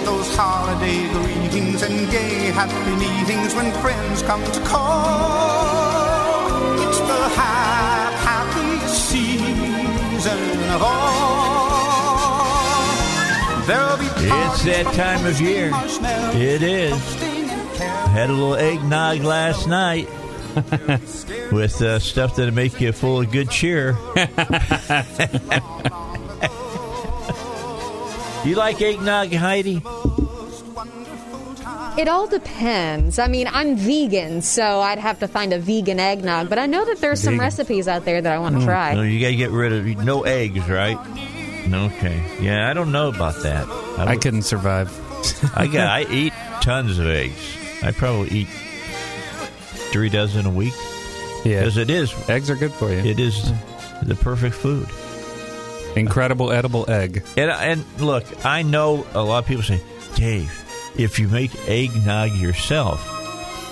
with those holiday greetings and gay happy meetings when friends come to call. It's the ha- happiest season of all. There'll be It's that time of year. It is. Had a little eggnog last night with uh, stuff that'll make you full of good cheer. you like eggnog, Heidi? It all depends. I mean, I'm vegan, so I'd have to find a vegan eggnog, but I know that there's some Vegan. recipes out there that I want to mm. try. No, you got to get rid of no eggs, right? Okay. Yeah, I don't know about that. I couldn't survive. I got. I eat tons of eggs. I probably eat three dozen a week. Yeah. because it is. Eggs are good for you. It is the perfect food. Incredible edible egg. And and look, I know a lot of people say, Dave, if you make eggnog yourself,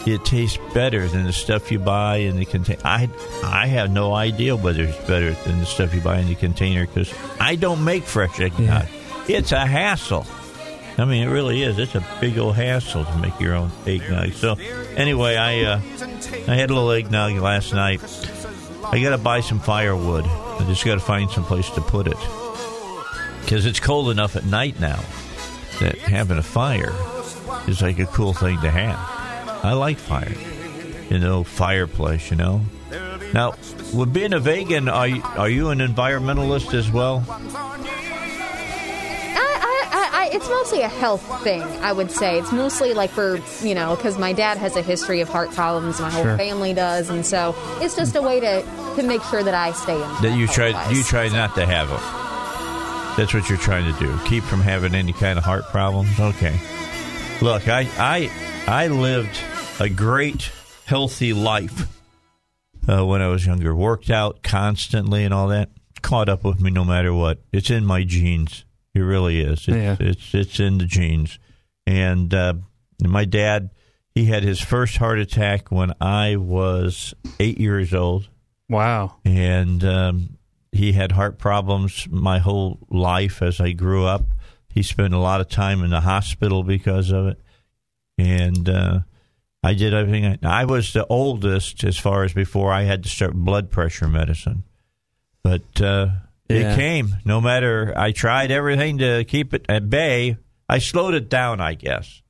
it tastes better than the stuff you buy in the container. I I have no idea whether it's better than the stuff you buy in the container because I don't make fresh eggnog. It's a hassle. I mean, it really is. It's a big old hassle to make your own eggnog. So, anyway, I uh, I had a little eggnog last night. I got to buy some firewood. I just got to find some place to put it because it's cold enough at night now that having a fire is like a cool thing to have. I like fire, you know, fireplace. You know. Now, with being a vegan, are you, are you an environmentalist as well? I, I, I, it's mostly a health thing, I would say. It's mostly like for, you know, because my dad has a history of heart problems, my whole Sure. family does, and so it's just a way to, to make sure that I stay in. that you try you try not to have them. That's what you're trying to do. Keep from having any kind of heart problems. Okay. Look, I I I lived a great healthy life uh, when I was younger. Worked out constantly and all that. Caught up with me no matter what. It's in my genes. It really is. It's Yeah. it's, it's in the genes. And uh, my dad, he had his first heart attack when I was eight years old Wow. and um, he had heart problems my whole life as I grew up. He spent a lot of time in the hospital because of it, and uh, I did everything. I, I was the oldest as far as before I had to start blood pressure medicine, but uh, Yeah. it came. No matter I tried everything to keep it at bay. I slowed it down. I guess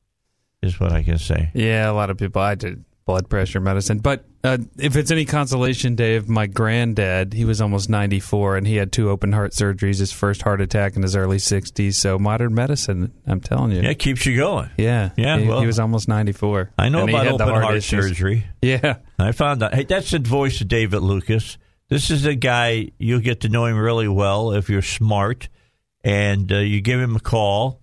is what I can say. Yeah, a lot of people. I did blood pressure medicine, but uh, if it's any consolation, Dave, my granddad, he was almost ninety four, and he had two open heart surgeries. His first heart attack in his early sixties. So modern medicine, I'm telling you, Yeah, it keeps you going. yeah, Yeah, He, well- he was almost ninety four. I know he about had the open heart, issues. surgery. Yeah, I found out. Hey, that's the voice of David Lukas. This is a guy you'll get to know him really well if you're smart, and uh, you give him a call,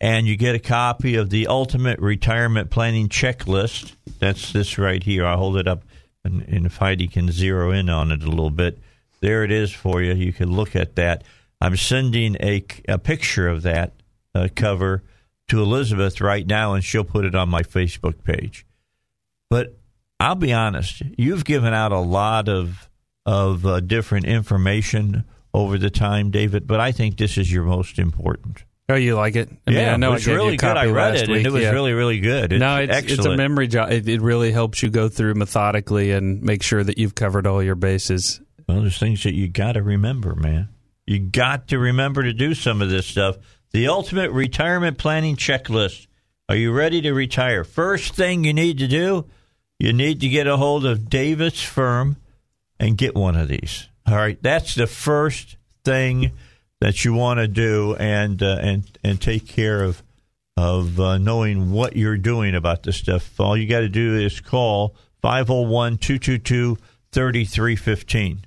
and you get a copy of the Ultimate Retirement Planning Checklist. That's this right here. I'll hold it up, and, and if Heidi can zero in on it a little bit, there it is for you. You can look at that. I'm sending a, a picture of that uh, cover to Elizabeth right now, and she'll put it on my Facebook page. But I'll be honest, you've given out a lot of of uh, different information over the time, David. But I think this is your most important. Oh, you like it? I mean, yeah, I know it was gave you a really good. I read it, week, and it was yeah. really, really good. It's no, it's, it's a memory job. It, it really helps you go through methodically and make sure that you've covered all your bases. Well, there's things that you got to remember, man. You got to remember to do some of this stuff. The ultimate retirement planning checklist. Are you ready to retire? First thing you need to do, you need to get a hold of Davis Firm and get one of these. All right, that's the first thing that you want to do, and uh, and and take care of of uh, knowing what you're doing about this stuff. All you got to do is call 501 222 3315.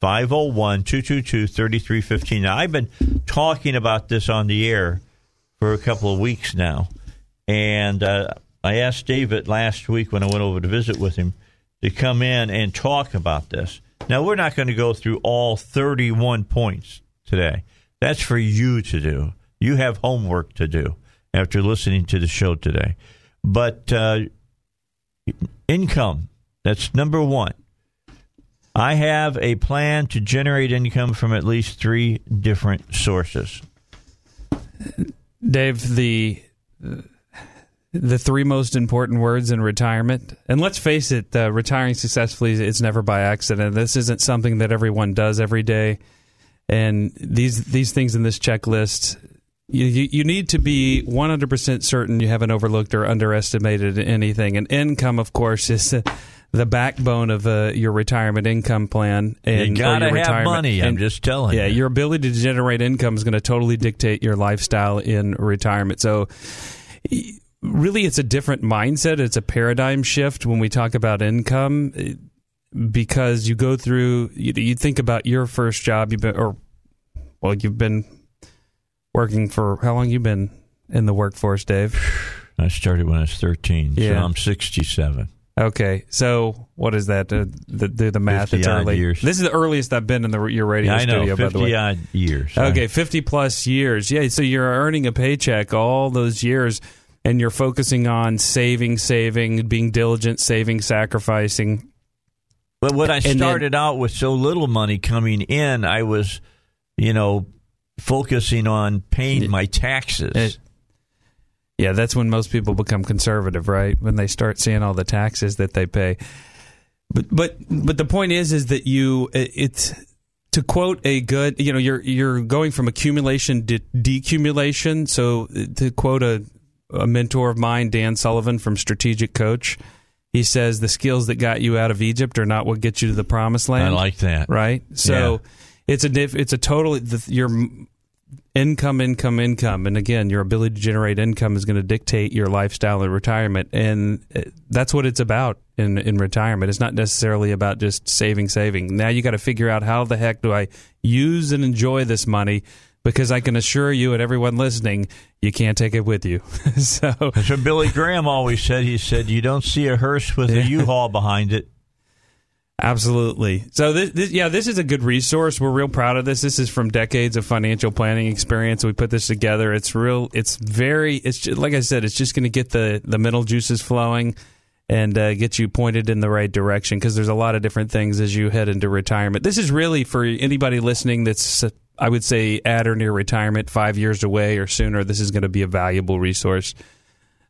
501 222 3315. Now, I've been talking about this on the air for a couple of weeks now, and uh, I asked David last week when I went over to visit with him to come in and talk about this. Now, we're not going to go through all 31 points today. That's for you to do. You have homework to do after listening to the show today. But uh, income, that's number one. I have a plan to generate income from at least three different sources. Dave, the the three most important words in retirement, and let's face it, uh, retiring successfully it's never by accident. This isn't something that everyone does every day, and these these things in this checklist. You, you, you need to be 100% certain you haven't overlooked or underestimated anything. And income, of course, is the backbone of uh, your retirement income plan. And you gotta your have money. I'm And- just telling yeah, you. your ability to generate income is going to totally dictate your lifestyle in retirement. So, really, it's a different mindset. It's a paradigm shift when we talk about income because you go through, you, you think about your first job, you've been, or, well, you've been working for how long You've been in the workforce, Dave? I started when I was 13, so Yeah. I'm 67. Okay, so what is that? Uh, the, do the math. 50 It's early. years. This is the earliest I've been in the your radio Yeah, I know, studio. 50 by the way, odd years. Okay, 50 plus years. Yeah, so you're earning a paycheck all those years and you're focusing on saving, saving, being diligent, saving, sacrificing. But when I then- started out with so little money coming in, I was, you know, focusing on paying my taxes. It- yeah, that's when most people become conservative, right? When they start seeing all the taxes that they pay. But but but the point is is that you it- it's to quote a good, you know, you're you're going from accumulation to decumulation. So uh, to quote a a mentor of mine, Dan Sullivan from Strategic Coach, he says the skills that got you out of Egypt are not what get you to the promised land I like that. right? So it's a diff, it's a total the, your income, income, income, and again, your ability to generate income is going to dictate your lifestyle in retirement, and uh, that's what it's about in in retirement. It's not necessarily about just saving, saving. Now you got to figure out how the heck do I use and enjoy this money. Because I can assure you and everyone listening, you can't take it with you. so That's what Billy Graham always said. He said, "You don't see a hearse with a U-Haul behind it." Absolutely. So this, this, yeah, this is a good resource. We're real proud of this. This is from decades of financial planning experience. We put this together. It's real. It's very. It's just, like I said. It's just going to get the the mental juices flowing and uh, get you pointed in the right direction because there's a lot of different things as you head into retirement. This is really for anybody listening that's. I would say at or near retirement, five years away or sooner. This is going to be a valuable resource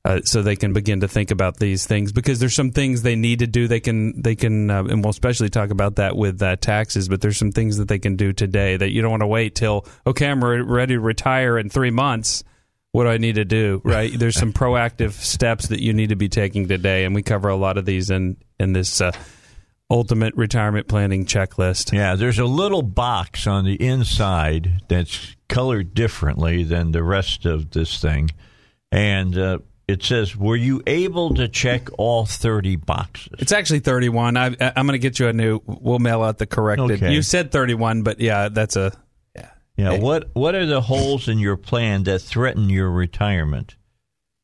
uh, so they can begin to think about these things because there's some things they need to do. They can they can uh, and we'll especially talk about that with uh, taxes. But there's some things that they can do today that you don't want to wait till okay I'm re- ready to retire in three months. What do I need to do? Right? There's some proactive steps that you need to be taking today, and we cover a lot of these in in this uh, ultimate retirement planning checklist. Yeah, there's a little box on the inside that's colored differently than the rest of this thing, and uh, it says, "Were you able to check all 30 boxes?" It's actually 31. I, I'm going to get you a new. We'll mail out the corrected. Okay. You said 31, but yeah, that's a Yeah. Hey. What What are the holes in your plan that threaten your retirement?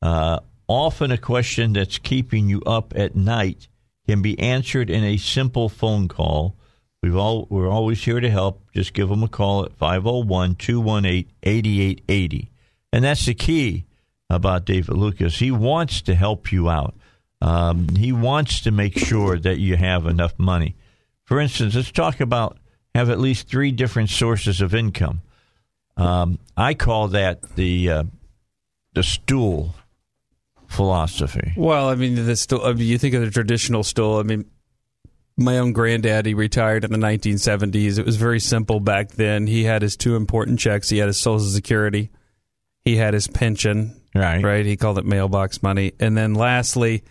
Uh, often, a question that's keeping you up at night can be answered in a simple phone call. We've all we're always here to help. Just give them a call at 501-218-8880. And that's the key about David Lukas. He wants to help you out. Um, he wants to make sure that you have enough money. For instance, let's talk about have at least three different sources of income. Um, I call that the uh, the stool philosophy. Well, I mean, the stool. I mean, you think of the traditional stool. I mean, my own granddaddy retired in the 1970s. It was very simple back then. He had his two important checks. He had his Social Security. He had his pension. Right. Right. He called it mailbox money. And then lastly,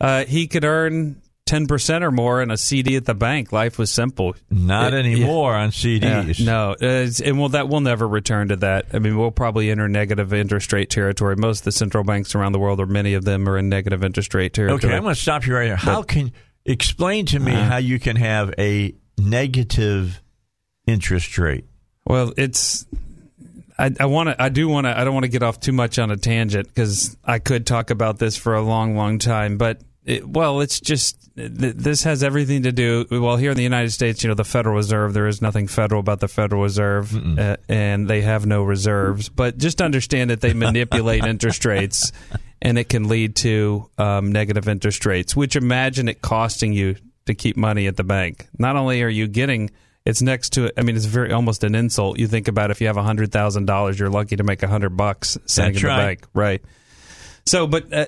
uh, he could earn 10% or more in a CD at the bank. Life was simple. Not Yeah, anymore on Yeah, CDs. no, uh, it's- and well, that will never return to that. I mean, we'll probably enter negative interest rate territory. Most of the central banks around the world, or many of them, are in negative interest rate territory. Okay, I'm going to stop you right here. How can explain to me Uh-huh. how you can have a negative interest rate? Well, it's I, I want to. I do want to. I don't want to get off too much on a tangent because I could talk about this for a long, long time. But it, well, it's just th- this has everything to do. Well, here in the United States, you know, the Federal Reserve. There is nothing federal about the Federal Reserve, uh, and they have no reserves. But just understand that they manipulate interest rates, and it can lead to um, negative interest rates. Which imagine it costing you to keep money at the bank. Not only are you getting it's next to. I mean, it's very almost an insult. You think about if you have hundred thousand dollars, you're lucky to make a hundred bucks sitting That's in the right. bank, right? So, but uh,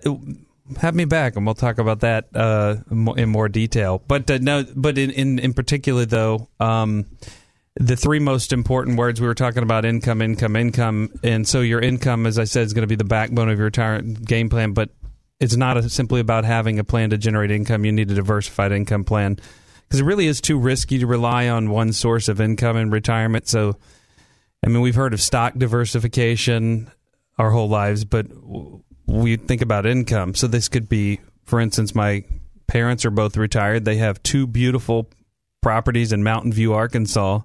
have me back, and we'll talk about that uh, in more detail. But uh, no, but in, in in particular though, um, the three most important words we were talking about: income, income, income. And so, your income, as I said, is going to be the backbone of your retirement game plan. But it's not a, simply about having a plan to generate income. You need a diversified income plan because it really is too risky to rely on one source of income in retirement. So, I mean, we've heard of stock diversification our whole lives, but we think about income. So, this could be, for instance, my parents are both retired. They have two beautiful properties in Mountain View, Arkansas.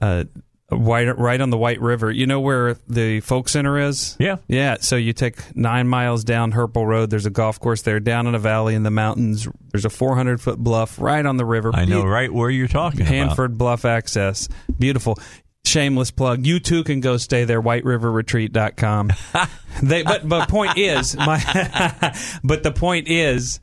Uh, right, right on the White River. You know where the folk center is? Yeah. Yeah, so you take nine miles down Herpel Road. There's a golf course there. Down in a valley in the mountains, there's a 400 foot bluff right on the river. I know Be- right where you're talking about. Hanford Bluff access. Beautiful. Shameless plug. You too can go stay there. WhiteRiverRetreat.com. they, but but point is my. but the point is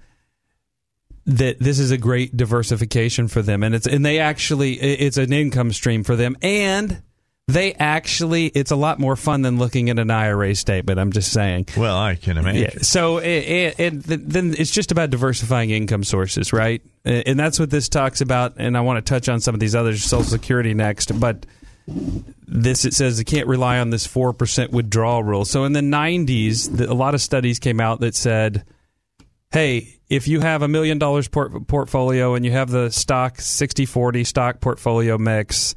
that this is a great diversification for them, and it's and they actually it's an income stream for them, and they actually it's a lot more fun than looking at an IRA statement. I'm just saying. Well, I can imagine. Yeah. So it, it, it, then it's just about diversifying income sources, right? And that's what this talks about. And I want to touch on some of these others, Social Security next. But this it says it can't rely on this four percent withdrawal rule. So in the '90s, the, a lot of studies came out that said, "Hey, if you have a million dollars port- portfolio and you have the stock 60-40 stock portfolio mix."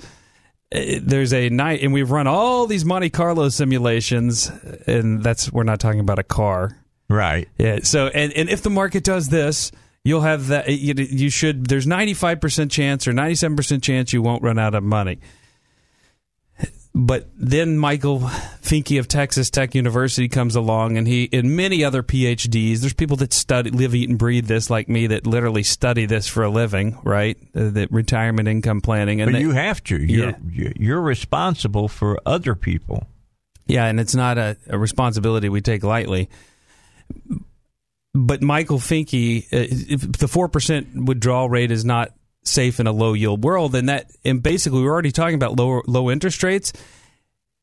eh, There's a night, and we've run all these Monte Carlo simulations, and that's we're not talking about a car. Right. Yeah. So, and, and if the market does this, you'll have that. You, you should. There's 95 percent chance or 97 percent chance you won't run out of money. But then Michael Finke of Texas Tech University comes along, and he and many other PhDs. There's people that study, live, eat, and breathe this, like me, that literally study this for a living, right? Uh, that retirement income planning, and But they- you have to. You're, Yeah. you're responsible for other people. Yeah, and it's not a, a responsibility we take lightly. But Michael Finke, uh, if the four percent withdrawal rate is not safe in a low yield world, and that and basically we're already talking about low low interest rates,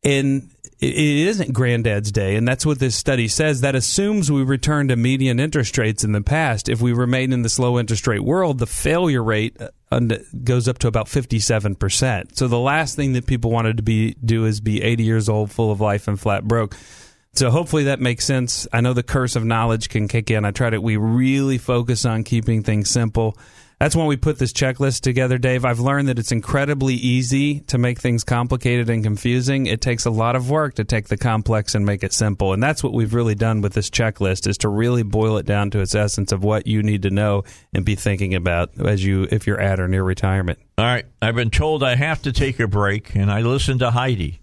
and it isn't granddad's day, and that's what this study says. That assumes we return to median interest rates in the past. If we remain in this low interest rate world, the failure rate uh, goes up to about fifty seven percent. So the last thing that people wanted to be do is be eighty years old, full of life, and flat broke. So hopefully that makes sense. I know the curse of knowledge can kick in. I try to we really focus on keeping things simple. That's when we put this checklist together, Dave. I've learned that it's incredibly easy to make things complicated and confusing. It takes a lot of work to take the complex and make it simple. And that's what we've really done with this checklist is to really boil it down to its essence of what you need to know and be thinking about as you if you're at or near retirement. All right. I've been told I have to take a break, and I listen to Heidi.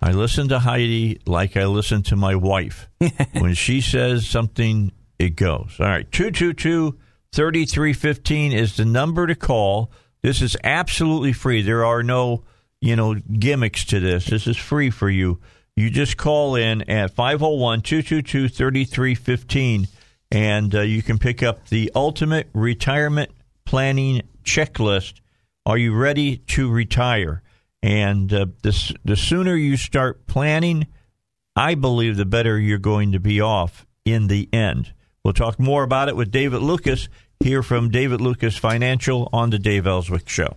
I listen to Heidi like I listen to my wife. when she says something, it goes. All right. 222 3315 is the number to call. This is absolutely free. There are no, you know, gimmicks to this. This is free for you. You just call in at 501 222 3315 and uh, you can pick up the ultimate retirement planning checklist. Are you ready to retire? And uh, the, the sooner you start planning, I believe the better you're going to be off in the end. We'll talk more about it with David Lukas here from David Lukas Financial on the Dave Elswick Show.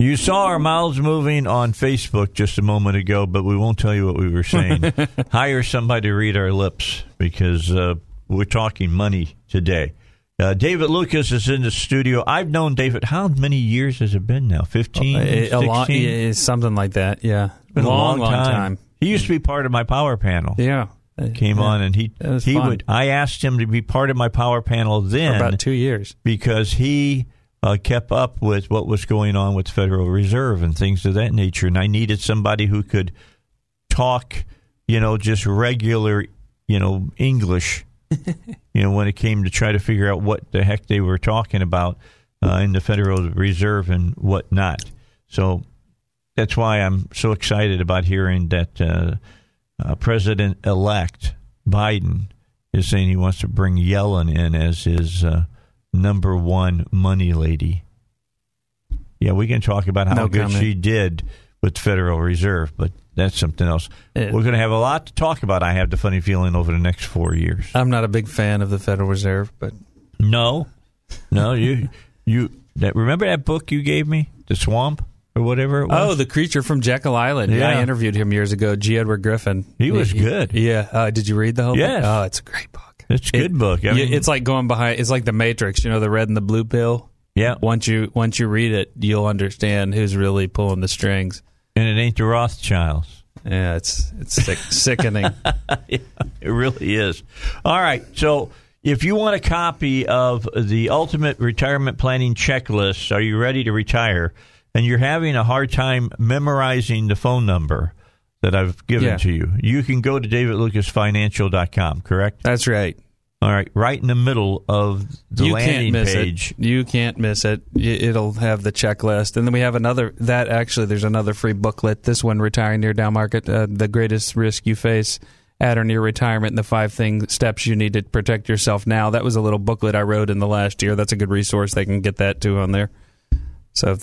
You saw our mouths moving on Facebook just a moment ago, but we won't tell you what we were saying. Hire somebody to read our lips because uh, we're talking money today. Uh, David Lukas is in the studio. I've known David. How many years has it been now? 15? Uh, a lot, something like that. Yeah, it's Been a long, long, long time. time. He used to be part of my power panel. Yeah, Came Yeah. on and he he fun. would. I asked him to be part of my power panel then for about two years. because he uh, kept up with what was going on with the Federal Reserve and things of that nature, and I needed somebody who could talk, you know, just regular, you know, English. you know, when it came to try to figure out what the heck they were talking about uh, in the Federal Reserve and whatnot. So that's why I'm so excited about hearing that uh, uh, President elect Biden is saying he wants to bring Yellen in as his uh, number one money lady. Yeah, we can talk about how No good comment. she did with the Federal Reserve, but that's something else. Yeah. We're going to have a lot to talk about. I have the funny feeling over the next four years. I'm not a big fan of the Federal Reserve, but No, no, you you that remember that book you gave me, the Swamp or whatever it was. oh, the creature from Jekyll Island. Yeah, Yeah. I interviewed him years ago. G. Edward Griffin. He was good. Yeah. Uh, did you read the whole? Yes. Book? Oh, it's a great book. it's a good It- book. I mean, it's like going behind. It's like the Matrix. You know, the red and the blue pill. yeah, Once you once you read it, you'll understand who's really pulling the strings. and it ain't the Rothschilds. Yeah, it's it's sick, sickening. It really is. All right. So if you want a copy of the Ultimate Retirement Planning Checklist, are you ready to retire? And you're having a hard time memorizing the phone number that I've given Yeah. to you, you can go to davidlukasfinancial.com, correct? That's right. All right. Right in the middle of the you landing page. it. You can't miss it. It'll have the checklist, and then we have another. That actually, there's another free booklet. This one, retiring near down market, uh, the greatest risk you face at or near retirement, and the five things steps you need to protect yourself now. That was a little booklet I wrote in the last year. That's a good resource. They can get that too on there. So,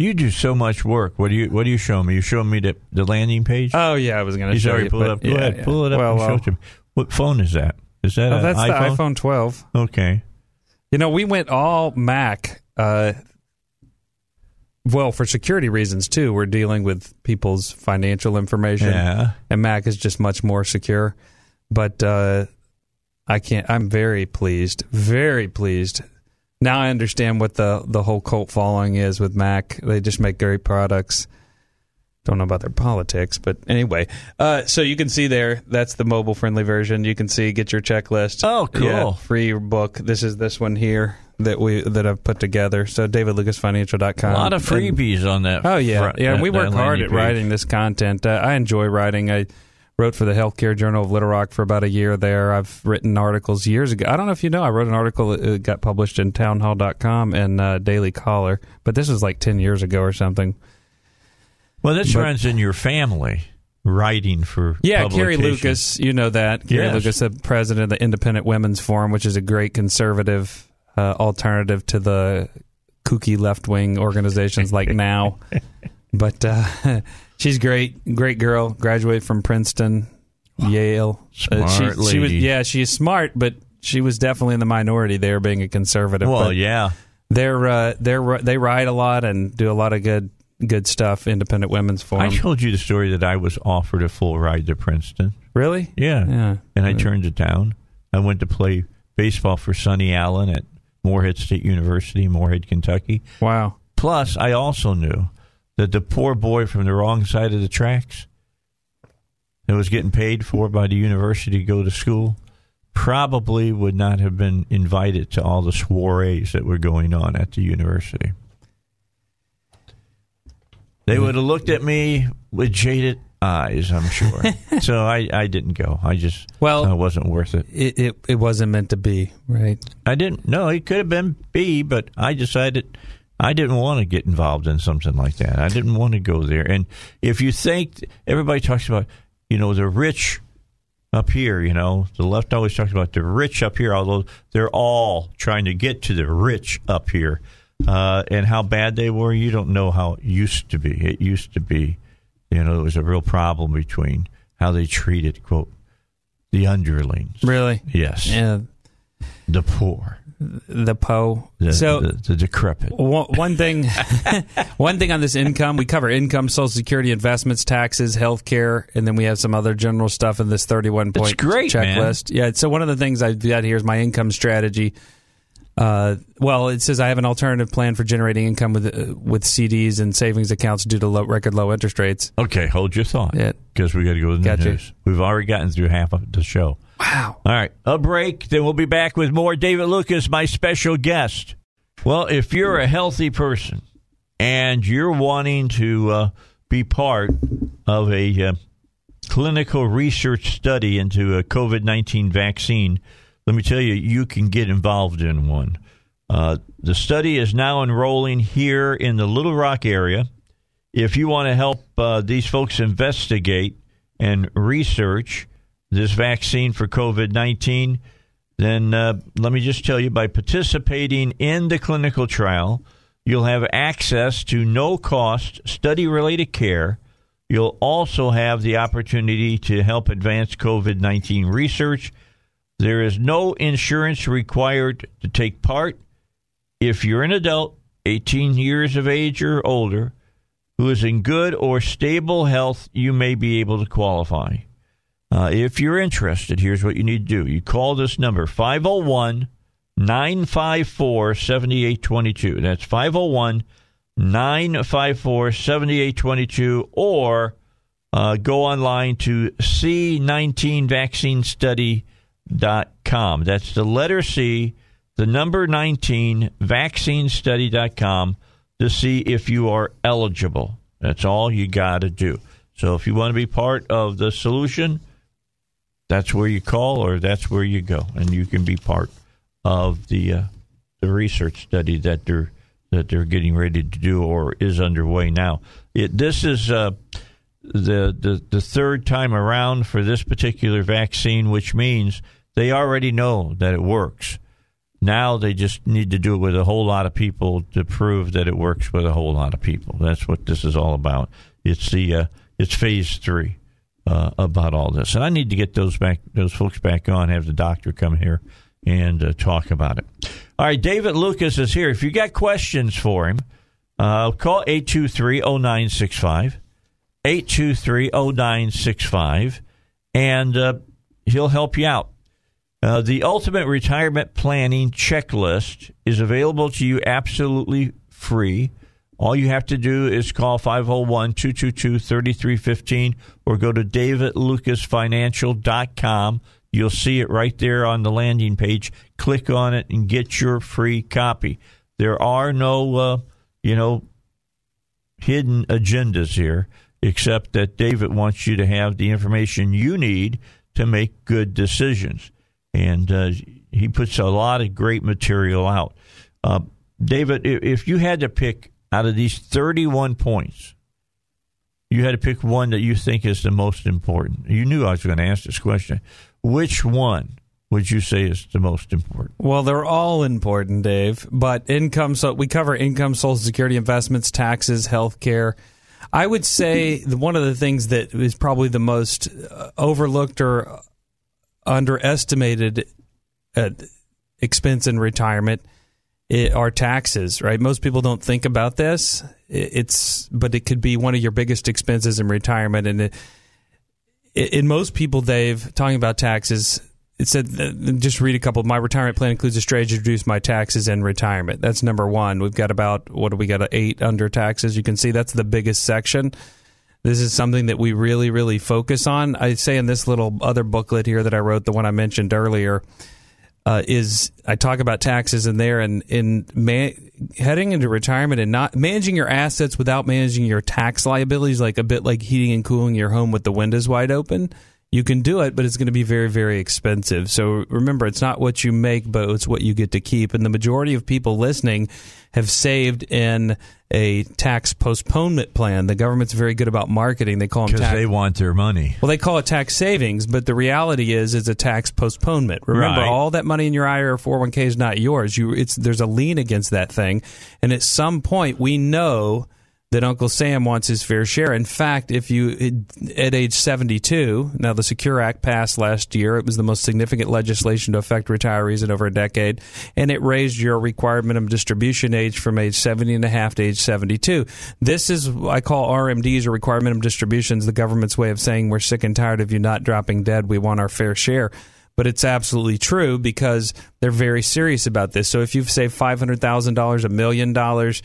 You do so much work. What do you What do you show me? You show me the, the landing page. oh yeah, I was going to show you. pulled but up. Go yeah, ahead, yeah. pull it up Well, and well. show it to me. What phone is that? Is that Oh, that's iPhone? the iPhone 12. Okay. You know, we went all Mac. Uh, well, for security reasons too, we're dealing with people's financial information, Yeah. and Mac is just much more secure. But uh, I can't. I'm very pleased, very pleased. Now I understand what the the whole cult following is with Mac. They just make great products. Don't know about their politics, but anyway. Uh, so you can see there. That's the mobile friendly version. You can see get your checklist. Oh, cool. Yeah, free book. This is this one here that we that I've put together. So davidlukasfinancial.com. A lot of And- freebies on that. Oh yeah, front- yeah. that- we work hard at page. writing this content. Uh, I enjoy writing. I wrote for the Healthcare Journal of Little Rock for about a year there. I've written articles years ago. I don't know if you know, I wrote an article that uh, got published in townhall.com and uh, Daily Caller, but this was like ten years ago or something. Well, this But- runs in your family, writing for Yeah, Carrie. Lukas, you know that. Carrie Yes. Lukas, the president of the Independent Women's Forum, which is a great conservative uh, alternative to the kooky left wing organizations like Now. But uh, she's great, great girl. Graduated from Princeton, Yale. Uh, Smart she, she was, lady. yeah, she's smart, but she was definitely in the minority there, being a conservative. Well, but yeah. they're uh, they're they write a lot and do a lot of good good stuff. Independent Women's Forum. I told you the story that I was offered a full ride to Princeton. really? Yeah. Yeah. And I turned it down. I went to play baseball for Sonny Allen at Morehead State University, Morehead, Kentucky. Wow. Plus, I also knew that the poor boy from the wrong side of the tracks that was getting paid for by the university to go to school probably would not have been invited to all the soirees that were going on at the university. They would have looked at me with jaded eyes, I'm sure. so I, I didn't go. I just Well- it wasn't worth it. it, it it wasn't meant to be, right? I didn't. No, it could have been B, but I decided I didn't want to get involved in something like that. I didn't want to go there. And if you think everybody talks about, you know, the rich up here, you know, the left always talks about the rich up here, although they're all trying to get to the rich up here. Uh, and how bad they were, you don't know how it used to be. It used to be, you know, there was a real problem between how they treated, quote, the underlings. Really? Yes. Yeah. The poor. The Poe. The, so the, the decrepit. one one thing, one thing on this income, we cover income, Social Security, investments, taxes, health care, and then we have some other general stuff in this thirty-one point great, man. checklist. Yeah. So one of the things I've got here is my income strategy. Uh, well, it says I have an alternative plan for generating income with uh, with CDs and savings accounts due to low, record low interest rates. Okay, hold your thought. Yeah. Because we got to go to the Gotcha. news. We've already gotten through half of the show. Wow. All right, a break. Then we'll be back with more. David Lukas, my special guest. Well, if you're a healthy person and you're wanting to uh, be part of a uh, clinical research study into a COVID 19 vaccine, let me tell you, you can get involved in one. Uh, the study is now enrolling here in the Little Rock area. If you want to help uh, these folks investigate and research this vaccine for COVID 19, then uh, let me just tell you by participating in the clinical trial, you'll have access to no cost study related care. You'll also have the opportunity to help advance COVID 19 research. There is no insurance required to take part. If you're an adult, 18 years of age or older, who is in good or stable health, you may be able to qualify. Uh, if you're interested, here's what you need to do. You call this number, 501 954 7822. That's 501 954 7822. Or uh, go online to C19vaccinestudy.com. That's the letter C, the number 19, vaccinestudy.com to see if you are eligible. That's all you got to do. So if you want to be part of the solution, that's where you call or that's where you go, and you can be part of the uh, the research study that they're that they're getting ready to do or is underway now. It, this is uh, the, the the third time around for this particular vaccine, which means they already know that it works. Now they just need to do it with a whole lot of people to prove that it works with a whole lot of people. That's what this is all about. It's the uh, it's phase three uh, about all this, and I need to get those back those folks back on. Have the doctor come here and uh, talk about it. All right, David Lukas is here. If you got questions for him, uh, call 823-0965, 823-0965, and uh, he'll help you out. Uh, the Ultimate Retirement Planning Checklist is available to you absolutely free. All you have to do is call 501 222 3315 or go to davidlukasfinancial.com. You'll see it right there on the landing page. Click on it and get your free copy. There are no, uh, you know, hidden agendas here, except that David wants you to have the information you need to make good decisions and uh, he puts a lot of great material out. Uh, David, if you had to pick out of these 31 points, you had to pick one that you think is the most important. You knew I was going to ask this question. Which one would you say is the most important? Well, they're all important, Dave. But income, so we cover income, Social Security, investments, taxes, health care. I would say one of the things that is probably the most uh, overlooked or underestimated expense in retirement it, are taxes, right? Most people don't think about this. It, it's but it could be one of your biggest expenses in retirement, and it, in most people, Dave, talking about taxes. It said, uh, just read a couple. My retirement plan includes a strategy to reduce my taxes in retirement. That's number one. We've got about what do we got? Eight under taxes. You can see that's the biggest section. This is something that we really, really focus on. I say in this little other booklet here that I wrote, the one I mentioned earlier, uh, is I talk about taxes in there and in heading into retirement and not managing your assets without managing your tax liabilities, like a bit like heating and cooling your home with the windows wide open. You can do it, but it's going to be very, very expensive. So remember, it's not what you make, but it's what you get to keep. And the majority of people listening have saved in a tax postponement plan. The government's very good about marketing. They call them because they want their money. Well, they call it tax savings, but the reality is it's a tax postponement. Remember, Right. all that money in your IRA or 401k is not yours. You, it's there's a lien against that thing, and at some point we know that Uncle Sam wants his fair share. In fact, if you at age 72, now the Secure Act passed last year. It was the most significant legislation to affect retirees in over a decade, and it raised your required minimum distribution age from age 70 and a half to age 72. This is I call RMDs or required minimum distributions the government's way of saying we're sick and tired of you not dropping dead. We want our fair share but it's absolutely true because they're very serious about this. So if you've saved five hundred thousand dollars, a million dollars,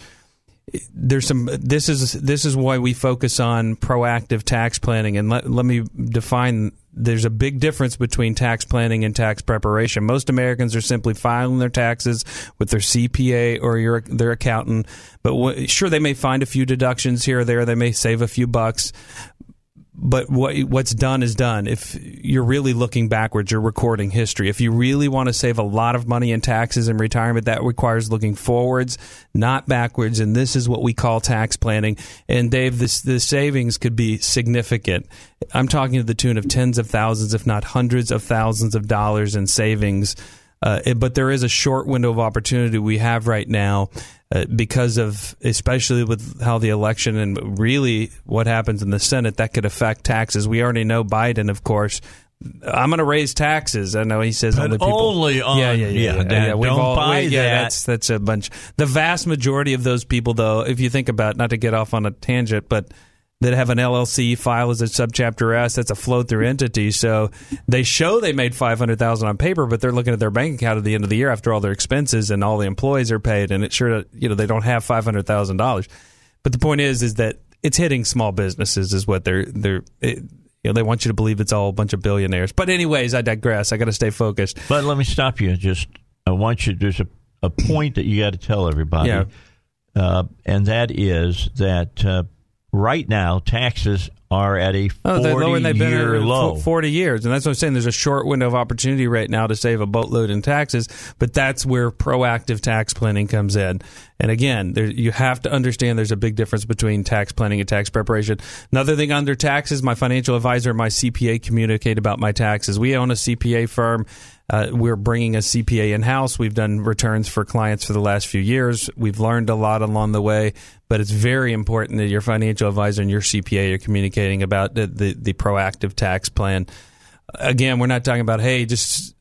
there's some. This is this is why we focus on proactive tax planning. And let let me define. There's a big difference between tax planning and tax preparation. Most Americans are simply filing their taxes with their CPA or your their accountant. But wh- sure, they may find a few deductions here or there. They may save a few bucks but what what's done is done. If you're really looking backwards, you're recording history. If you really want to save a lot of money in taxes in retirement, that requires looking forwards, not backwards. And this is what we call tax planning. And Dave, this the savings could be significant. I'm talking to the tune of tens of thousands, if not hundreds of thousands of dollars in savings. Uh, but there is a short window of opportunity we have right now uh, because of, especially with how the election and really what happens in the Senate, that could affect taxes. We already know Biden, of course. I'm going to raise taxes. I know he says But only people. only on- yeah, yeah, yeah. yeah, that- We've don't buy yeah, that. That's that's a bunch. The vast majority of those people, though, if you think about, not to get off on a tangent, but that have an LLC file as a subchapter S. That's a flow through entity. So they show they made five hundred thousand on paper, but they're looking at their bank account at the end of the year after all their expenses and all the employees are paid, and it's sure that you know they don't have five hundred thousand dollars. But the point is, is that it's hitting small businesses is what they're they're. It, you know, they want you to believe it's all a bunch of billionaires. But anyways, I digress. I got to stay focused. But let me stop you. Just I want you. There's a, a point that you got to tell everybody, Yeah. uh, and that is that uh, right now taxes are at a Oh, they're lower than they've been forty-year in low. 40 years. And that's what I'm saying. There's a short window of opportunity right now to save a boatload in taxes, but that's where proactive tax planning comes in. And again, there, you have to understand there's a big difference between tax planning and tax preparation. Another thing under taxes, my financial advisor and my CPA communicate about my taxes. We own a CPA firm. Uh, we're bringing a CPA in house. We've done returns for clients for the last few years. We've learned a lot along the way, but it's very important that your financial advisor and your CPA are communicating about the, the, the proactive tax plan. Again, we're not talking about, hey, just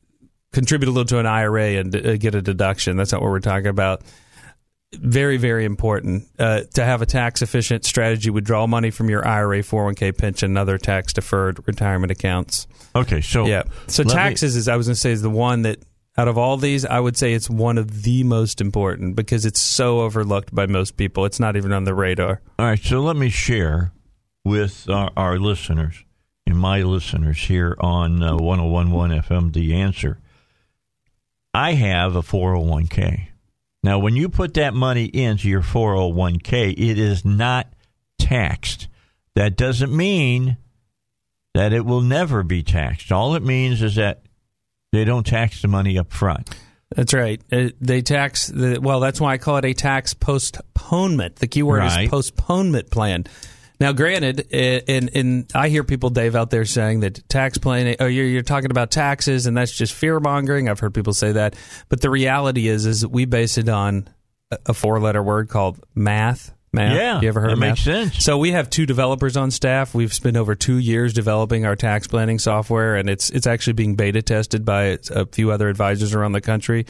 contribute a little to an IRA and uh, get a deduction. That's not what we're talking about. Very, very important uh, to have a tax efficient strategy. Withdraw money from your IRA, 401k, pension, and other tax deferred retirement accounts. Okay, so Yeah. So let me- taxes is I was going to say is the one that out of all these, I would say it's one of the most important because it's so overlooked by most people. It's not even on the radar. All right, so let me share with our, our listeners and my listeners here on uh, 1011 FM The Answer. I have a 401k. Now, when you put that money into your 401k, it is not taxed. That doesn't mean that it will never be taxed. All it means is that they don't tax the money up front. That's right. Uh, they tax the well. That's why I call it a tax postponement. The key word Right. is postponement plan. Now, granted, and and I hear people, Dave, out there saying that tax planning. Oh, you're you're talking about taxes, and that's just fear mongering. I've heard people say that, but the reality is, is we base it on a- a four letter word called math. Math. Yeah, you ever heard that of math? makes sense. So we have two developers on staff. We've spent over two years developing our tax planning software, and it's it's actually being beta tested by a few other advisors around the country.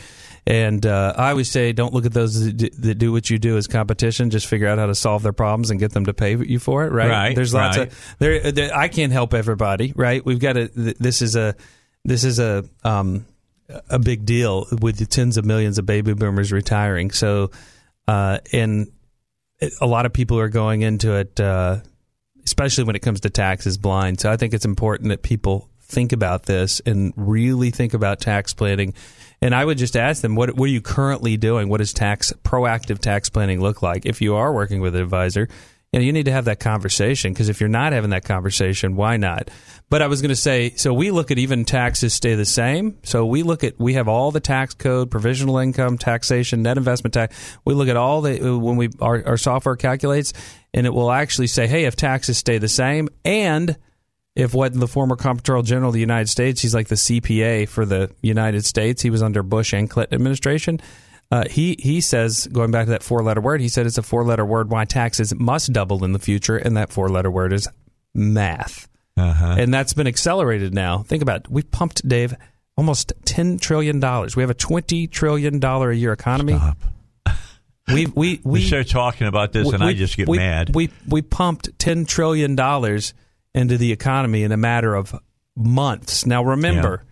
And uh, I always say, don't look at those that do- what you do as competition. Just figure out how to solve their problems and get them to pay you for it. Right? Right, There's lots right. of there, there. I can't help everybody. Right? We've got to. This is a this is a um a big deal with the tens of millions of baby boomers retiring. So, uh, and a lot of people are going into it, uh, especially when it comes to taxes, blind. So I think it's important that people think about this and really think about tax planning. And I would just ask them, what, what are you currently doing? What does tax proactive tax planning look like? If you are working with an advisor, you know, you need to have that conversation because if you're not having that conversation, why not? But I was going to say, so we look at even taxes stay the same. So we look at we have all the tax code, provisional income, taxation, net investment tax. We look at all the when we our, our software calculates, and it will actually say, hey, if taxes stay the same, and if what the former comptroller general of the United States, he's like the CPA for the United States. He was under Bush and Clinton administration. Uh, he he says going back to that four letter word. He said it's a four letter word. Why taxes must double in the future, and that four letter word is math, Uh-huh. and that's been accelerated now. Think about it. we pumped Dave almost ten trillion dollars. We have a twenty trillion dollar a year economy. Stop. We we We we start talking about this, and we- I just get we- mad. We we pumped ten trillion dollars into the economy in a matter of months. Now remember,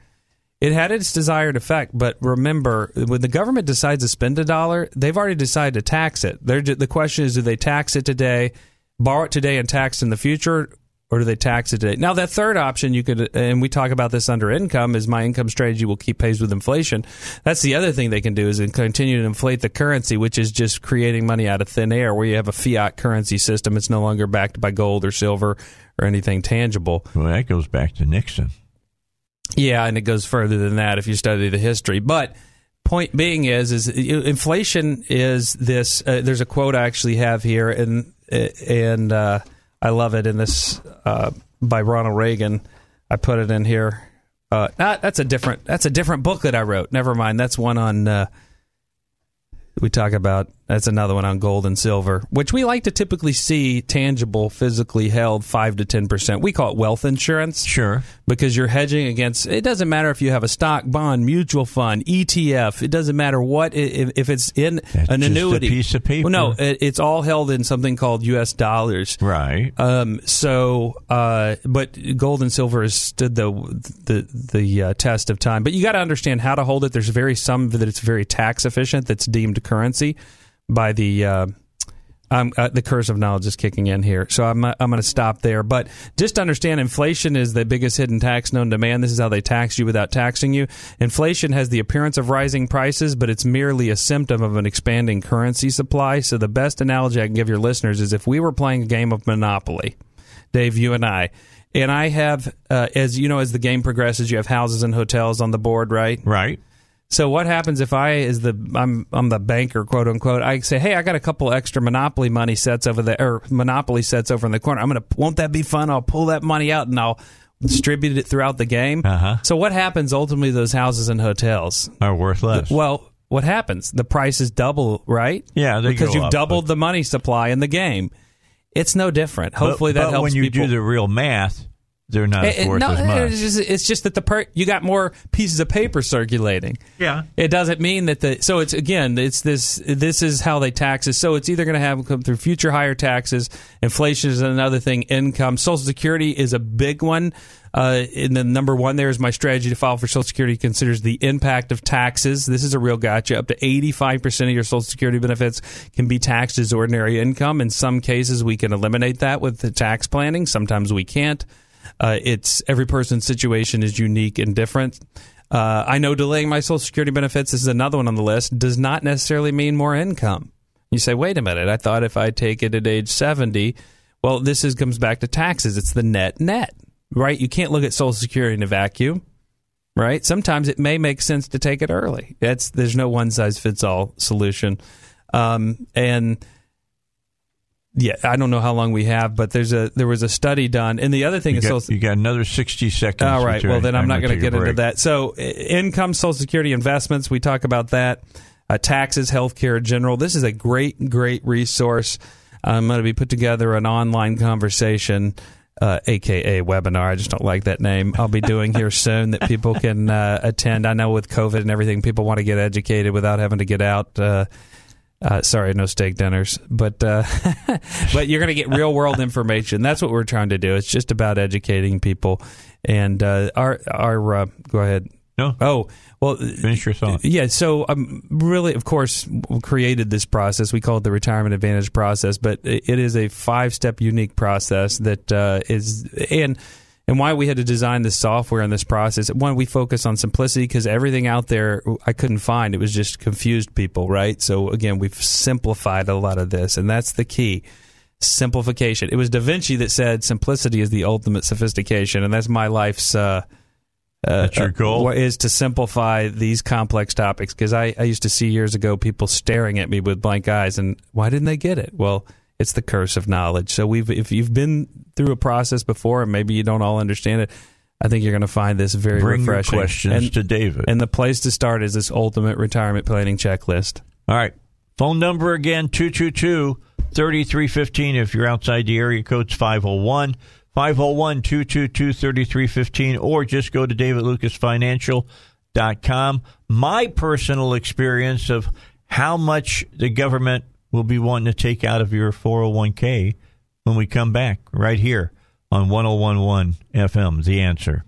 it had its desired effect, but remember, when the government decides to spend a dollar, they've already decided to tax it. They're, the question is, do they tax it today, borrow it today, and tax in the future? Or do they tax it today? Now, that third option you could, and we talk about this under income, is my income strategy will keep pace with inflation. That's the other thing they can do is continue to inflate the currency, which is just creating money out of thin air, where you have a fiat currency system. It's no longer backed by gold or silver or anything tangible. Well, that goes back to Nixon. Yeah, and it goes further than that if you study the history. But point being is, is inflation is this. Uh, there's a quote I actually have here, and and uh, I love it in this uh, by Ronald Reagan. I put it in here. Uh, that's a different. That's a different book that I wrote. Never mind. That's one on. Uh, we talk about that's another one on gold and silver, which we like to typically see tangible, physically held five to ten percent. We call it wealth insurance. Sure, because you're hedging against. It doesn't matter if you have a stock, bond, mutual fund, ETF. It doesn't matter what if, if it's in that's an annuity piece of paper. Well, no, it's all held in something called U.S. dollars. Right. Um. So, uh, but gold and silver has stood the the the uh, test of time. But you got to understand how to hold it. There's very some that it's very tax efficient. That's deemed currency by the uh, uh, the curse of knowledge is kicking in here. So I'm I'm going to stop there. But just understand, inflation is the biggest hidden tax known to man. This is how they tax you without taxing you. Inflation has the appearance of rising prices, but it's merely a symptom of an expanding currency supply. So the best analogy I can give your listeners is if we were playing a game of Monopoly, Dave, you and I. And I have, uh, as you know, as the game progresses, you have houses and hotels on the board, right? Right. So what happens if I, is the I'm I'm the banker, quote unquote, I say, hey, I got a couple extra Monopoly money sets over there, or Monopoly sets over in the corner. I'm gonna, won't that be fun? I'll pull that money out and I'll distribute it throughout the game. Uh-huh. So what happens ultimately? Those houses and hotels are worth less. Well, what happens? The prices double, right? Yeah, because you've up, doubled the money supply in the game. It's no different. Hopefully but, that but helps. when you people. do the real math, they're not it, worth no, as much. It's just, it's just that the per, you got more pieces of paper circulating. Yeah, it doesn't mean that the so it's again it's this this is how they tax us. So it's either going to have come through future higher taxes, inflation is another thing, income, Social Security is a big one. Uh, and then number one there is my strategy to file for Social Security considers the impact of taxes. This is a real gotcha. Up to eighty five percent of your Social Security benefits can be taxed as ordinary income. In some cases, we can eliminate that with the tax planning. Sometimes we can't. Uh, it's every person's situation is unique and different. Uh, I know delaying my Social Security benefits this is another one on the list does not necessarily mean more income. You say, wait a minute, I thought if I take it at age seventy, well, this is comes back to taxes. It's the net net, right? You can't look at Social Security in a vacuum, right? Sometimes it may make sense to take it early. That's there's no one size fits all solution, um, and yeah, I don't know how long we have, but there's a there was a study done, and the other thing you is, got, social, you got another sixty seconds. All right, well then I'm not going to get into break. that. So, income, Social Security, investments, we talk about that. Uh, taxes, healthcare, general. This is a great, great resource. I'm going to be put together an online conversation. Uh, aka webinar. I just don't like that name. I'll be doing here soon that people can uh, attend. I know with COVID and everything, people want to get educated without having to get out. Uh, sorry, no steak dinners, but uh, but you're going to get real world information. That's what we're trying to do. It's just about educating people. And uh, our our uh, go ahead. No. Oh well. Finish your thought. Yeah. So um, really, of course, created this process. We call it the retirement advantage process, but it is a five step unique process that uh, is and and why we had to design this software and this process. One, we focus on simplicity because everything out there I couldn't find. It was just confused people, right? So again, we've simplified a lot of this, and that's the key. Simplification. It was Da Vinci that said simplicity is the ultimate sophistication, and that's my life's. Uh, uh, That's your goal. Uh, is to simplify these complex topics because I, I used to see years ago people staring at me with blank eyes, and why didn't they get it? Well, it's the curse of knowledge. So we've if you've been through a process before and maybe you don't all understand it, I think you're going to find this very Bring refreshing. Questions and, to David. And the place to start is this ultimate retirement planning checklist. All right. Phone number again 222 3315 if you're outside the area code's 501 501 222 3315 or just go to davidlukasfinancial.com. My personal experience of how much the government will be wanting to take out of your 401k when we come back right here on 1011 FM. The answer.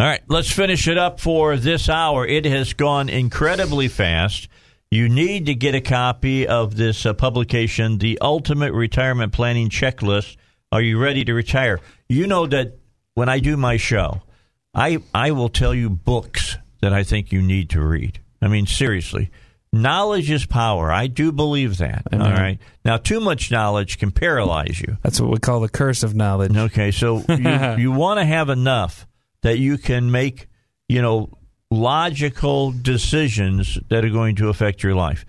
All right, let's finish it up for this hour. It has gone incredibly fast. You need to get a copy of this uh, publication, The Ultimate Retirement Planning Checklist. Are you ready to retire? you know that when I do my show, I I will tell you books that I think you need to read. I mean, seriously. Knowledge is power. I do believe that. All right. Now, too much knowledge can paralyze you. That's what we call the curse of knowledge. Okay, so you, you want to have enough that you can make, you know, logical decisions that are going to affect your life.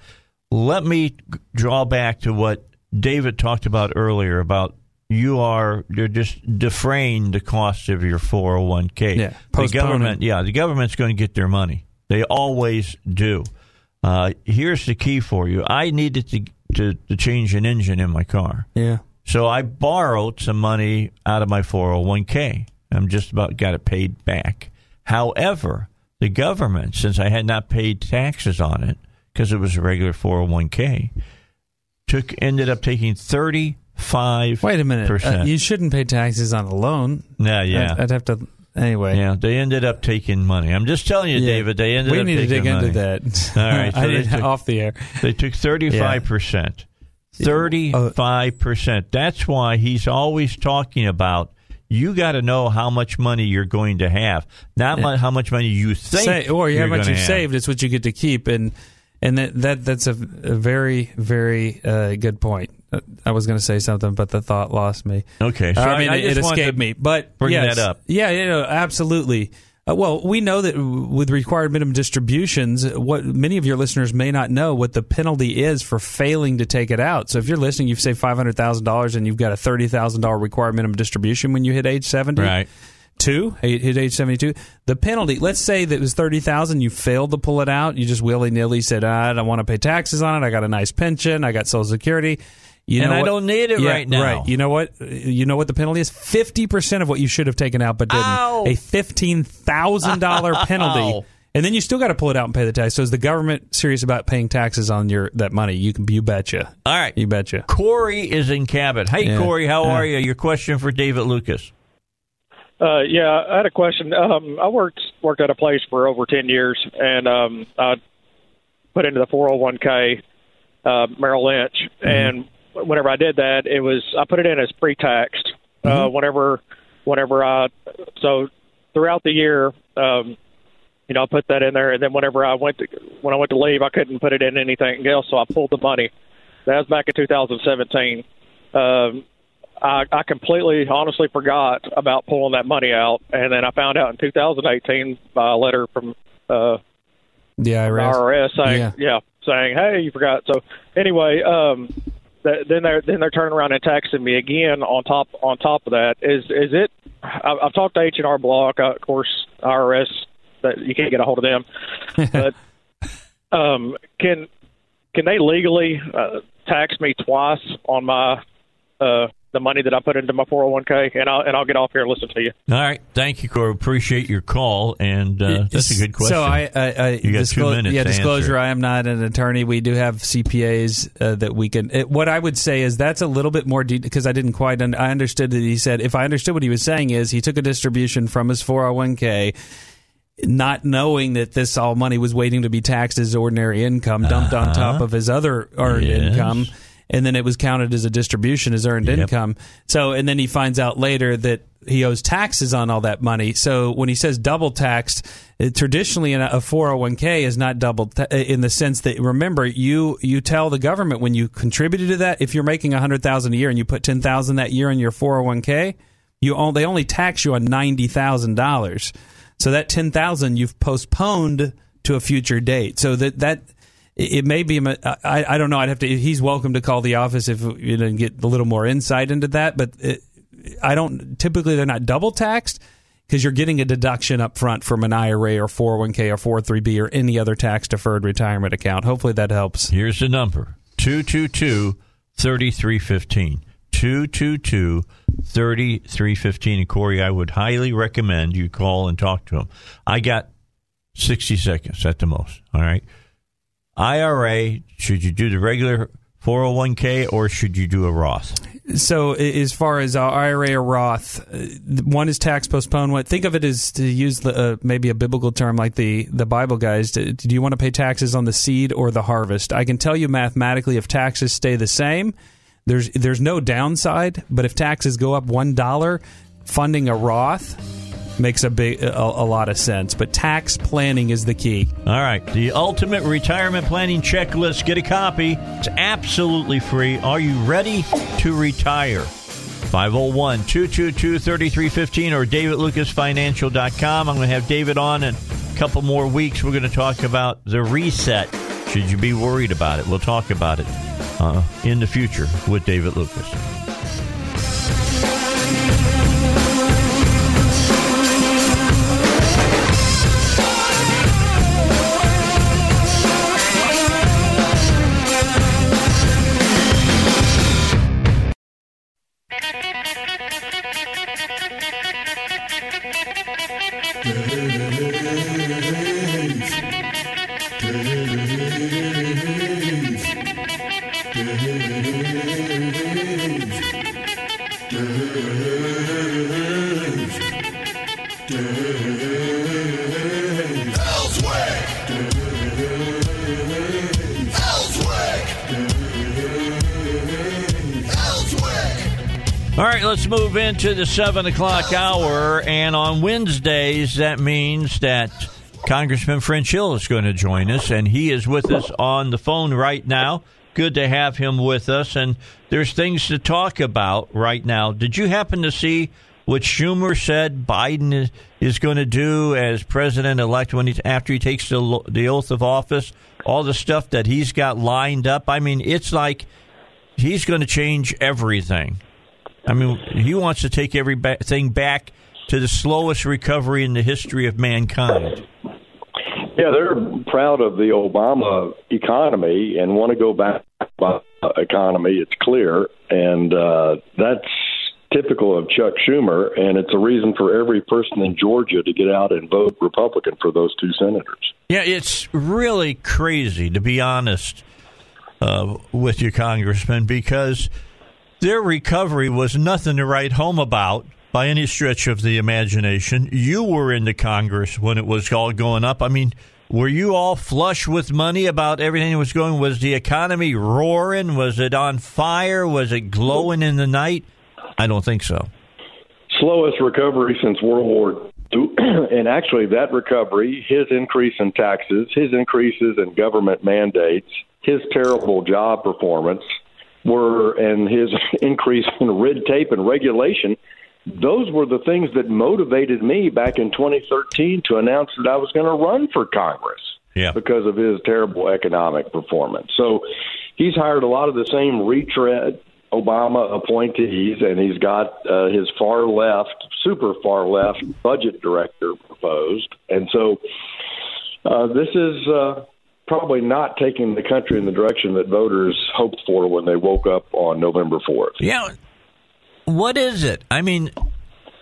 Let me draw back to what David talked about earlier about you are you're just defraying the cost of your 401k. Yeah, the government, yeah, the government's going to get their money. They always do. Uh, here's the key for you. I needed to, to to change an engine in my car. Yeah. So I borrowed some money out of my 401k. I'm just about got it paid back. However, the government, since I had not paid taxes on it because it was a regular 401k, took ended up taking 35 Wait a minute. Uh, you shouldn't pay taxes on a loan. yeah, yeah. I'd, I'd have to. Anyway. yeah, they ended up taking money. I'm just telling you, Yeah. David. They ended we up We need to dig money. into that. All right, so I did took- off the air. They took 35%. 35%. That's why he's always talking about you got to know how much money you're going to have, not mu- how much money you think Say, or how much have. saved. It's what you get to keep, and and that, that that's a, a very very uh, good point. Uh, I was going to say something, but the thought lost me. Okay, so I mean, I it, escaped me. But bring yes, that up. Yeah, you know, absolutely. Uh, well, we know that with required minimum distributions, what many of your listeners may not know what the penalty is for failing to take it out. So if you're listening, you've saved five hundred thousand dollars and you've got a thirty thousand dollar required minimum distribution when you hit age seventy. Right. Two, hit age seventy two. The penalty. Let's say that it was thirty thousand. You failed to pull it out. You just willy nilly said, "I don't want to pay taxes on it. I got a nice pension. I got Social Security." You And know I what? don't need it Yeah, right now. Right. You know what? You know what the penalty is? Fifty percent of what you should have taken out but didn't. Ow. A fifteen thousand dollar penalty. And then you still got to pull it out and pay the tax. So is the government serious about paying taxes on your that money? You can, you betcha. All right. You betcha. Corey is in Cabot. Hey, Yeah. Corey, how Yeah. are you? Your question for David Lukas. Uh, yeah, I had a question. Um, I worked worked at a place for over ten years, and um, I put into the 401k uh, Merrill Lynch, and whenever I did that, it was I put it in as pre-taxed. Uh, whenever, whenever I so throughout the year, um, you know, I put that in there, and then whenever I went to when I went to leave, I couldn't put it in anything else, so I pulled the money. That was back in 2017. Um, I, I completely, honestly forgot about pulling that money out, and then I found out in 2018 by a letter from uh, The the IRS. IRS saying, Yeah. yeah. saying, hey, you forgot. So anyway, um, th- then they're then they're turning around and taxing me again on top on top of that. Is is it? I've, I've talked to H and R Block, uh, of course, IRS. That you can't get a hold of them, but um, can can they legally uh, tax me twice on my uh, the money that I put into my 401k? And I'll and I'll get off here and listen to you. All right. Thank you, Corey. Appreciate your call. And uh, that's a good question. So I, I, I You got two minutes Yeah, to disclosure. answer. I am not an attorney. We do have CPAs uh, that we can. It, what I would say is that's a little bit more because I didn't quite. Un- I understood that he said. If I understood what he was saying is he took a distribution from his 401k. Not knowing that this all money was waiting to be taxed as ordinary income, dumped on top of his other earned Uh-huh. Yes. income, and then it was counted as a distribution as earned Yep. income. So, and then he finds out later that he owes taxes on all that money. So, when he says double taxed, uh, traditionally in a a 401k is not double ta- uh, in the sense that remember you you tell the government when you contributed to that if you're making 100,000 a year and you put 10,000 that year in your 401k, you on, they only tax you on $90,000. So that 10,000 you've postponed to a future date. So that that it may be. I, I don't know. I'd have to. He's welcome to call the office if you know and get a little more insight into that. But it, I don't. Typically, they're not double taxed because you're getting a deduction up front from an IRA or 401k or 403b or any other tax deferred retirement account. Hopefully, that helps. Here's the number 222 3315. 222 3315. And Corey, I would highly recommend you call and talk to him. I got 60 seconds at the most. All right. IRA, should you do the regular 401k or should you do a Roth? So, as far as IRA or Roth, uh, one is tax postponement. Think of it as to use the uh, maybe a biblical term like the the Bible guys. Do, do you want to pay taxes on the seed or the harvest? I can tell you mathematically, if taxes stay the same, there's there's no downside. But if taxes go up one dollar, funding a Roth makes a big a, a lot of sense. But tax planning is the key. All right, the ultimate retirement planning checklist. Get a copy. It's absolutely free. Are you ready to retire? 501 222 3315 or davidlukasfinancial.com. I'm going to have David on in a couple more weeks. We're going to talk about the reset. Should you be worried about it? We'll talk about it uh, in the future with David Lukas. Let's move into the 7 o'clock hour. And on Wednesdays, that means that Congressman French Hill is going to join us, and he is with us on the phone right now. Good to have him with us. And there's things to talk about right now. Did you happen to see what Schumer said Biden is going to do as president elect when he, after he takes the, the oath of office? All the stuff that he's got lined up. I mean, it's like he's going to change everything. I mean, he wants to take everything back to the slowest recovery in the history of mankind. Yeah, they're proud of the Obama economy and want to go back to the economy. It's clear, and uh, that's typical of Chuck Schumer, and it's a reason for every person in Georgia to get out and vote Republican for those two senators. Yeah, it's really crazy, to be honest, uh, with you, Congressman, because their recovery was nothing to write home about by any stretch of the imagination. You were in the Congress when it was all going up. I mean, were you all flush with money about everything that was going? Was the economy roaring? Was it on fire? Was it glowing in the night? I don't think so. Slowest recovery since World War II. and actually, that recovery, his increase in taxes, his increases in government mandates, his terrible job performance, were and his increase in red tape and regulation those were the things that motivated me back in 2013 to announce that I was going to run for Congress yeah. because of his terrible economic performance. So he's hired a lot of the same retread Obama appointees, and he's got uh, his far left, super far left budget director proposed. And so uh, this is uh, probably not taking the country in the direction that voters hoped for when they woke up on November 4th. Yeah. What is it? I mean,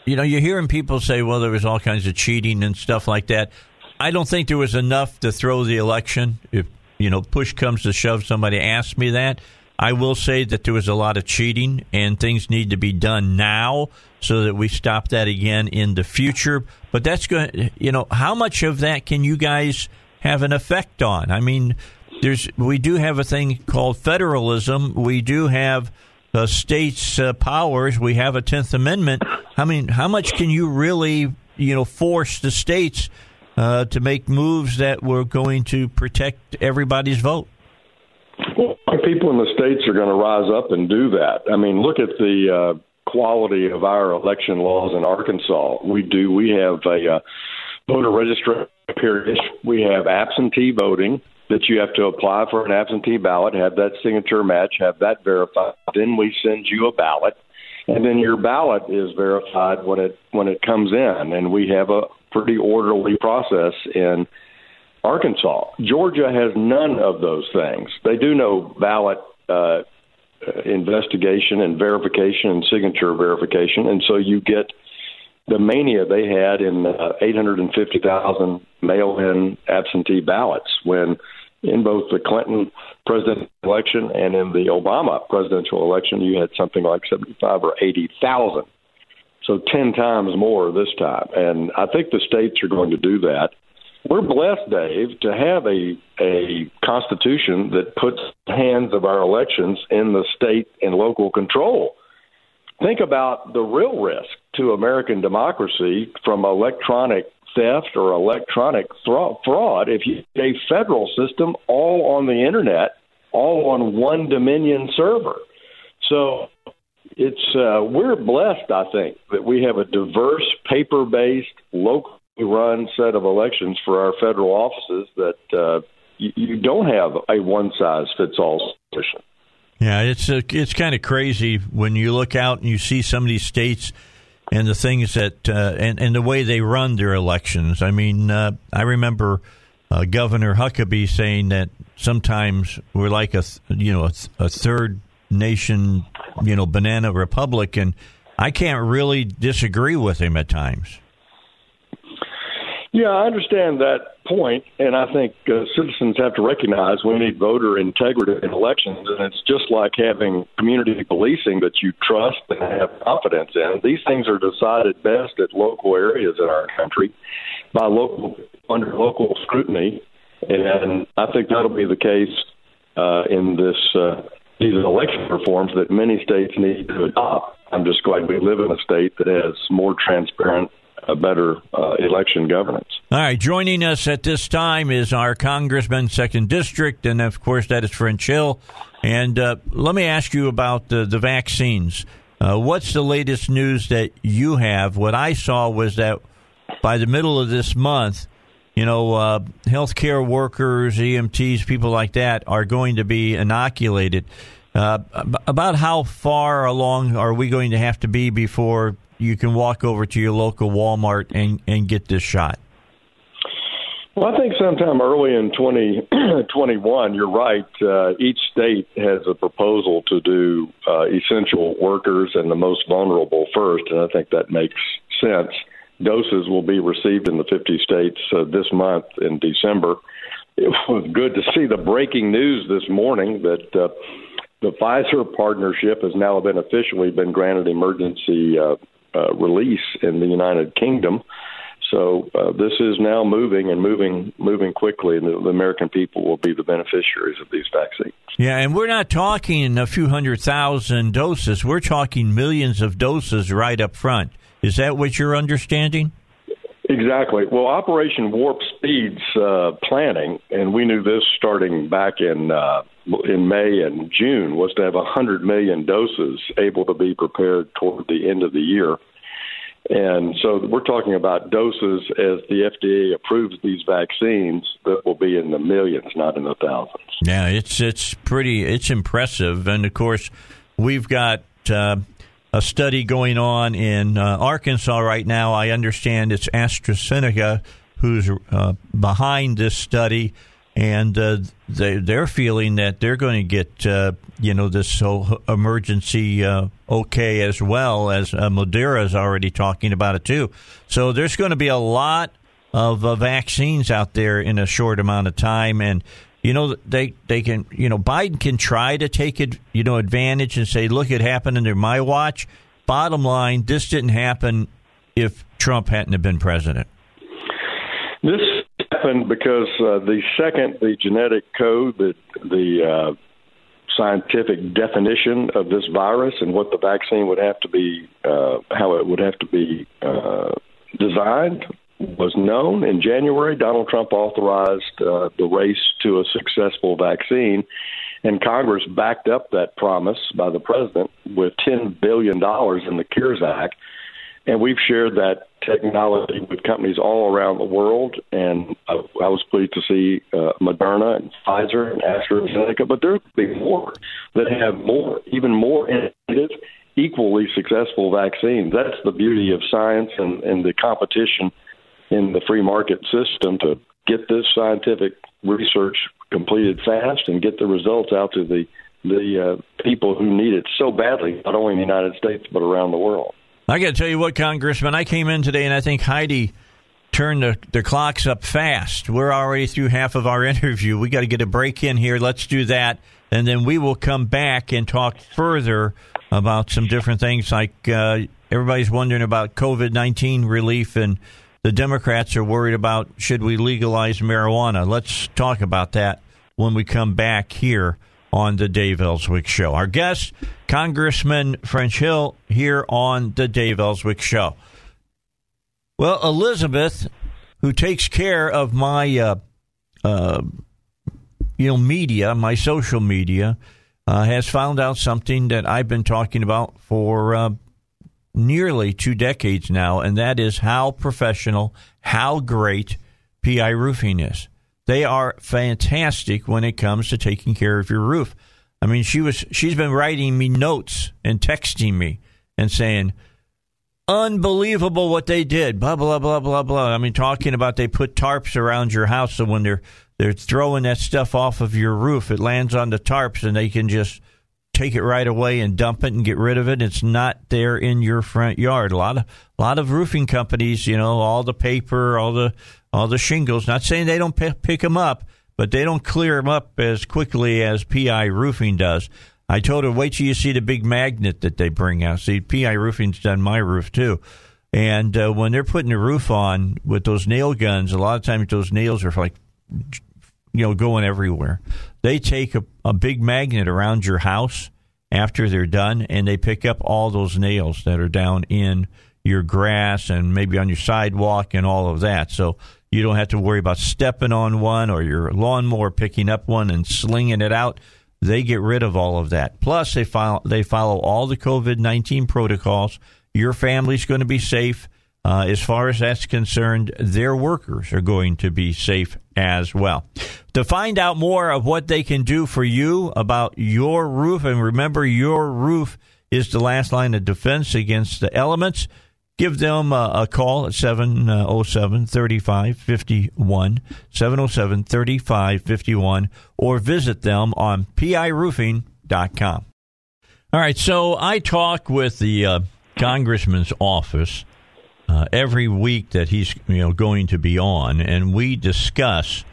you know, you're hearing people say, well, there was all kinds of cheating and stuff like that. I don't think there was enough to throw the election. If, you know, push comes to shove, somebody asked me that. I will say that there was a lot of cheating and things need to be done now so that we stop that again in the future. But that's going you know, how much of that can you guys – have an effect on. I mean, there's we do have a thing called federalism. We do have uh, states' uh, powers. We have a Tenth Amendment. I mean, how much can you really, you know, force the states uh, to make moves that were going to protect everybody's vote? Well, people in the states are going to rise up and do that. I mean, look at the uh, quality of our election laws in Arkansas. We do. We have a uh, voter registration period. We have absentee voting that you have to apply for an absentee ballot, have that signature match, have that verified. Then we send you a ballot, and then your ballot is verified when it when it comes in. And we have a pretty orderly process in Arkansas. Georgia has none of those things. They do no ballot uh, investigation and verification and signature verification, and so you get the mania they had in uh, 850,000 mail-in absentee ballots when in both the Clinton presidential election and in the Obama presidential election you had something like 75 or 80,000 so 10 times more this time. And I think the states are going to do that. We're blessed Dave to have a a constitution that puts hands of our elections in the state and local control. Think about the real risk to American democracy from electronic theft or electronic fraud if you a federal system all on the internet, all on one Dominion server. So it's uh, we're blessed, I think, that we have a diverse, paper-based, locally run set of elections for our federal offices that uh, you, you don't have a one-size-fits-all solution. Yeah, it's uh, it's kind of crazy when you look out and you see some of these states and the things that uh, and and the way they run their elections. I mean, uh, I remember uh, Governor Huckabee saying that sometimes we're like a you know a, a third nation you know banana republic, and I can't really disagree with him at times. Yeah, I understand that point, and I think uh, citizens have to recognize we need voter integrity in elections, and it's just like having community policing that you trust and have confidence in. These things are decided best at local areas in our country by local under local scrutiny, and I think that'll be the case uh, in this uh, these election reforms that many states need to adopt. I'm just glad we live in a state that has more transparent a better uh, election governance. All right, joining us at this time is our Congressman, Second District, and of course that is French Hill. And uh, let me ask you about the, the vaccines. Uh, what's the latest news that you have? What I saw was that by the middle of this month, you know, uh, healthcare workers, EMTs, people like that are going to be inoculated. Uh, about how far along are we going to have to be before you can walk over to your local Walmart and, and get this shot? Well, I think sometime early in 2021, you're right. Uh, each state has a proposal to do uh, essential workers and the most vulnerable first, and I think that makes sense. Doses will be received in the 50 states uh, this month in December. It was good to see the breaking news this morning that uh, the Pfizer partnership has now been officially been granted emergency uh, uh, release in the United Kingdom. So uh, this is now moving and moving moving quickly, and the, the, American people will be the beneficiaries of these vaccines. Yeah, and we're not talking a few hundred thousand doses. We're talking millions of doses right up front. Is that what you're understanding? Exactly. Well, Operation Warp Speed's uh, planning, and we knew this starting back in uh, in May and June, was to have 100 million doses able to be prepared toward the end of the year. And so we're talking about doses as the FDA approves these vaccines that will be in the millions, not in the thousands. Yeah, it's it's pretty it's impressive, and of course we've got. Uh, a study going on in uh, Arkansas right now. I understand it's AstraZeneca who's uh, behind this study, and uh, they, they're feeling that they're going to get uh, you know this whole emergency uh, okay as well as uh, is already talking about it too. So there's going to be a lot of vaccines out there in a short amount of time, and you know they they can you know Biden can try to take it you know advantage and say look it happened under my watch. Bottom line, this didn't happen if Trump hadn't have been president. This happened because uh, the second the genetic code that the uh, scientific definition of this virus and what the vaccine would have to be, uh, how it would have to be uh, designed was known in January, Donald Trump authorized uh, the race to a successful vaccine, and Congress backed up that promise by the president with $10 billion in the CARES Act. And we've shared that technology with companies all around the world. And I, I was pleased to see uh, Moderna and Pfizer and AstraZeneca, but there will be more that have more, even more innovative, equally successful vaccines. That's the beauty of science and, and the competition in the free market system to get this scientific research completed fast and get the results out to the the uh, people who need it so badly, not only in the United States but around the world. I got to tell you what, Congressman, I came in today and I think Heidi turned the, the clocks up fast. We're already through half of our interview. We got to get a break in here. Let's do that, and then we will come back and talk further about some different things. Like uh, everybody's wondering about COVID nineteen relief and the Democrats are worried about should we legalize marijuana. Let's talk about that when we come back here on the Dave Elswick Show. Our guest, Congressman French Hill, here on the Dave Elswick Show. Well, Elizabeth, who takes care of my, uh, uh, you know, media, my social media, uh, has found out something that I've been talking about for uh, nearly two decades now, and that is how professional, how great PI Roofing is. They are fantastic when it comes to taking care of your roof. I mean, she was she's been writing me notes and texting me and saying, "Unbelievable what they did." Blah blah blah blah blah. I mean, talking about they put tarps around your house so when they're they're throwing that stuff off of your roof, it lands on the tarps and they can just take it right away and dump it and get rid of it. It's not there in your front yard. A lot of a lot of roofing companies, you know, all the paper, all the all the shingles. Not saying they don't p- pick them up, but they don't clear them up as quickly as PI Roofing does. I told her, wait till you see the big magnet that they bring out. See, PI Roofing's done my roof too. And uh, when they're putting the roof on with those nail guns, a lot of times those nails are like, you know, going everywhere. They take a, a big magnet around your house after they're done, and they pick up all those nails that are down in your grass and maybe on your sidewalk and all of that. So you don't have to worry about stepping on one or your lawnmower picking up one and slinging it out. They get rid of all of that. Plus, they follow, they follow all the COVID 19 protocols. Your family's going to be safe. Uh, as far as that's concerned, their workers are going to be safe as well. To find out more of what they can do for you about your roof, and remember, your roof is the last line of defense against the elements give them a, a call at 707 3551, 707 3551, or visit them on piroofing.com. All right, so I talk with the uh, congressman's office uh, every week that he's you know going to be on, and we discuss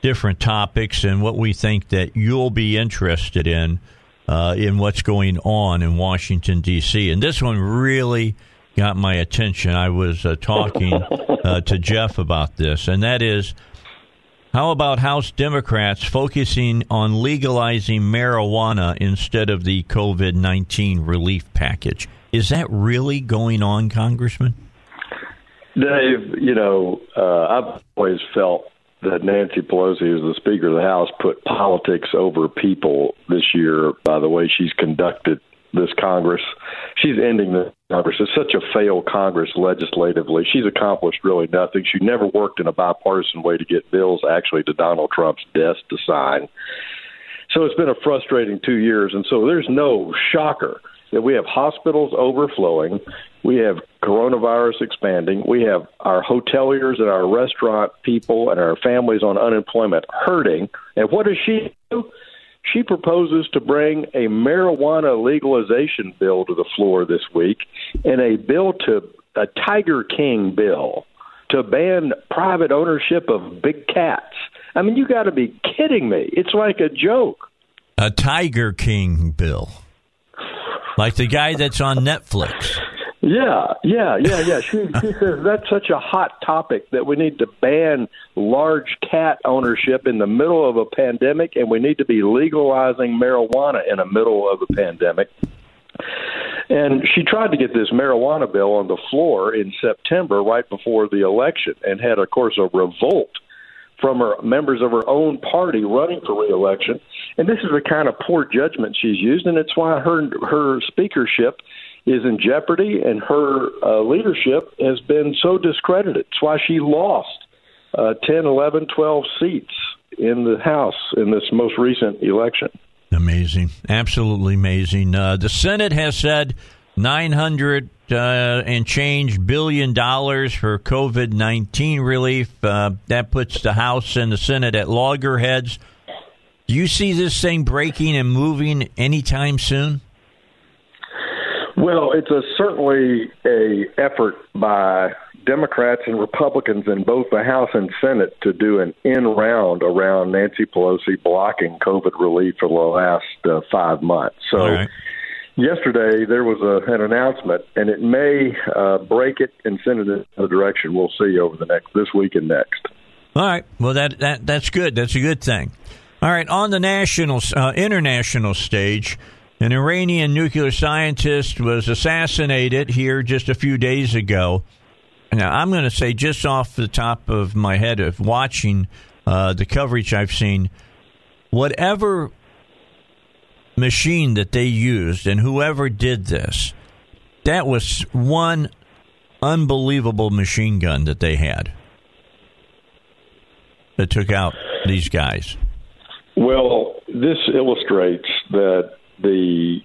different topics and what we think that you'll be interested in uh, in what's going on in Washington D.C. And this one really got my attention. I was uh, talking uh, to Jeff about this, and that is how about House Democrats focusing on legalizing marijuana instead of the COVID 19 relief package? Is that really going on, Congressman? Dave, you know, uh, I've always felt that Nancy Pelosi, as the Speaker of the House, put politics over people this year by the way she's conducted this Congress. She's ending the Congress. It's such a failed Congress legislatively. She's accomplished really nothing. She never worked in a bipartisan way to get bills actually to Donald Trump's desk to sign. So it's been a frustrating two years. And so there's no shocker that we have hospitals overflowing, we have coronavirus expanding, we have our hoteliers and our restaurant people and our families on unemployment hurting. And what does she do? She proposes to bring a marijuana legalization bill to the floor this week and a bill to a Tiger King bill to ban private ownership of big cats. I mean, you got to be kidding me. It's like a joke. A Tiger King bill. Like the guy that's on Netflix. Yeah, yeah, yeah, yeah. She she says that's such a hot topic that we need to ban large cat ownership in the middle of a pandemic, and we need to be legalizing marijuana in the middle of a pandemic. And she tried to get this marijuana bill on the floor in September, right before the election, and had, of course, a revolt from her members of her own party running for reelection. And this is the kind of poor judgment she's used, and it's why her her speakership is in jeopardy, and her uh, leadership has been so discredited. It's why she lost uh, 10, 11, 12 seats in the House in this most recent election. Amazing. Absolutely amazing. Uh, the Senate has said 900 uh, and change billion dollars for COVID 19 relief. Uh, that puts the House and the Senate at loggerheads. Do you see this thing breaking and moving anytime soon? Well, it's a, certainly a effort by Democrats and Republicans in both the House and Senate to do an in round around Nancy Pelosi blocking COVID relief for the last uh, five months. So. Right. Yesterday there was a, an announcement, and it may uh, break it and send it in the direction we'll see over the next this week and next. All right. Well, that that that's good. That's a good thing. All right, on the national, uh, international stage, an Iranian nuclear scientist was assassinated here just a few days ago. Now, I'm going to say, just off the top of my head of watching uh, the coverage I've seen, whatever machine that they used and whoever did this, that was one unbelievable machine gun that they had that took out these guys. Well, this illustrates that the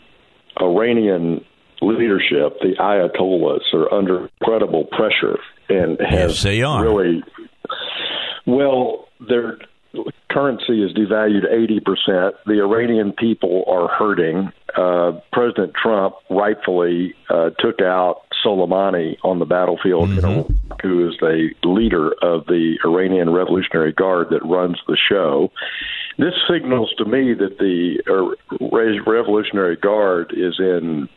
Iranian leadership, the Ayatollahs, are under incredible pressure and have yes, they are. really well. Their currency is devalued eighty percent. The Iranian people are hurting. Uh, President Trump rightfully uh, took out Soleimani on the battlefield, mm-hmm. you know, who is the leader of the Iranian Revolutionary Guard that runs the show. This signals to me that the uh, Revolutionary Guard is in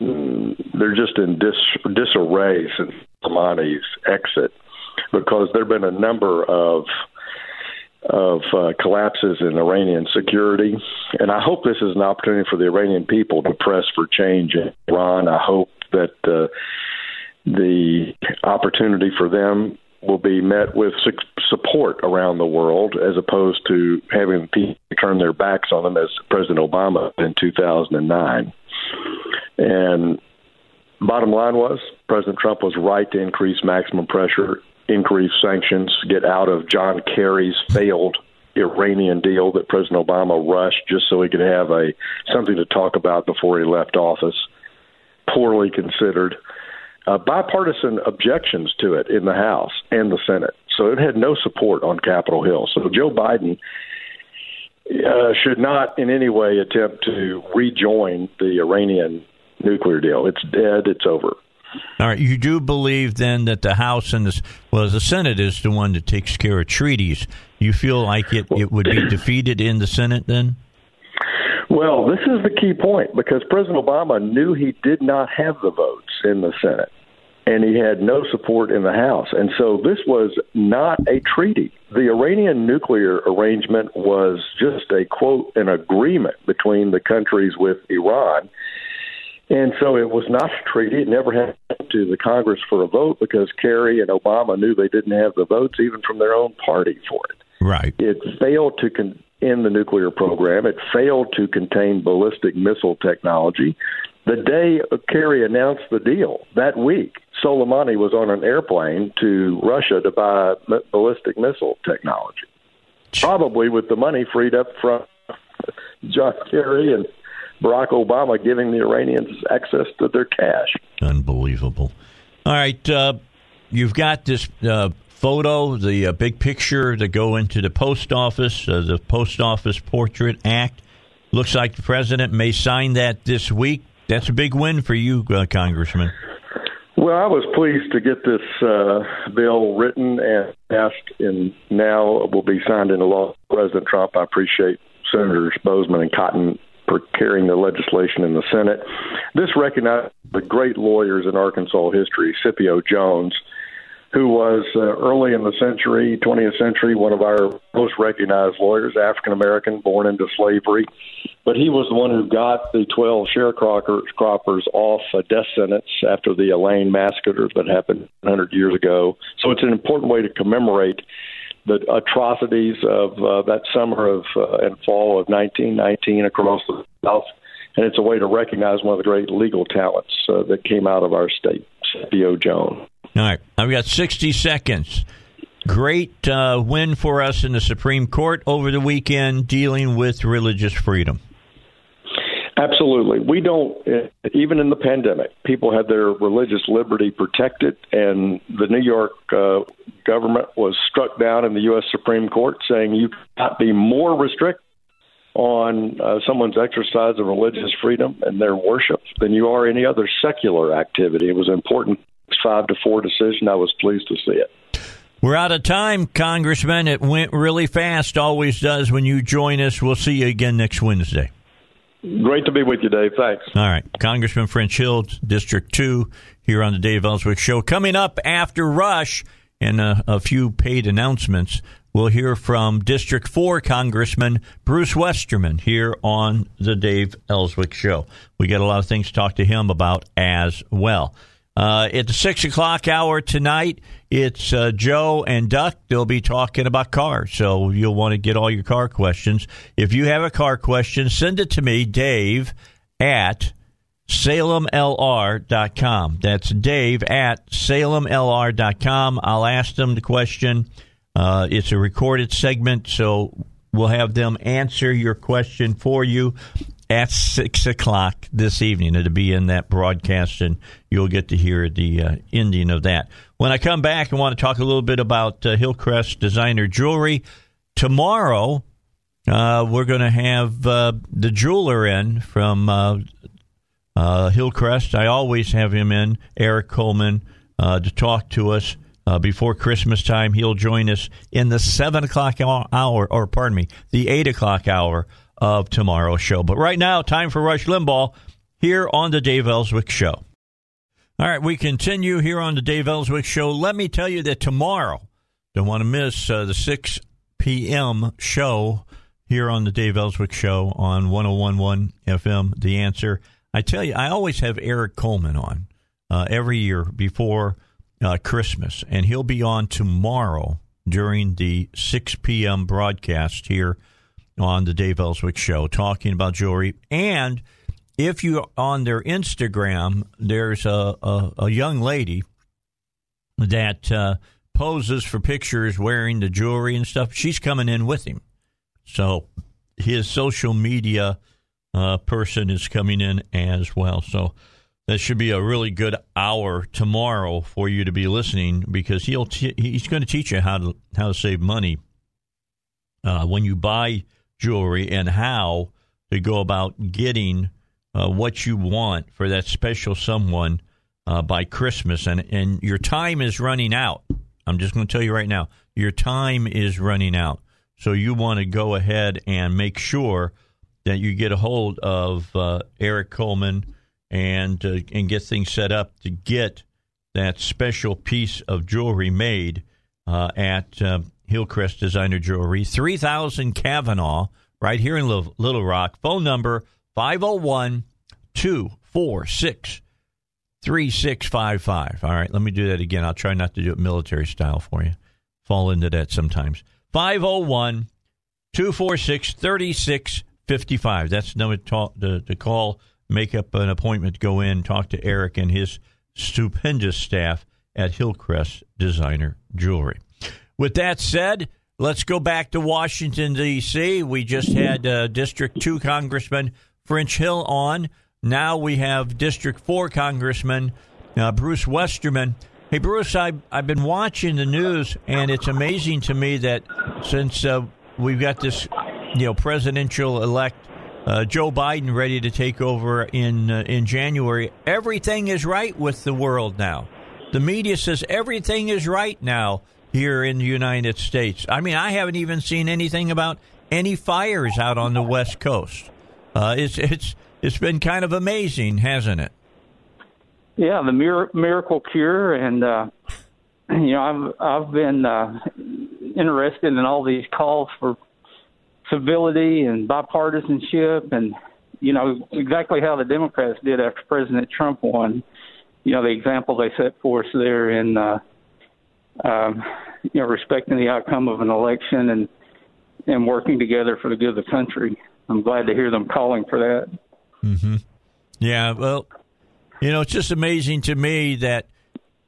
mm, they're just in dis- disarray since Soleimani's exit because there have been a number of of uh, collapses in Iranian security. And I hope this is an opportunity for the Iranian people to press for change in Iran. I hope that uh, the opportunity for them will be met with support around the world as opposed to having people turn their backs on them as President Obama in 2009. And bottom line was President Trump was right to increase maximum pressure, increase sanctions, get out of John Kerry's failed Iranian deal that President Obama rushed just so he could have a something to talk about before he left office. Poorly considered uh, bipartisan objections to it in the House and the Senate. So it had no support on Capitol Hill. So Joe Biden uh, should not in any way attempt to rejoin the Iranian nuclear deal. It's dead. It's over. All right. You do believe then that the House and the well, the Senate is the one that takes care of treaties. You feel like it, it would be defeated in the Senate then? Well, this is the key point because President Obama knew he did not have the votes in the Senate and he had no support in the House. And so this was not a treaty. The Iranian nuclear arrangement was just a quote, an agreement between the countries with Iran. And so it was not a treaty. It never had to the Congress for a vote because Kerry and Obama knew they didn't have the votes even from their own party for it. Right. It failed to con- end the nuclear program. It failed to contain ballistic missile technology. The day Kerry announced the deal that week, Soleimani was on an airplane to Russia to buy ballistic missile technology, probably with the money freed up from John Kerry and Barack Obama giving the Iranians access to their cash. Unbelievable. All right, uh, you've got this uh, photo, the uh, big picture that go into the post office, uh, the Post Office Portrait Act. Looks like the president may sign that this week. That's a big win for you, uh, Congressman. Well, I was pleased to get this uh, bill written and passed, and now it will be signed into law. President Trump, I appreciate Senators Boozman and Cotton for carrying the legislation in the Senate. This recognizes the great lawyers in Arkansas history, Scipio Jones, who was uh, early in the century, 20th century, one of our most recognized lawyers, African American, born into slavery. But he was the one who got the 12 sharecroppers off a death sentence after the Elaine massacre that happened 100 years ago. So it's an important way to commemorate the atrocities of uh, that summer of uh, and fall of 1919 across the South. And it's a way to recognize one of the great legal talents uh, that came out of our state, Scipio Jones. All right. I've got 60 seconds. Great uh, win for us in the Supreme Court over the weekend dealing with religious freedom. Absolutely. We don't, even in the pandemic, people had their religious liberty protected, and the New York uh, government was struck down in the U.S. Supreme Court saying you cannot be more restrictive on uh, someone's exercise of religious freedom and their worship than you are any other secular activity. It was important five to four decision. I was pleased to see it. We're out of time, Congressman. It went really fast. Always does when you join us. We'll see you again next Wednesday. Great to be with you, Dave. Thanks. All right. Congressman French Hill, District 2, here on the Dave Elswick Show. Coming up after Rush and a, a few paid announcements, we'll hear from District 4 Congressman Bruce Westerman here on the Dave Elswick Show. We got a lot of things to talk to him about as well. Uh, at the 6 o'clock hour tonight, it's uh, Joe and Duck. They'll be talking about cars. So you'll want to get all your car questions. If you have a car question, send it to me, Dave, at salemlr.com. That's Dave at salemlr.com. I'll ask them the question. Uh, it's a recorded segment, so we'll have them answer your question for you at 6 o'clock this evening. It'll be in that broadcast, and you'll get to hear the uh, ending of that. When I come back, I want to talk a little bit about uh, Hillcrest Designer Jewelry. Tomorrow, uh, we're going to have uh, the jeweler in from uh, uh, Hillcrest. I always have him in, Eric Coleman, to talk to us uh, before Christmas time. He'll join us in the 7 o'clock hour, or pardon me, the 8 o'clock hour of tomorrow's show. But right now, time for Rush Limbaugh here on the Dave Elswick Show. All right, we continue here on the Dave Elswick Show. Let me tell you that tomorrow, don't want to miss uh, the 6 p.m. show here on the Dave Elswick Show on 1011 FM, The Answer. I tell you, I always have Eric Coleman on uh, every year before uh, Christmas, and he'll be on tomorrow during the 6 p.m. broadcast here on the Dave Elswick Show, talking about jewelry. And if you're on their Instagram, there's a, a, a young lady that uh, poses for pictures wearing the jewelry and stuff. She's coming in with him. So his social media uh, person is coming in as well. So that should be a really good hour tomorrow for you to be listening because he'll t- he's going to teach you how to how to save money uh, when you buy jewelry and how to go about getting uh, what you want for that special someone uh, by Christmas and and your time is running out. I'm just going to tell you right now, your time is running out. So you want to go ahead and make sure that you get a hold of uh, Eric Coleman and uh, and get things set up to get that special piece of jewelry made uh, at uh, Hillcrest Designer Jewelry, 3000 Kavanaugh, right here in Little Rock. Phone number 501 246 3655. All right, let me do that again. I'll try not to do it military style for you. Fall into that sometimes. 501 246 3655. That's the number to, to call, make up an appointment, go in, talk to Eric and his stupendous staff at Hillcrest Designer Jewelry. With that said, let's go back to Washington, D.C. We just had uh, District 2 Congressman French Hill on. Now we have District 4 Congressman uh, Bruce Westerman. Hey, Bruce, I, I've been watching the news, and it's amazing to me that since uh, we've got this you know, presidential elect uh, Joe Biden ready to take over in uh, in January. Everything is right with the world now. The media says everything is right now here in the United States. I mean, I haven't even seen anything about any fires out on the West Coast. Uh, it's it's it's been kind of amazing, hasn't it? Yeah, the mir- miracle cure, and uh, you know, I've I've been uh, interested in all these calls for civility and bipartisanship and you know exactly how the Democrats did after President Trump won. You know the example they set for us there in uh, um, you know respecting the outcome of an election and and working together for the good of the country. I'm glad to hear them calling for that. Mm-hmm. Yeah, well, you know, it's just amazing to me that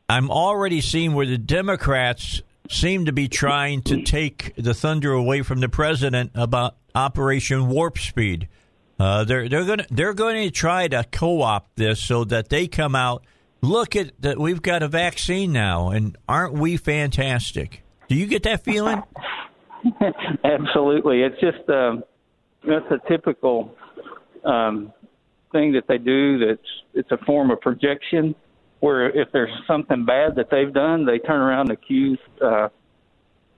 I'm already seeing where the Democrats seem to be trying to take the thunder away from the president about Operation Warp Speed. Uh, they're they're going they're going to try to co-opt this so that they come out. Look at that, we've got a vaccine now, and aren't we fantastic? Do you get that feeling? Absolutely, it's just uh, that's a typical um, thing that they do. That's it's a form of projection where if there's something bad that they've done, they turn around and accuse uh,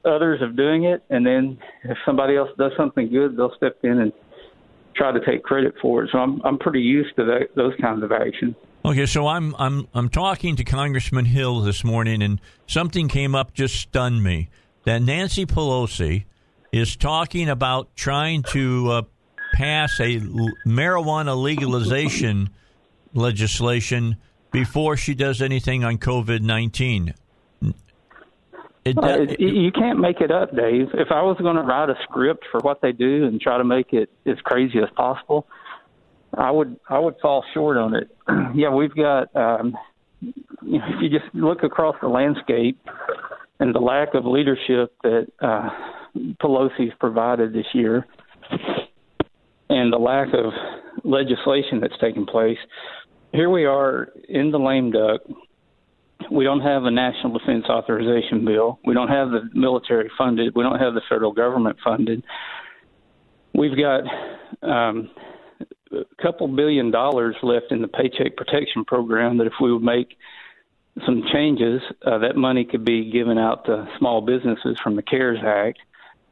others of doing it, and then if somebody else does something good, they'll step in and try to take credit for it. So I'm I'm pretty used to that, those kinds of actions. Okay, so I'm I'm I'm talking to Congressman Hill this morning, and something came up just stunned me that Nancy Pelosi is talking about trying to uh, pass a l- marijuana legalization legislation before she does anything on COVID 19. Uh, you can't make it up, Dave. If I was going to write a script for what they do and try to make it as crazy as possible, I would I would fall short on it. yeah, we've got. Um, you know, if you just look across the landscape and the lack of leadership that uh, Pelosi's provided this year, and the lack of legislation that's taken place, here we are in the lame duck we don't have a national defense authorization bill. We don't have the military funded. We don't have the federal government funded. We've got um, a couple billion dollars left in the Paycheck Protection Program that if we would make some changes, uh, that money could be given out to small businesses from the CARES Act.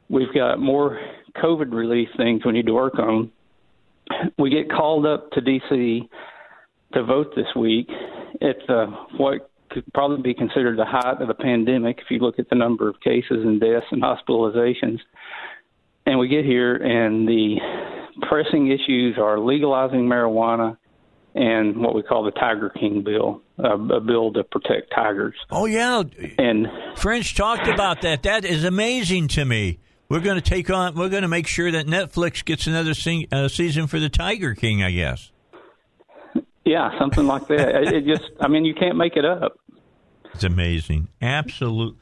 We've got more COVID relief things we need to work on. We get called up to D.C. to vote this week at uh, what could probably be considered the height of the pandemic if you look at the number of cases and deaths and hospitalizations. And we get here, and the pressing issues are legalizing marijuana and what we call the Tiger King bill, uh, a bill to protect tigers. Oh yeah, and French talked about that. That is amazing to me. We're going to take on. We're going to make sure that Netflix gets another sing, uh, season for the Tiger King. I guess. Yeah, something like that. it just, I mean, you can't make it up. It's amazing. Absolute.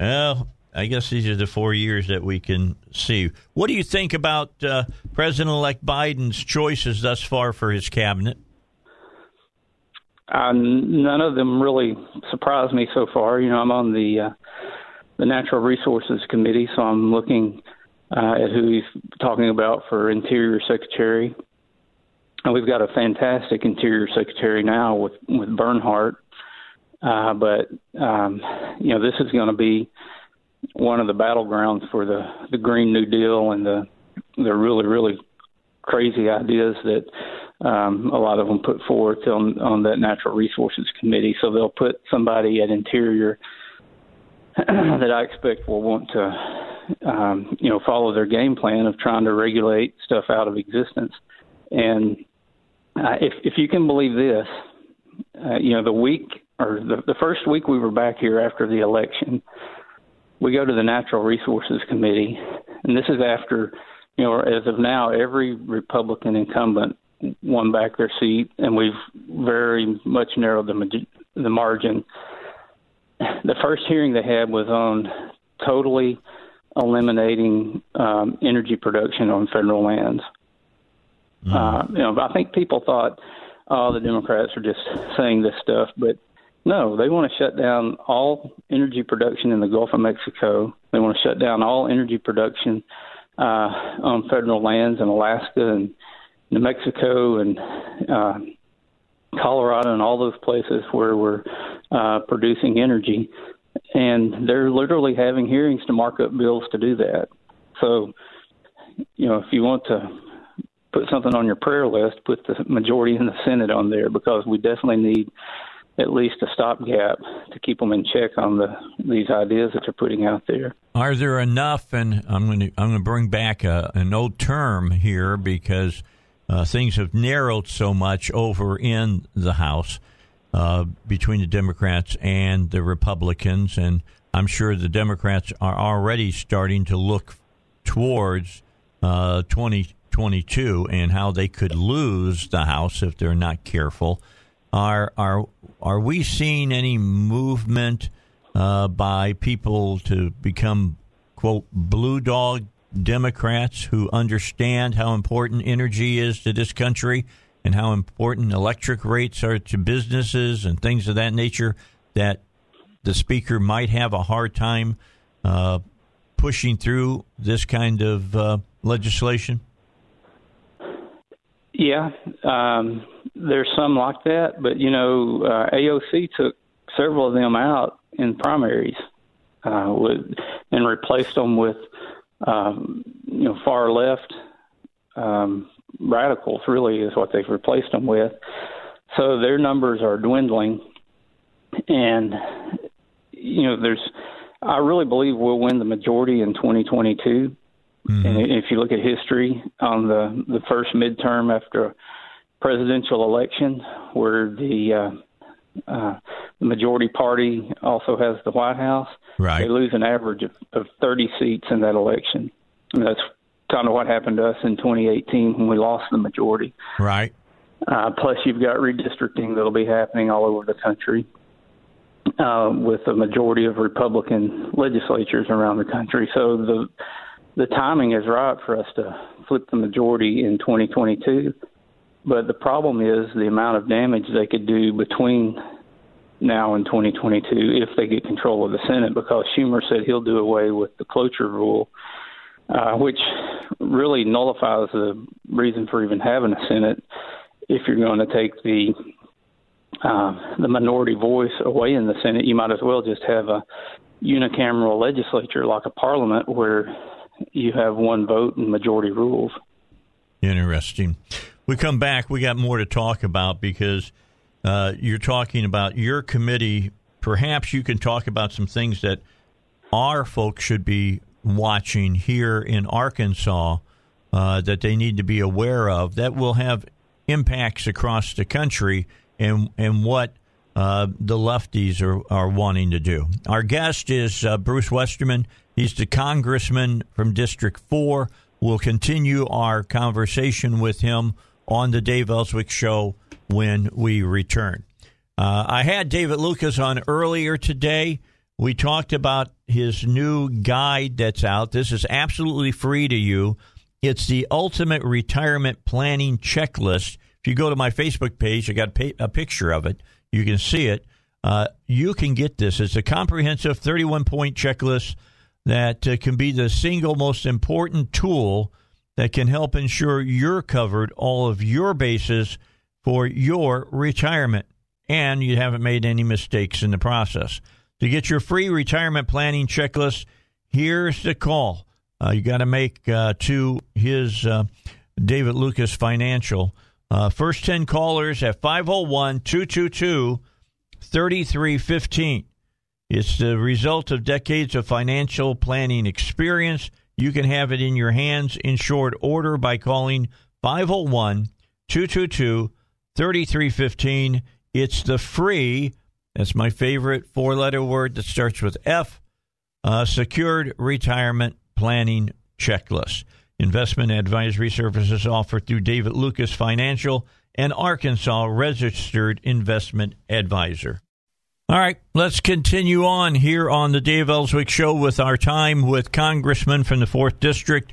Well, I guess these are the four years that we can see. What do you think about uh, President elect Biden's choices thus far for his cabinet? Uh, none of them really surprised me so far. You know, I'm on the uh, the Natural Resources Committee, so I'm looking uh, at who he's talking about for Interior Secretary. And we've got a fantastic Interior Secretary now with with Bernhardt, uh, but um, you know this is going to be one of the battlegrounds for the the Green New Deal and the the really really crazy ideas that um, a lot of them put forth on on that Natural Resources Committee. So they'll put somebody at Interior that I expect will want to um, you know follow their game plan of trying to regulate stuff out of existence and uh, if if you can believe this, uh, you know, the week or the, the first week we were back here after the election, we go to the Natural Resources Committee, and this is after, you know, as of now, every Republican incumbent won back their seat, and we've very much narrowed the the margin. The first hearing they had was on totally eliminating um, energy production on federal lands. Mm-hmm. Uh, you know, I think people thought, oh, the Democrats are just saying this stuff, but no, they want to shut down all energy production in the Gulf of Mexico. They want to shut down all energy production uh, on federal lands in Alaska and New Mexico and uh, Colorado and all those places where we're uh, producing energy. And they're literally having hearings to mark up bills to do that. So, you know, if you want to put something on your prayer list, put the majority in the Senate on there because we definitely need at least a stopgap to keep them in check on the these ideas that they're putting out there. Are there enough? And I'm going to I'm going to bring back a, an old term here because uh, things have narrowed so much over in the House uh, between the Democrats and the Republicans, and I'm sure the Democrats are already starting to look towards uh, 20 22 and how they could lose the House if they're not careful. Are are are we seeing any movement uh, by people to become quote blue dog Democrats who understand how important energy is to this country and how important electric rates are to businesses and things of that nature? That the speaker might have a hard time uh, pushing through this kind of uh, legislation. Yeah, um, there's some like that, but you know, uh, AOC took several of them out in primaries, uh, with, and replaced them with, um, you know, far left um, radicals. Really, is what they've replaced them with. So their numbers are dwindling, and you know, there's I really believe we'll win the majority in 2022. Mm-hmm. And if you look at history on the the first midterm after a presidential election, where the uh, uh, the majority party also has the White House, Right. they lose an average of, of 30 seats in that election. And that's kind of what happened to us in 2018 when we lost the majority. Right. Uh, plus, you've got redistricting that'll be happening all over the country uh, with a majority of Republican legislatures around the country. So the the timing is right for us to flip the majority in 2022. But the problem is the amount of damage they could do between now and 2022 if they get control of the Senate, because Schumer said he'll do away with the cloture rule, uh, which really nullifies the reason for even having a Senate if you're going to take the uh, the minority voice away in the Senate, you might as well just have a unicameral legislature like a parliament where you have one vote and majority rules. Interesting. We come back. We got more to talk about because uh, you're talking about your committee. Perhaps you can talk about some things that our folks should be watching here in Arkansas uh, that they need to be aware of that will have impacts across the country and and what uh, the lefties are, are wanting to do. Our guest is uh, Bruce Westerman. He's the congressman from District 4. We'll continue our conversation with him on the Dave Elswick Show when we return. Uh, I had David Lukas on earlier today. We talked about his new guide that's out. This is absolutely free to you. It's the Ultimate Retirement Planning Checklist. If you go to my Facebook page, I got a picture of it. You can see it. Uh, you can get this. It's a comprehensive 31 point checklist that uh, can be the single most important tool that can help ensure you're covered all of your bases for your retirement and you haven't made any mistakes in the process. To get your free retirement planning checklist, here's the call. Uh, you got to make uh, to his uh, David Lukas Financial. Uh, first 10 callers at 501 222 3315. It's the result of decades of financial planning experience. You can have it in your hands in short order by calling 501 222 3315. It's the free, that's my favorite four letter word that starts with F, uh, secured retirement planning checklist. Investment advisory services offered through David Lukas Financial, an Arkansas registered investment advisor. All right, let's continue on here on the Dave Elswick Show with our time with Congressman from the 4th District,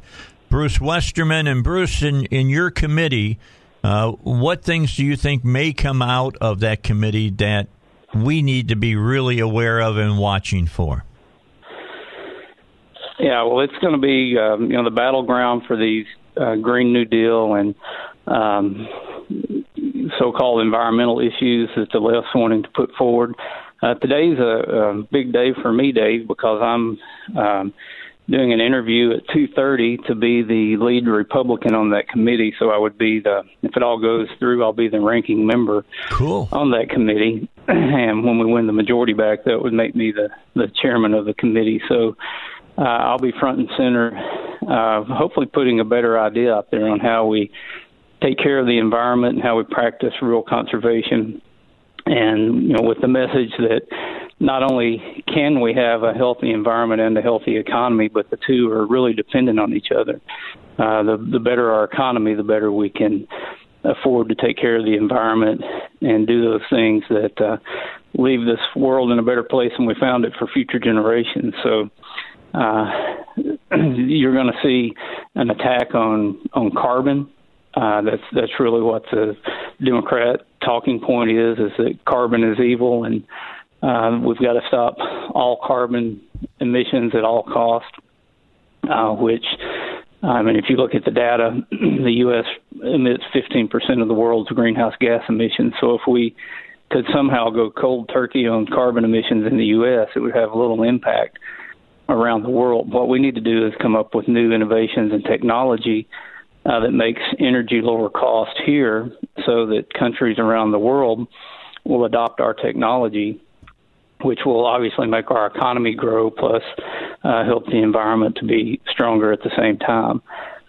Bruce Westerman. And Bruce, in, in your committee, uh, what things do you think may come out of that committee that we need to be really aware of and watching for? Yeah, well, it's going to be um, you know the battleground for these uh, Green New Deal and um, so-called environmental issues that the left's wanting to put forward. Uh, today's a, a big day for me, Dave, because I'm um, doing an interview at 2:30 to be the lead Republican on that committee. So I would be the if it all goes through, I'll be the ranking member Cool. on that committee. And when we win the majority back, that would make me the the chairman of the committee. So uh, I'll be front and center, uh, hopefully putting a better idea out there on how we take care of the environment and how we practice rural conservation. And you know, with the message that not only can we have a healthy environment and a healthy economy, but the two are really dependent on each other. Uh, the the better our economy, the better we can afford to take care of the environment and do those things that uh, leave this world in a better place than we found it for future generations. So uh, you're going to see an attack on on carbon. Uh, that's that's really what the Democrat talking point is: is that carbon is evil, and uh, we've got to stop all carbon emissions at all cost. Uh, which, I mean, if you look at the data, the U.S. emits 15% of the world's greenhouse gas emissions. So if we could somehow go cold turkey on carbon emissions in the U.S., it would have little impact around the world. What we need to do is come up with new innovations and technology uh, that makes energy lower cost here so that countries around the world will adopt our technology which will obviously make our economy grow, plus uh, help the environment to be stronger at the same time.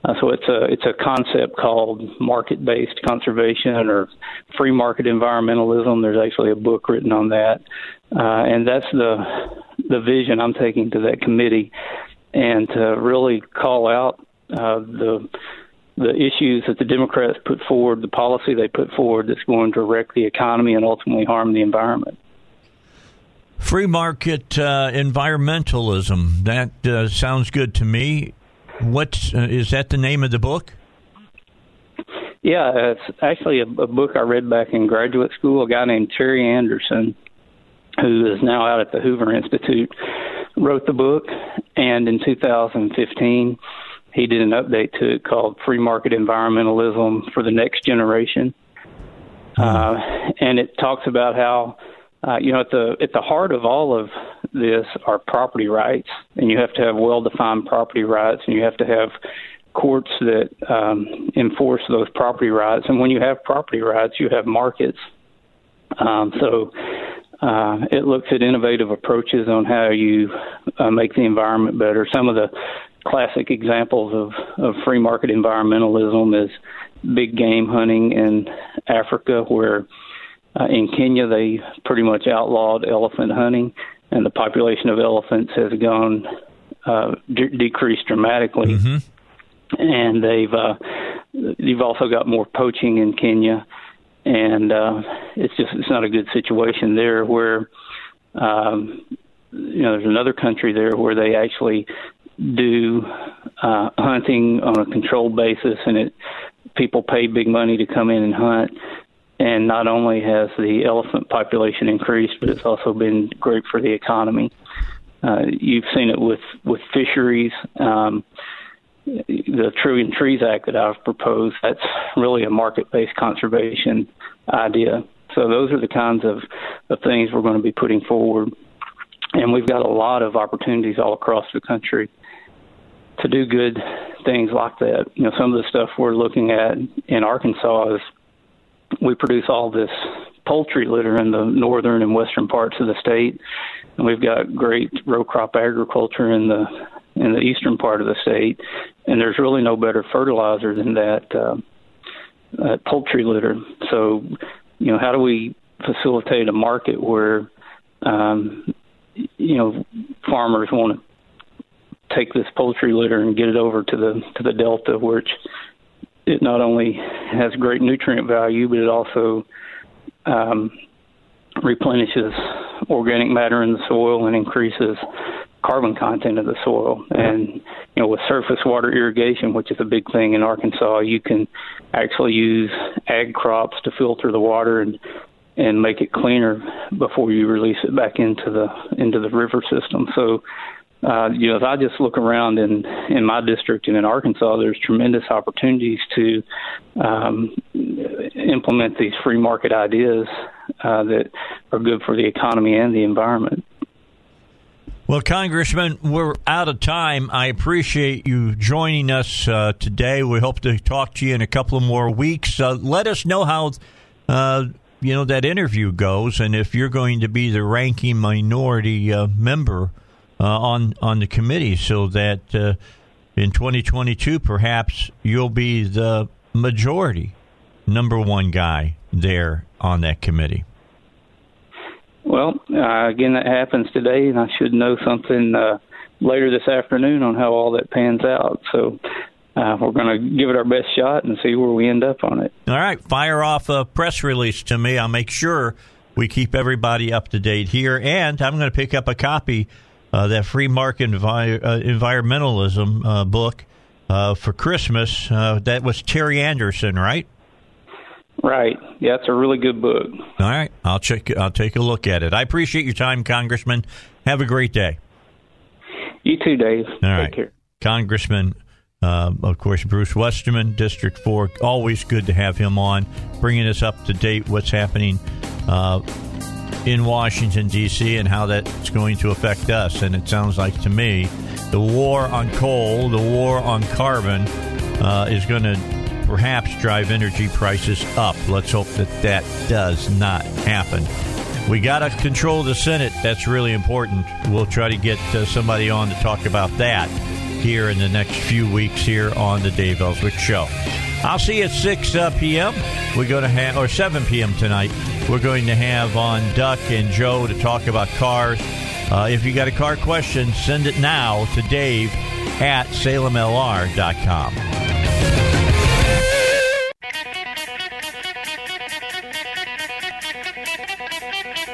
Uh, so it's a it's a concept called market-based conservation or free market environmentalism. There's actually a book written on that, uh, and that's the the vision I'm taking to that committee, and to really call out uh, the the issues that the Democrats put forward, the policy they put forward that's going to wreck the economy and ultimately harm the environment. Free market uh, environmentalism. That uh, sounds good to me. What uh, is that? The name of the book? Yeah, it's actually a, a book I read back in graduate school. A guy named Terry Anderson, who is now out at the Hoover Institute, wrote the book, and in 2015 he did an update to it called "Free Market Environmentalism for the Next Generation," mm-hmm. uh, and it talks about how uh, you know, at the at the heart of all of this are property rights, and you have to have well-defined property rights, and you have to have courts that um, enforce those property rights. And when you have property rights, you have markets. Um, so uh, it looks at innovative approaches on how you uh, make the environment better. Some of the classic examples of, of free market environmentalism is big game hunting in Africa, where uh, in Kenya, they pretty much outlawed elephant hunting, and the population of elephants has gone uh, de- decreased dramatically. Mm-hmm. And they've uh, you've also got more poaching in Kenya, and uh, it's just it's not a good situation there. Where um, you know there's another country there where they actually do uh, hunting on a controlled basis, and it people pay big money to come in and hunt and not only has the elephant population increased, but it's also been great for the economy. Uh, you've seen it with with fisheries. Um, the Trillion Trees Act that I've proposed, that's really a market based conservation idea. So those are the kinds of, of things we're going to be putting forward. And we've got a lot of opportunities all across the country to do good things like that. You know, some of the stuff we're looking at in Arkansas is we produce all this poultry litter in the northern and western parts of the state, and we've got great row crop agriculture in the in the eastern part of the state, and there's really no better fertilizer than that uh, uh, poultry litter. So, you know, how do we facilitate a market where um, you know farmers want to take this poultry litter and get it over to the to the delta, which it not only has great nutrient value, but it also um, replenishes organic matter in the soil and increases carbon content of the soil. And you know, with surface water irrigation, which is a big thing in Arkansas, you can actually use ag crops to filter the water and and make it cleaner before you release it back into the into the river system. So uh, you know, if I just look around in in my district and in Arkansas, there's tremendous opportunities to um, implement these free market ideas uh, that are good for the economy and the environment. Well, Congressman, we're out of time. I appreciate you joining us uh, today. We hope to talk to you in a couple of more weeks. Uh, let us know how uh, you know that interview goes, and if you're going to be the ranking minority uh, member on on the committee, so that uh, in 2022 perhaps you'll be the majority number one guy there on that committee. Well, uh, again, that happens today, and I should know something uh, later this afternoon on how all that pans out. So uh, we're going to give it our best shot and see where we end up on it. All right, fire off a press release to me. I'll make sure we keep everybody up to date here, and I'm going to pick up a copy uh, that free market envi- uh, environmentalism uh, book uh, for Christmas. Uh, that was Terry Anderson, right? Right. Yeah, it's a really good book. All right, I'll check. I'll take a look at it. I appreciate your time, Congressman. Have a great day. You too, Dave. All Take right. care. Congressman, uh, of course, Bruce Westerman, District 4. Always good to have him on, bringing us up to date what's happening uh, in Washington, D.C., and how that's going to affect us. And it sounds like to me the war on coal, the war on carbon, uh, is going to perhaps drive energy prices up. Let's hope that that does not happen. we got to control the Senate. That's really important. We'll try to get uh, somebody on to talk about that here in the next few weeks here on the Dave Elswick Show. I'll see you at 6 uh, p.m. We're going to have, or 7 p.m. tonight, we're going to have on Duck and Joe to talk about cars. Uh, if you got a car question, send it now to Dave at salemlr.com.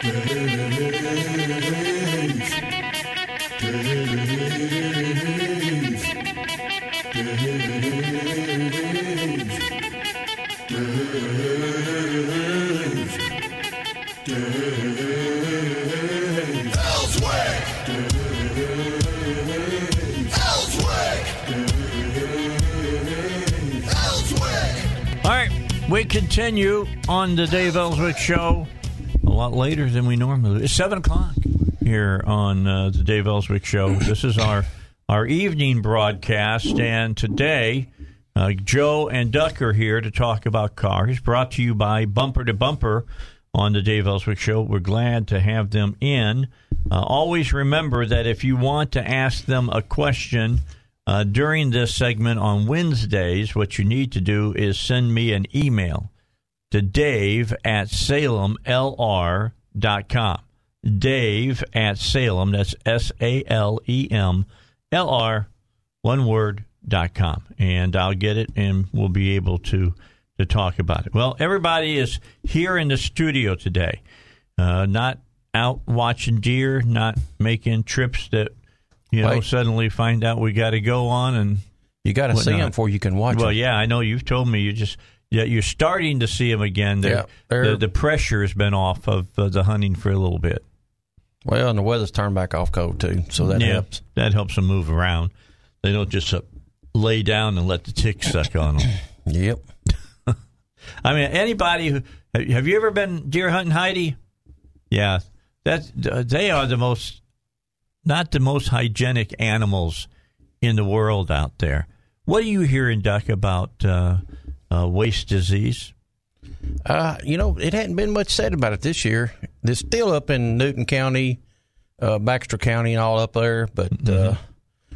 All continue on the Dave Elswick Show a lot later than we normally. It's 7 o'clock here on uh, the Dave Elswick Show. This is our, our evening broadcast, and today uh, Joe and Duck are here to talk about cars, brought to you by Bumper to Bumper on the Dave Elswick Show. We're glad to have them in. Uh, always remember that if you want to ask them a question uh, during this segment on Wednesdays, what you need to do is send me an email to dave at salemlr.com. Dave at Salem, that's S A L E M L R, one word, dot com. And I'll get it and we'll be able to, to talk about it. Well, everybody is here in the studio today, uh, not out watching deer, not making trips that, you know, Wait. suddenly find out we got to go on and You got to see them before you can watch well, them. yeah, I know you've told me you just yeah you're starting to see them again. They're- Yeah, the, the pressure has been off of uh, the hunting for a little bit. Well, and the weather's turned back off cold too, so that yeah, helps. that helps them move around. They don't just uh, lay down and let the ticks suck on them. Yep. I mean, anybody who have you ever been deer hunting, Heidi? Yeah, that they are the most not the most hygienic animals in the world out there. What are you hearing, Duck, about uh, uh, waste disease? Uh, you know, it hadn't been much said about it this year. It's still up in Newton County, uh, Baxter County, and all up there, but uh,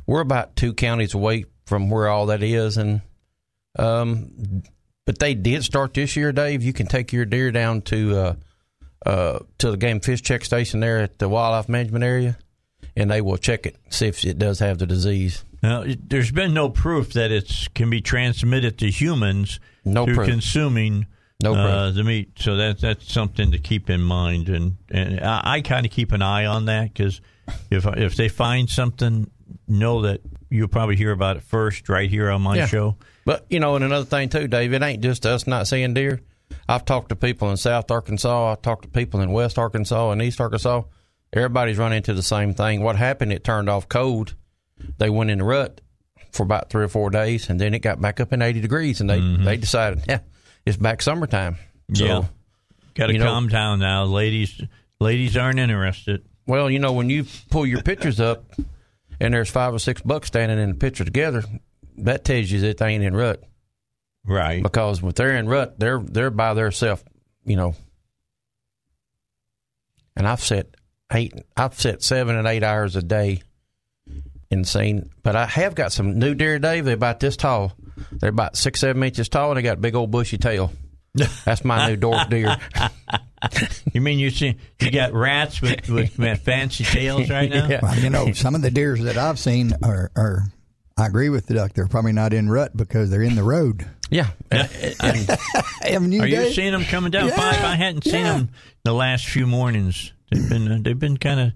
we're about two counties away from where all that is. And um, but they did start this year, Dave. You can take your deer down to uh, uh, to the game fish check station there at the wildlife management area, and they will check it, see if it does have the disease. Now, there's been no proof that it can be transmitted to humans No through proof. consuming No uh, proof. the meat. So that that's something to keep in mind, and and I, I kind of keep an eye on that because if if they find something, know that you'll probably hear about it first right here on my Yeah. show. But you know, and another thing too, Dave, it ain't just us not seeing deer. I've talked to people in South Arkansas. I've talked to people in West Arkansas and East Arkansas. Everybody's run into the same thing. What happened? It turned off cold. They went in the rut for about three or four days, and then it got back up in eighty degrees, and they mm-hmm. they decided, yeah, it's back summertime. So, yeah, got to you know- calm down now, ladies. Ladies aren't interested. Well, you know, when you pull your pictures up, and there's five or six bucks standing in the picture together, that tells you that they ain't in rut. Right. because if they're in rut, they're they're by themselves, you know. And I've set eight, I've set seven and eight hours a day, insane. But I have got some new deer, Dave. They're about this tall. They're about six, seven inches tall, and they got a big old bushy tail. That's my new dwarf deer. You mean you see you got rats with, with fancy tails right now? Yeah. Well, you know, some of the deers that I've seen are, are I agree with the duck. They're probably not in rut because they're in the road. Yeah, and, and Haven't you, Are you seeing them coming down? Yeah, Five. I hadn't seen them the last few mornings. They've been uh, they've been kind of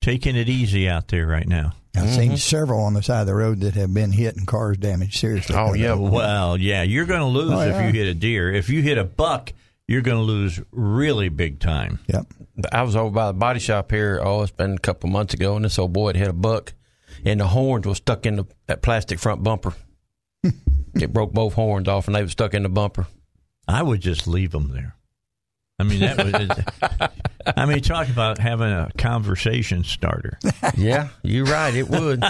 taking it easy out there right now. I've Mm-hmm. seen several on the side of the road that have been hit and cars damaged seriously. Oh, yeah. Well, yeah, you're going to lose Oh, if yeah. you hit a deer. If you hit a buck, you're going to lose really big time. Yep. I was over by the body shop here. Oh, it's been a couple months ago, and this old boy had hit a buck, and the horns was stuck in the that plastic front bumper. it broke both horns off, and they were stuck in the bumper. I would just leave them there. I mean, that was. I mean, talk about having a conversation starter. Yeah, you're right. It would.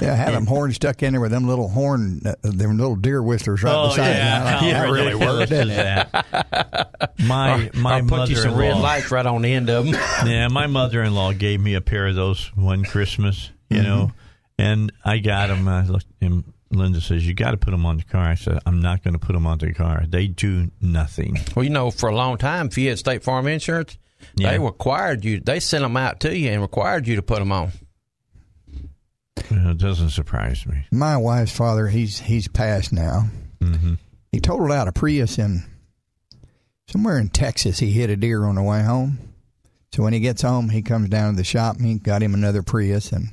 Yeah, have them horns stuck in there with them little horn, uh, them little deer whistlers right oh beside yeah, them. how that really worked, didn't is it? that? My my I'll put you some red lights right on the end of them. Yeah, my mother-in-law gave me a pair of those one Christmas, you know, and I got them. I looked, and Linda says, "You got to put them on the car." I said, "I'm not going to put them on the car. They do nothing." Well, you know, for a long time, if you had State Farm insurance, Yeah. they required you. They sent them out to you and required you to put them on. Well, it doesn't surprise me. My wife's father, he's he's passed now. Mm-hmm. He totaled out a Prius in somewhere in Texas. He hit a deer on the way home. So when he gets home, he comes down to the shop and he got him another Prius, and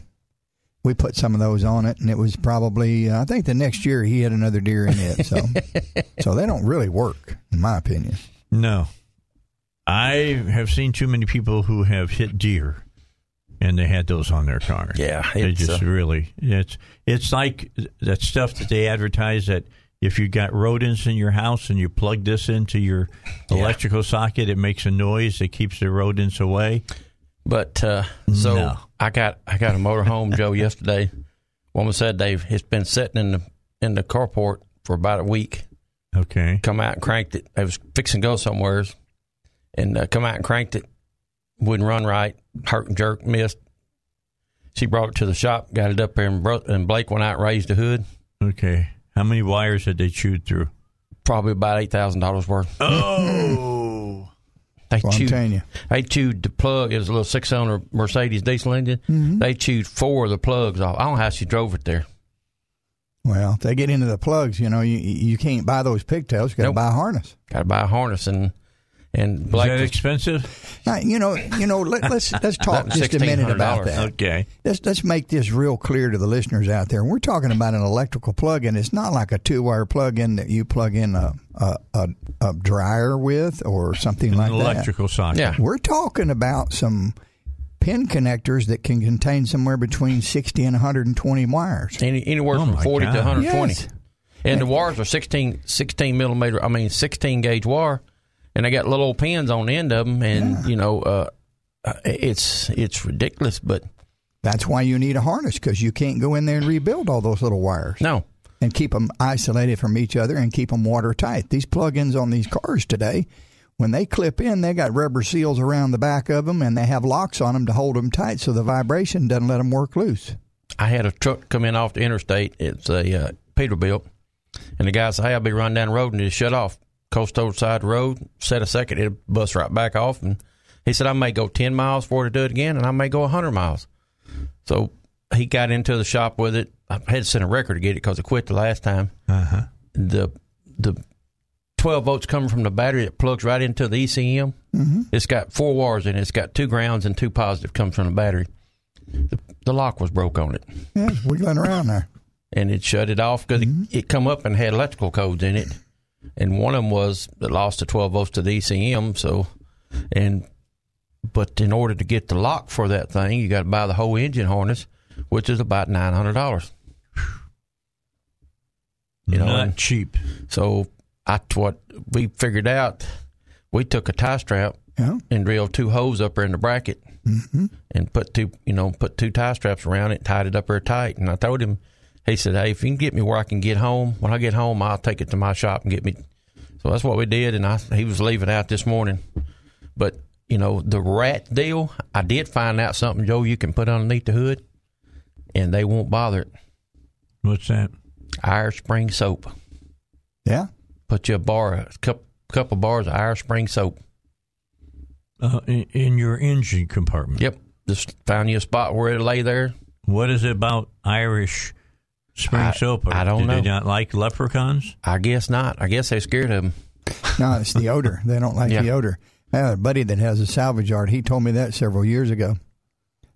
we put some of those on it. And it was probably, uh, I think, the next year he had another deer in it. So, so they don't really work, in my opinion. No, I have seen too many people who have hit deer, and they had those on their cars. Yeah, they just uh, really it's it's like that stuff that they advertise that if you got rodents in your house and you plug this into your electrical socket, it makes a noise that keeps the rodents away. But uh, so No. I got I got a motorhome Joe yesterday. Woman said Dave it's been sitting in the in the carport for about a week. Okay, Come out and cranked it. I was fixing to go somewheres, and uh, come out and cranked it. Wouldn't run right. Hurt and jerk missed. She brought it to the shop, got it up there, and, bro- and Blake went out and raised the hood. okay. How many wires had they chewed through? Probably about eight thousand dollars worth. Oh, They Well, chewed. They chewed the plug. It was a little six cylinder Mercedes diesel engine. Mm-hmm. They chewed four of the plugs off. I don't know how she drove it there. Well, if they get into the plugs, you know, you you can't buy those pigtails. You got to Nope. buy a harness. Got to buy a harness and and is Blake that expensive? Now, you know, you know. Let, let's let's talk just a minute about that. Okay, Let's let's make this real clear to the listeners out there. We're talking about an electrical plug-in. It's not like a two-wire plug-in that you plug in a a, a, a dryer with or something like that. an like electrical socket. Yeah. We're talking about some pin connectors that can contain somewhere between 60 and 120 wires. any, anywhere Oh from 40 God. to 120. Yes. And the wires are 16, 16 millimeter, I mean, 16 gauge wire. And they got little old pins on the end of them. And, you know, uh, uh, it's it's ridiculous, but That's why you need a harness because you can't go in there and rebuild all those little wires. no. and keep them isolated from each other and keep them watertight. These plug-ins on these cars today, when they clip in, they got rubber seals around the back of them and they have locks on them to hold them tight so the vibration doesn't let them work loose. I had a truck come in off the interstate. It's a uh, Peterbilt. And the guy said, Hey, I'll be running down the road and just shut off. Coast side road, set a second, it'll bust right back off. And he said, I may go 10 miles for it to do it again, and I may go 100 miles. So he got into the shop with it. I had to send a record to get it because it quit the last time. Uh-huh. The the 12 volts coming from the battery that plugs right into the ECM. Mm-hmm. It's got four wires in it. It's got two grounds and two positive comes from the battery. The, the lock was broke on it Yeah, wiggling around there. and it shut it off because it, it come up and had electrical codes in it, and one of them was it lost the 12 volts to the ECM. So, and but in order to get the lock for that thing, you got to buy the whole engine harness, which is about nine hundred dollars. You know, Not cheap. So I what we figured out, we took a tie strap Yeah. and drilled two holes up there in the bracket mm-hmm. and put two, you know, put two tie straps around it, tied it up there tight. And I told him, he said, "Hey, if you can get me where I can get home, when I get home, I'll take it to my shop and get me." So that's what we did, and I he was leaving out this morning. But you know, the rat deal, I did find out something, Joe, you can put underneath the hood, and they won't bother it. What's that? Irish Spring soap. Yeah. Put you a bar, a couple, couple bars of Irish Spring soap. Uh, in, in your engine compartment. Yep. Just found you a spot where it lay there. What is it about Irish spring I- soap? I don't Do they know. not like leprechauns? I guess not. I guess they're scared of them. No, it's the odor. They don't like Yeah. the odor. I have a buddy that has a salvage yard. He told me that several years ago.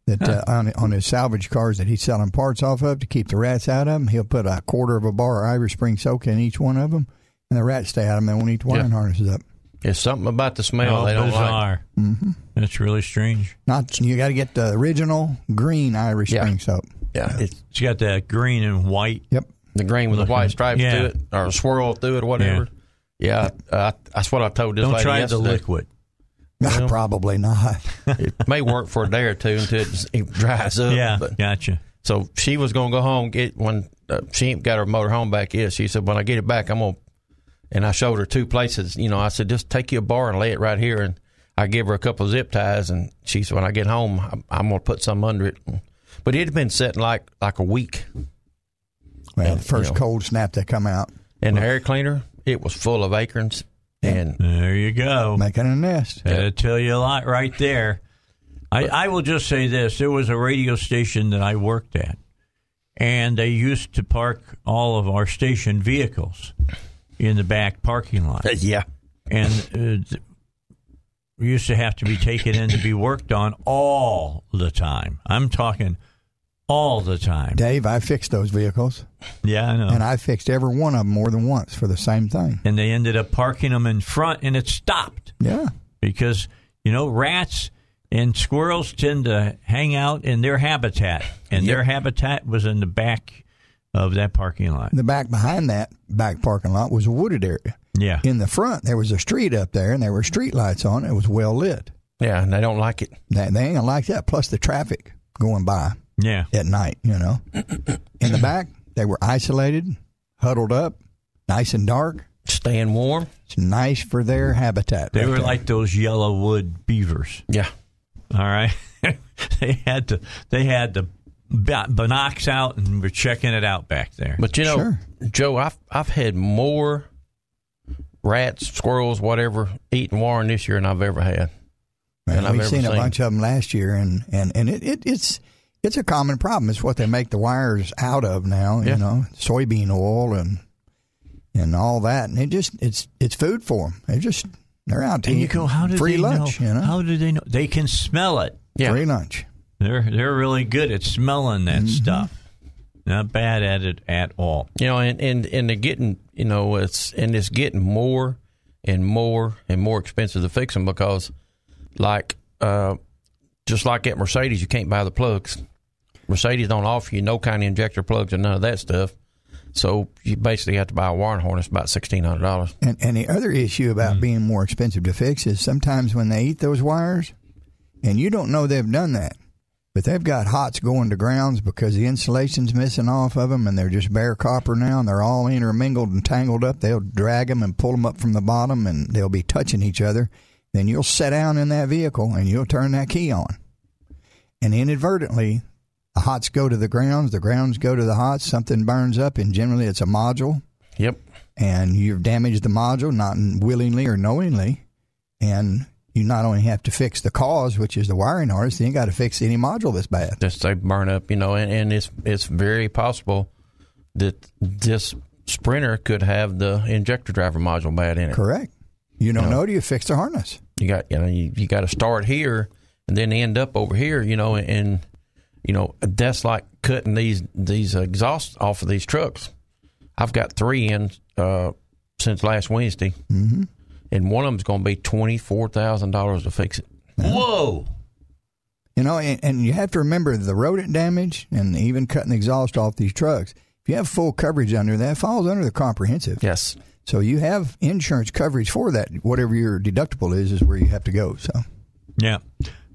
That uh, on on his salvage cars that he's selling parts off of to keep the rats out of them, he'll put a quarter of a bar of Irish Spring soak in each one of them, and the rats stay out of them. They won't eat the wiring Yeah. harnesses up. It's something about the smell oh, they don't like. Mm-hmm. That's really strange. Not you got to get the original green Irish Yeah. Spring soap. Yeah, it's It's got that green and white. Yep. the green with the white stripes Yeah. to it, or a swirl through it, or whatever. Yeah, uh, that's what I told this Don't lady try the yesterday. liquid. Well- Probably not. it may work for a day or two until it, it dries up. yeah, but- gotcha. so she was going to go home get when uh, she ain't got her motor home back yet. She said, "When I get it back, I'm gonna And I showed her two places. You know, I said, just take you a bar and lay it right here. And I give her a couple of zip ties. And she said, when I get home, I'm, I'm going to put some under it. But it had been sitting like like a week. Well, And, the first you know. cold snap that come out, And the air cleaner, it was full of acorns. And There you go. making a nest. That'll tell you a lot right there. I, I will just say this: there was a radio station that I worked at, and they used to park all of our station vehicles in the back parking lot, yeah, and uh, th- we used to have to be taken in to be worked on all the time. I'm talking all the time. Dave, I fixed those vehicles, Yeah, I know. and I fixed every one of them more than once for the same thing. and they ended up parking them in front, and it stopped. Yeah, because you know rats and squirrels tend to hang out in their habitat, and their habitat was in the back of that parking lot. the back behind that back parking lot was a wooded area. Yeah, In the front, there was a street up there, and there were street lights on. It was well lit. yeah, and they don't like it. They, they ain't gonna like that. Plus the traffic going by yeah. at night. You know, in the back, they were isolated, huddled up, nice and dark. Staying warm. It's nice for their habitat. They right were there. like those yellow wood beavers. Yeah. All right, they had to they had the binocs out and were checking it out back there. But you know, Sure. Joe, I've I've had more rats, squirrels, whatever, eating Warren this year than I've ever had. Man, than I've we've ever seen a bunch of them last year, and and and it, it it's it's a common problem. It's what they make the wires out of now. Yeah. You know, soybean oil and and all that, and it just it's it's food for them. They just they're out to and you go, how do free they lunch? know? You know, How do they know? They can smell it. Yeah. free lunch. They're they're really good at smelling Mm-hmm. that stuff. Not bad at it at all. You know, and and and they're getting, you know, it's and it's getting more and more and more expensive to fix them because, like, uh, just like at Mercedes, you can't buy the plugs. Mercedes don't offer you no kind of injector plugs and none of that stuff. So you basically have to buy a horn. It's about sixteen hundred dollars. And and the other issue about mm-hmm. being more expensive to fix is sometimes when they eat those wires, and you don't know they've done that, but they've got hots going to grounds because the insulation's missing off of them, and they're just bare copper now, and they're all intermingled and tangled up. They'll drag them and pull them up from the bottom, and they'll be touching each other. Then you'll sit down in that vehicle and you'll turn that key on, and inadvertently. The hots go to the grounds, the grounds go to the hots, something burns up, and generally it's a module Yep. and you've damaged the module not willingly or knowingly, and you not only have to fix the cause, which is the wiring harness, you got to fix any module that's bad. Just they burn up, you know, and, and it's it's very possible that this Sprinter could have the injector driver module bad in it. Correct. You don't Yeah. know till you fix the harness. You got you know you, you got to start here and then end up over here, you know, and you know that's like cutting these these exhausts off of these trucks. I've got three in uh, since last Wednesday, mm-hmm. and one of them's going to be twenty four thousand dollars to fix it. Whoa! You know, and, and you have to remember the rodent damage and even cutting the exhaust off these trucks. If you have full coverage under that, it falls under the comprehensive. Yes, So you have insurance coverage for that. Whatever your deductible is, is where you have to go. So Yeah.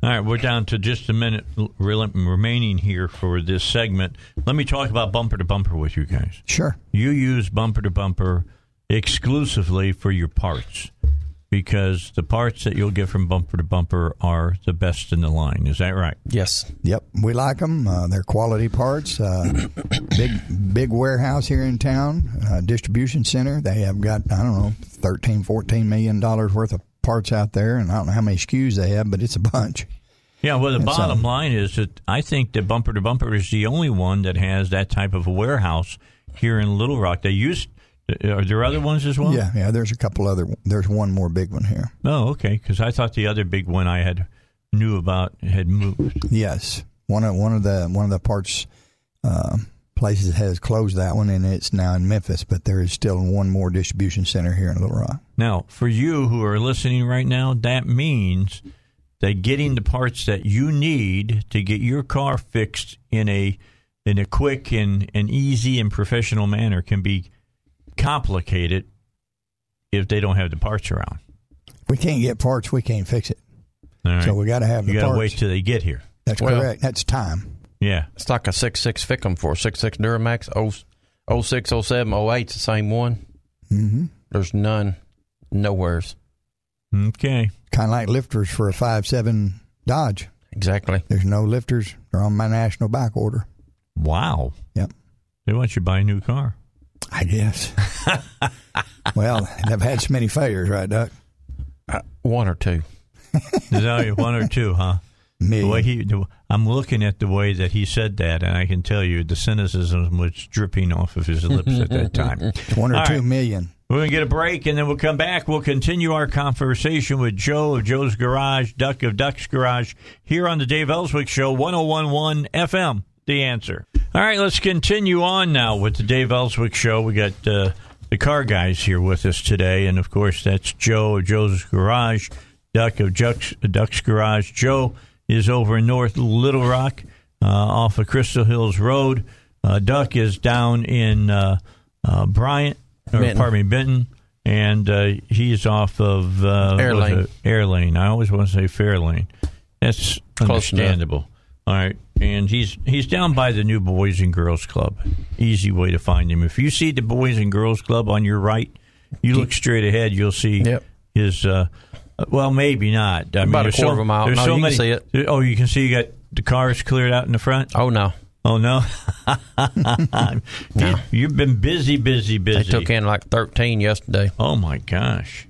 All right, we're down to just a minute remaining here for this segment. Let me talk about bumper to bumper with you guys. sure. You use bumper to bumper exclusively for your parts because the parts that you'll get from bumper to bumper are the best in the line. Is that right? yes, Yep, we like them. Uh, they're quality parts. Uh, big big warehouse here in town, uh, distribution center. They have got I don't know 13, 14 million dollars worth of parts out there, and I don't know how many SKUs they have, but it's a bunch. Yeah, well, the It's, bottom um, line is that I think that Bumper to Bumper is the only one that has that type of a warehouse here in Little Rock. They used, are there other ones as well? Yeah, yeah. There's a couple other. There's one more big one here. Oh, okay. Because I thought the other big one I had knew about had moved. Yes, one of one of the one of the parts uh, places has closed that one, and it's now in Memphis. But there is still one more distribution center here in Little Rock. Now, for you who are listening right now, that means that getting the parts that you need to get your car fixed in a in a quick and, and easy and professional manner can be complicated if they don't have the parts around. We can't get parts, we can't fix it. All right. So we got to have the you got to parts. wait till they get here. That's Well- correct. That's time. Yeah. it's like a six six FICM for a six six Duramax. Oh, oh six, oh seven, oh eight, the same one. hmm There's none, nowheres. Okay. Kind of like lifters for a five seven Dodge. Exactly. There's no lifters. They're on my national back order. Wow. Yep. They want you to buy a new car. I guess. well, they've had so many failures, right, Doc? Uh, one or two. Is that one or two, huh? Me. The Million. way he, the, I'm looking at the way that he said that, and I can tell you the cynicism was dripping off of his lips at that time. One or All two right. million. We're going to get a break, and then we'll come back. We'll continue our conversation with Joe of Joe's Garage, Duck of Duck's Garage, here on the Dave Elswick Show, 1011 FM. The answer. All right, let's continue on now with the Dave Elswick Show. We got uh, the car guys here with us today, and of course, that's Joe of Joe's Garage, Duck of Duck's, Duck's Garage. Joe is over in North Little Rock uh, off of Crystal Hills Road. Uh, Duck is down in uh, uh, Bryant, or Benton. pardon me, Benton, and uh, he's off of uh, Air Lane. I always want to say Fairlane. That's understandable. All right, and he's he's down by the new Boys and Girls Club. Easy way to find him. If you see the Boys and Girls Club on your right, you look straight ahead. You'll see Yep. his. Uh, well, maybe not. I mean, About a quarter so, of a mile. There's No, so you can see it. Oh, you can see you got the cars cleared out in the front. Oh no, Oh no, you, you've been busy, busy, busy. they busy. took in like thirteen yesterday. Oh my gosh.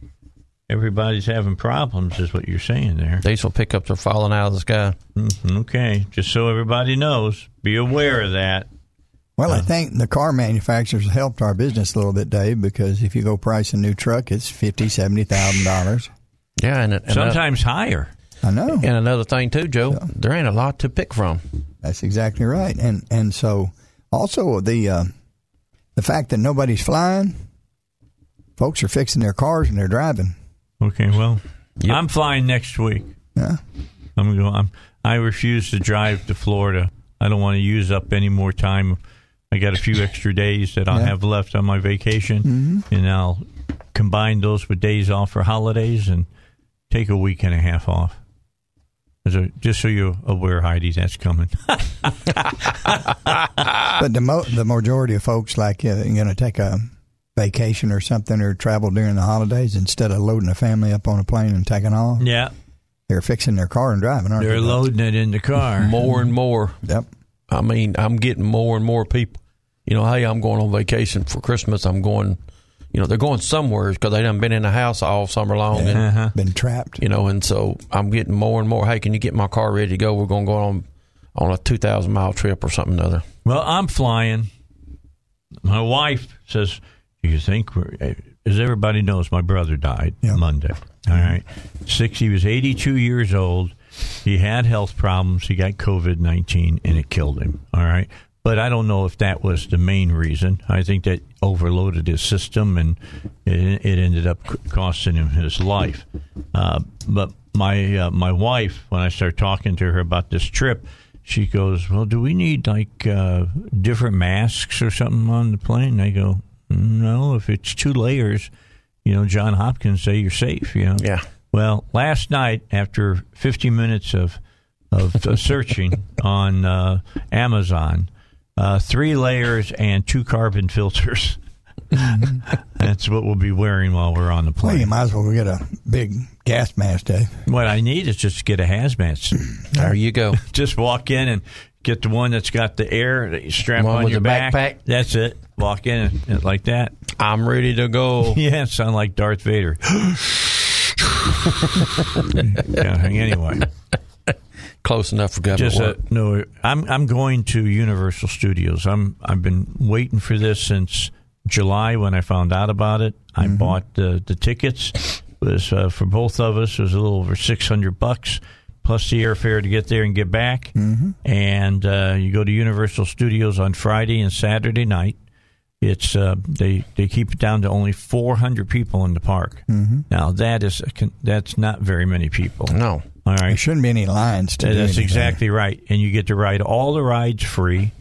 Everybody's having problems, is what you're saying there. Diesel pickups are falling out of the sky. Mhm, Okay, just so everybody knows, be aware of that. Well, I think the car manufacturers helped our business a little bit, Dave, because if you go price a new truck, it's fifty, seventy thousand dollars. Yeah, and, and Sometimes higher. I know. and another thing too, Joe. There ain't a lot to pick from. That's exactly right. And and so also the uh, the fact that nobody's flying, folks are fixing their cars and they're driving. Okay, well, Yep. I'm flying next week. Yeah. I'm going. I'm, I refuse to drive to Florida. I don't want to use up any more time. I got a few extra days that I'll Yeah. have left on my vacation, and I'll combine those with days off for holidays and take a week and a half off. As a, just so you're aware, Heidi, that's coming. But the mo- the majority of folks like uh, going to take a vacation or something or travel during the holidays instead of loading a family up on a plane and taking off. yeah, They're fixing their car and driving, aren't they're they? loading it in the car. More and more. Yep. I mean, I'm getting more and more people. You know, hey, I'm going on vacation for Christmas. I'm going. You know, they're going somewhere because they done been in the house all summer long, and Uh-huh. Been trapped. you know, and so I'm getting more and more. Hey, can you get my car ready to go? We're going to go on on a two thousand mile trip or something or other. Well, I'm flying. My wife says, "Do you think we're?" As everybody knows, my brother died Yeah. Monday. All right, six. He was 82 years old. He had health problems. He got COVID 19, and it killed him. All right, but I don't know if that was the main reason. I think that overloaded his system, and it, it ended up costing him his life. Uh, but my uh, my wife, when I started talking to her about this trip, she goes, "Well, do we need like uh, different masks or something on the plane?" I go, "No, if it's two layers, you know, John Hopkins say you're safe." You know. Yeah. Well, last night after 50 minutes of of uh, searching on uh, Amazon, uh, three layers and two carbon filters. That's what we'll be wearing while we're on the Well, you plane. might as well get a big gas mask, Dave. What I need is just get a hazmat suit. There you go. just walk in and get the one that's got the air that you strap One on with your the back. backpack? That's it. Walk in and, and like that. I'm ready to go. Yeah, sound like Darth Vader. yeah, anyway, Close enough for government just uh, work. no. I'm I'm going to Universal Studios. I'm I've been waiting for this since July when I found out about it. I bought the the tickets. It was uh, for both of us. It was a little over six hundred bucks plus the airfare to get there and get back. Mm-hmm. And uh, you go to Universal Studios on Friday and Saturday night. It's uh, they they keep it down to only 400 people in the park. Mm-hmm. Now that is a con- that's not very many people. No. All There right, shouldn't be any lines to do that's anything. exactly right. And you get to ride all the rides free,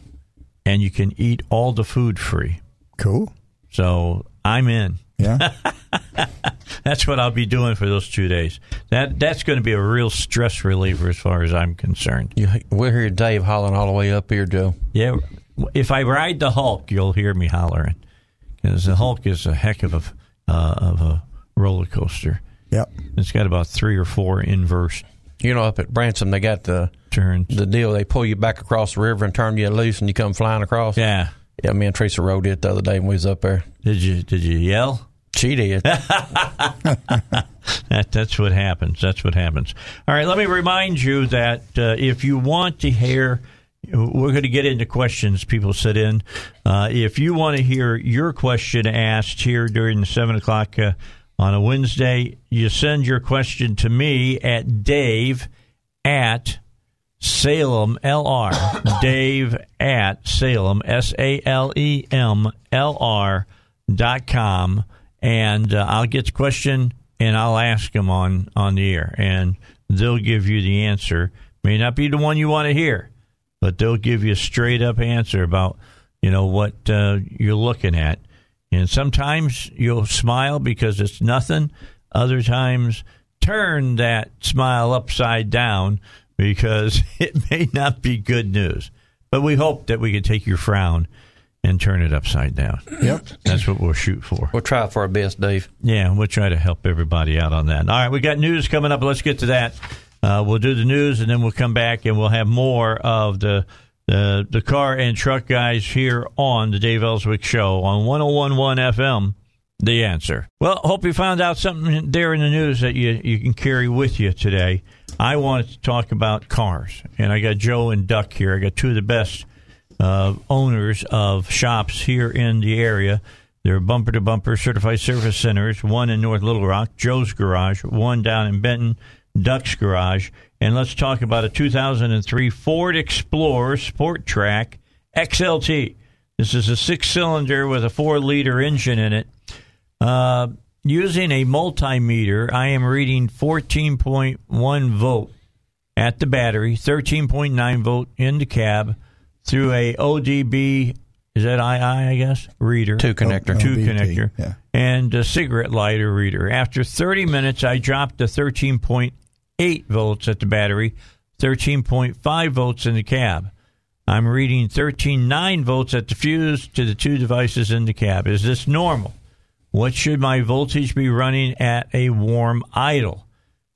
and you can eat all the food free. cool. So I'm in. Yeah. That's what I'll be doing for those two days. That that's going to be a real stress reliever as far as I'm concerned. You, we'll hear Dave hollering all the way up here, Joe. Yeah, if I ride the Hulk, you'll hear me hollering because the Hulk is a heck of a uh, of a roller coaster. Yep. It's got about three or four inverse You know, up at Branson, they got the turns. the deal. They pull you back across the river and turn you loose, and you come flying across. Yeah. Yeah, me and Teresa rode it the other day when we was up there. Did you did you yell? She did. That, that's what happens. That's what happens. All right, let me remind you that uh, if you want to hear, we're going to get into questions people sit in. Uh, if you want to hear your question asked here during the 7 o'clock uh, on a Wednesday, you send your question to me at dave at Salem LR. Dave at Salem, S A L E M L R dot com. And uh, I'll get the question and I'll ask them on, on the air. And they'll give you the answer. May not be the one you want to hear, but they'll give you a straight up answer about, you know, what uh, you're looking at. And sometimes you'll smile because it's nothing. Other times, turn that smile upside down because it may not be good news. But we hope that we can take your frown and turn it upside down. Yep. That's what we'll shoot for. We'll try for our best, Dave. Yeah, we'll try to help everybody out on that. All right, we got news coming up. Let's get to that. Uh, we'll do the news, and then we'll come back and we'll have more of the the, the car and truck guys here on the Dave Elswick Show on 1011 FM. The answer. Well, hope you found out something there in the news that you, you can carry with you today. I wanted to talk about cars, and I got Joe and Duck here. I got two of the best uh, owners of shops here in the area. They're bumper to bumper certified service centers, one in North Little Rock, Joe's Garage, one down in Benton, Duck's Garage. And let's talk about a 2003 Ford Explorer Sport Trac XLT. This is a six cylinder with a four liter engine in it. Uh, using a multimeter, I am reading 14.1 volt at the battery, 13.9 volt in the cab through a ODB, is that II, I guess, reader. Two connector. Two OBP, connector. yeah. And a cigarette lighter reader. After 30 minutes, I dropped to 13.8 volts at the battery, 13.5 volts in the cab. I'm reading 13.9 volts at the fuse to the two devices in the cab. Is this normal? What should my voltage be running at a warm idle?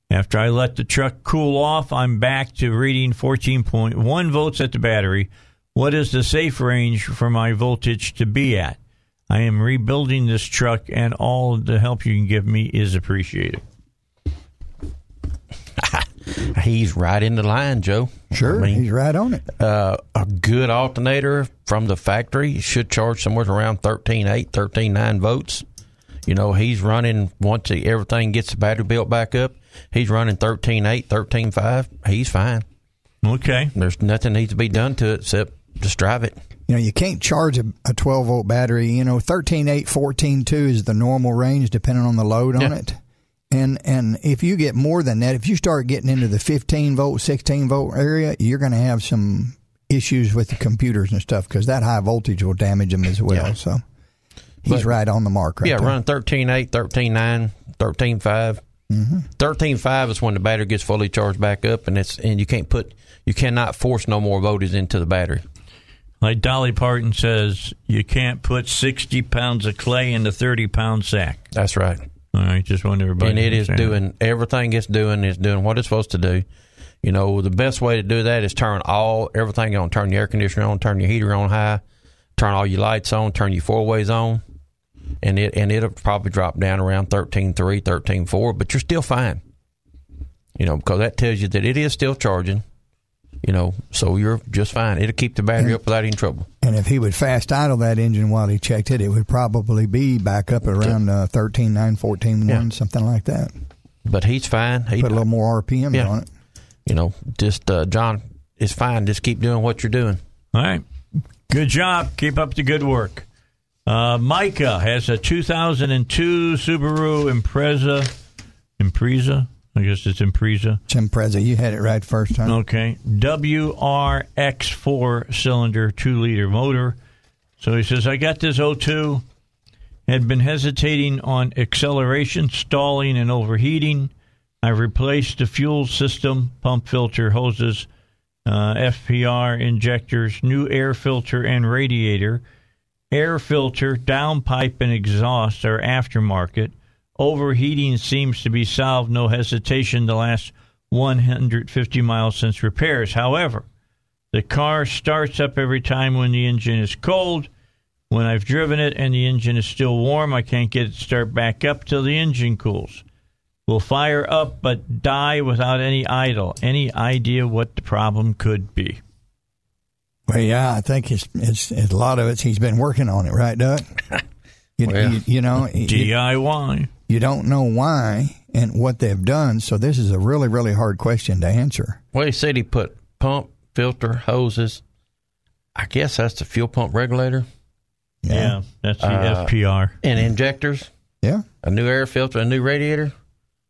After I let the truck cool off, I'm back to reading 14.1 volts at the battery. What is the safe range for my voltage to be at? I am rebuilding this truck, and all the help you can give me is appreciated. He's right in the line, Joe. Sure, I mean, he's right on it. uh, a good alternator from the factory should charge somewhere around 13.8, 13.9 volts. You know, he's running once he, everything gets the battery built back up. He's running 13.8, 13.5. He's fine. Okay. There's nothing needs to be done to it except just drive it. You know, you can't charge a, a 12 volt battery. You know, 13.8, 14.2 is the normal range depending on the load on it. And and if you get more than that, if you start getting into the 15 volt, 16 volt area, you're going to have some issues with the computers and stuff because that high voltage will damage them as well. Yeah. So he's But- right on the mark right yeah, there. running 13.8, 13.9, 13.5. Mm-hmm. 13.5 is when the battery gets fully charged back up, and it's and you can't put you cannot force no more voltage into the battery. Like Dolly Parton says, you can't put 60 pounds of clay in a 30 pound sack. That's right. All right, just want everybody and it is doing everything it's doing is doing what it's supposed to do. You know, the best way to do that is turn all everything on, turn your air conditioner on, turn your heater on high, turn all your lights on, turn your four ways on, and it and it'll probably drop down around 13.3, 13.4, but you're still fine. You know, because that tells you that it is still charging. You know, so you're just fine. It'll keep the battery up without any trouble. And if he would fast idle that engine while he checked it, it would probably be back up around uh, 13.9, 14.1, Yeah. something like that. But he's fine. He, Put a little more RPM Yeah. on it. you know, just uh, John, it's fine. Just keep doing what you're doing. All right. Good job. Keep up the good work. Uh, Micah has a 2002 Subaru Impreza. Impreza? I guess it's Impreza. Jim Preza, you had it right first time. Okay. WRX4 cylinder, 2 liter motor. So he says, I got this O2. had been hesitating on acceleration, stalling, and overheating. I replaced the fuel system, pump filter, hoses, uh, FPR injectors, new air filter, and radiator. Air filter, downpipe, and exhaust are aftermarket. Overheating seems to be solved, no hesitation, the last 150 miles since repairs. However, the car starts up every time when the engine is cold. When I've driven it and the engine is still warm, I can't get it to start back up till the engine cools. Will fire up but die without any idle. Any idea what the problem could be? Well, yeah, I think it's, it's, it's a lot of it. He's been working on it, right, Doug? You, Well, you, you know, you, DIY. You don't know why and what they've done. So this is a really, really hard question to answer. Well, he said he put pump, filter, hoses. I guess that's the fuel pump regulator Yeah, that's the Uh, FPR. and injectors, Yeah. a new air filter, a new radiator.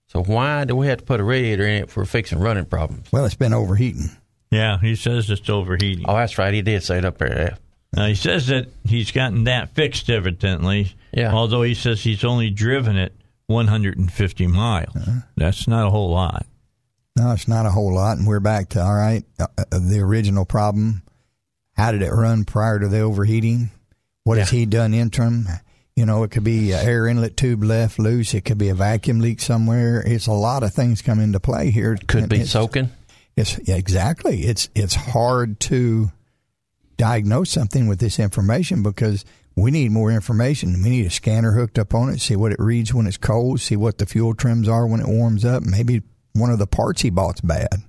So why do we have to put a radiator in it for fixing running problems? Well, it's been overheating. Yeah, he says it's overheating. Oh, that's right. He did say it up there. Now, he says that he's gotten that fixed, evidently. Yeah. Although he says he's only driven it 150 miles. Uh-huh. That's not a whole lot. No, it's not a whole lot. And we're back to, all right, uh, uh, the original problem. How did it run prior to the overheating? What has he done interim? You know, it could be a air inlet tube left loose. It could be a vacuum leak somewhere. It's a lot of things come into play here. Could And be it's- soaking. It's yeah, exactly. It's it's hard to diagnose something with this information because we need more information. We need a scanner hooked up on it, see what it reads when it's cold, see what the fuel trims are when it warms up. Maybe one of the parts he bought's bad.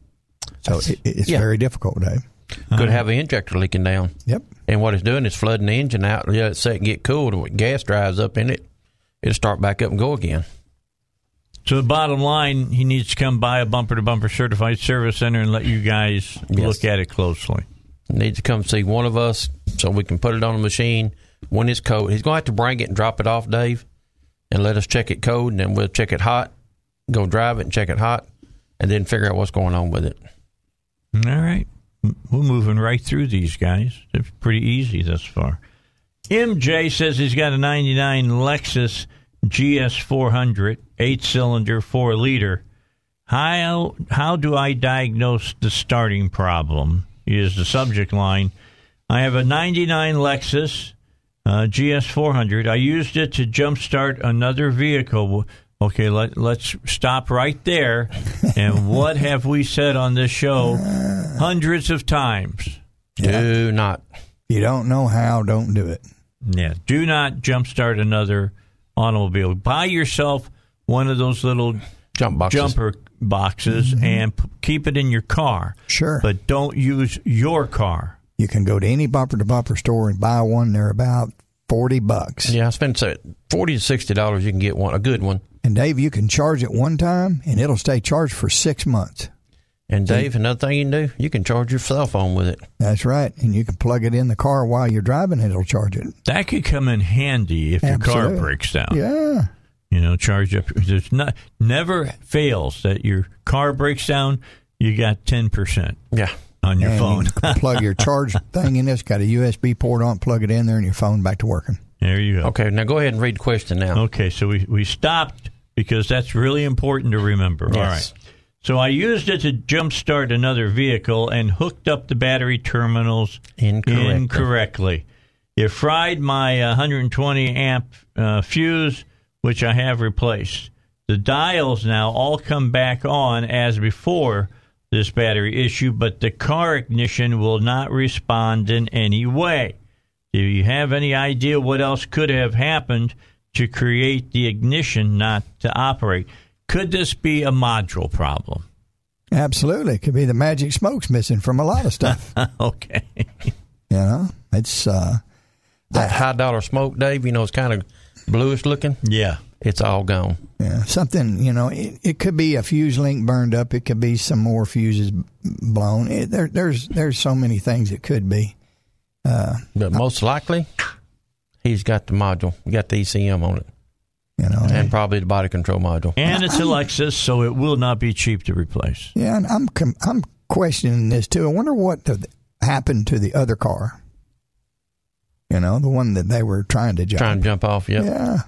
So it, it's yeah. very difficult, Dave. Could uh-huh. have an injector leaking down. Yep. And what it's doing is flooding the engine out. Yeah, it's set and get cooled. When gas dries up in it, it'll start back up and go again. So the bottom line, he needs to come by a bumper to bumper certified service center and let you guys Yes. look at it closely. Needs to come see one of us so we can put it on a machine when it's cold. He's going to have to bring it and drop it off, Dave, and let us check it cold, and then we'll check it hot, go drive it and check it hot, and then figure out what's going on with it. All right. We're moving right through these guys. It's pretty easy thus far. MJ says he's got a 99 Lexus GS 400, eight cylinder, four liter. How, how do I diagnose the starting problem? Is the subject line. I have a 99 Lexus uh, GS 400. I used it to jumpstart another vehicle. Okay, let, let's stop right there. And what have we said on this show hundreds of times? Do not. You don't know how, don't do it. Yeah, do not jumpstart another automobile. Buy yourself one of those little Jump boxes. jumper boxes and p- keep it in your car. Sure. But don't use your car. You can go to any bumper to bumper store and buy one. They're about 40 bucks. Yeah, I spend say, forty to sixty dollars. You can get one, a good one. And Dave, you can charge it one time and it'll stay charged for six months. And Dave, another thing you can do, you can charge your cell phone with it. That's right. And you can plug it in the car while you're driving it'll charge it. That could come in handy if your car breaks down. Yeah. You know, charge up. There's not never fails that your car breaks down. You got ten percent Yeah. On your and phone. You plug your charge thing in this, got a USB port on, plug it in there, and your phone back to working. there you go. Okay, now go ahead and read the question now. Okay, so we, we stopped because that's really important to remember. All Yes. right. So I used it to jumpstart another vehicle and hooked up the battery terminals Incorrectly. incorrectly. It fried my uh, 120 amp uh, fuse, which I have replaced. The dials now all come back on as before this battery issue, but the car ignition will not respond in any way. Do you have any idea what else could have happened to create the ignition not to operate? Could this be a module problem? Absolutely. It could be the magic smoke's missing from a lot of stuff. okay. you know, it's, uh, That high dollar smoke, Dave, you know, it's kind of bluish looking. Yeah. It's all gone. yeah, something, you know, it, it could be a fuse link burned up. It could be some more fuses blown. It, there, there's, there's so many things it could be. Uh, but most likely, he's got the module. He got the ECM on it. You know, And probably the body control module. And it's a Lexus, so it will not be cheap to replace. Yeah, and I'm com- I'm questioning this too. I wonder what the, happened to the other car. You know, the one that they were trying to jump. Trying to jump off. Yep. Yeah,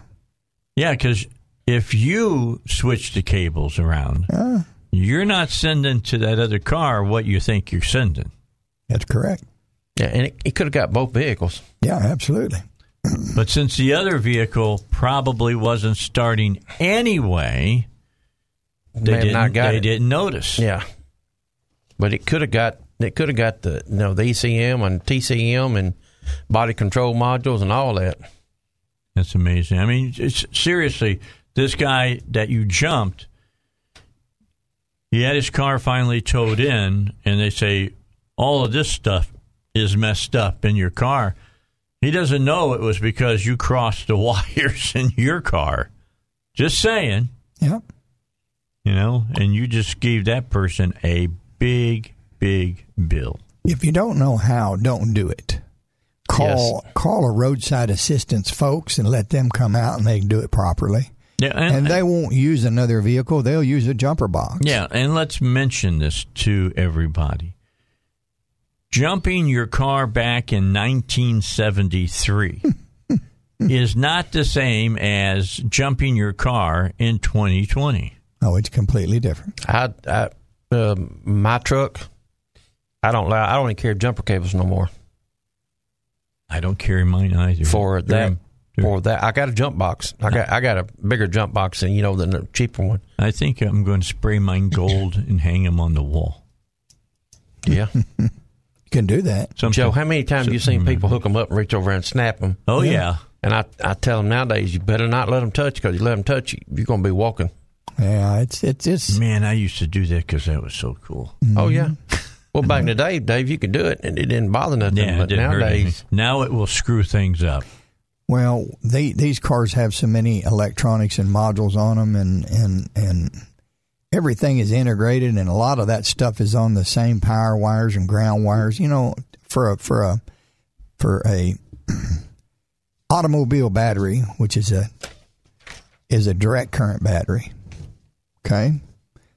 Yeah, because if you switch the cables around, yeah, you're not sending to that other car what you think you're sending. that's correct. Yeah, and it, he could have got both vehicles. Yeah, absolutely. but since the other vehicle probably wasn't starting anyway, they May didn't, got they it. didn't notice. Yeah, but it could have got it could have got the you know the ECM and TCM and body control modules and all that. That's amazing. I mean, it's, seriously, this guy that you jumped, he had his car finally towed in, and they say all of this stuff is messed up in your car. He doesn't know it was because you crossed the wires in your car. Just saying, Yep. you know, and you just gave that person a big, big bill. If you don't know how, don't do it. Call call a roadside assistance folks and let them come out and they can do it properly. Yeah, And they won't use another vehicle; they'll use a jumper box. Yeah, and let's mention this to everybody. Jumping your car back in 1973 is not the same as jumping your car in 2020. Oh, it's completely different. I, I uh, my truck, I don't allow, I don't even carry jumper cables no more I don't carry mine either. for They're- that. For that, I got a jump box. I got I got a bigger jump box than you know than the cheaper one. I think I'm going to spray mine gold and hang them on the wall. Yeah, You can do that. Some Joe, how many times so- you seen mm-hmm. people hook them up and reach over and snap them? Oh yeah. And I I tell them nowadays you better not let them touch because you let them touch you, you're gonna be walking. Yeah, it's it's it's Man, I used to do that because that was so cool. Mm-hmm. Oh yeah. Well, back in the day, Dave, you could do it and it didn't bother nothing. Yeah, but didn't hurt anything. nowadays, Now it will screw things up. well. They these cars have so many electronics and modules on them, and and and everything is integrated, and a lot of that stuff is on the same power wires and ground wires. You know, for a for a for a automobile battery, which is a is a direct current battery. Okay,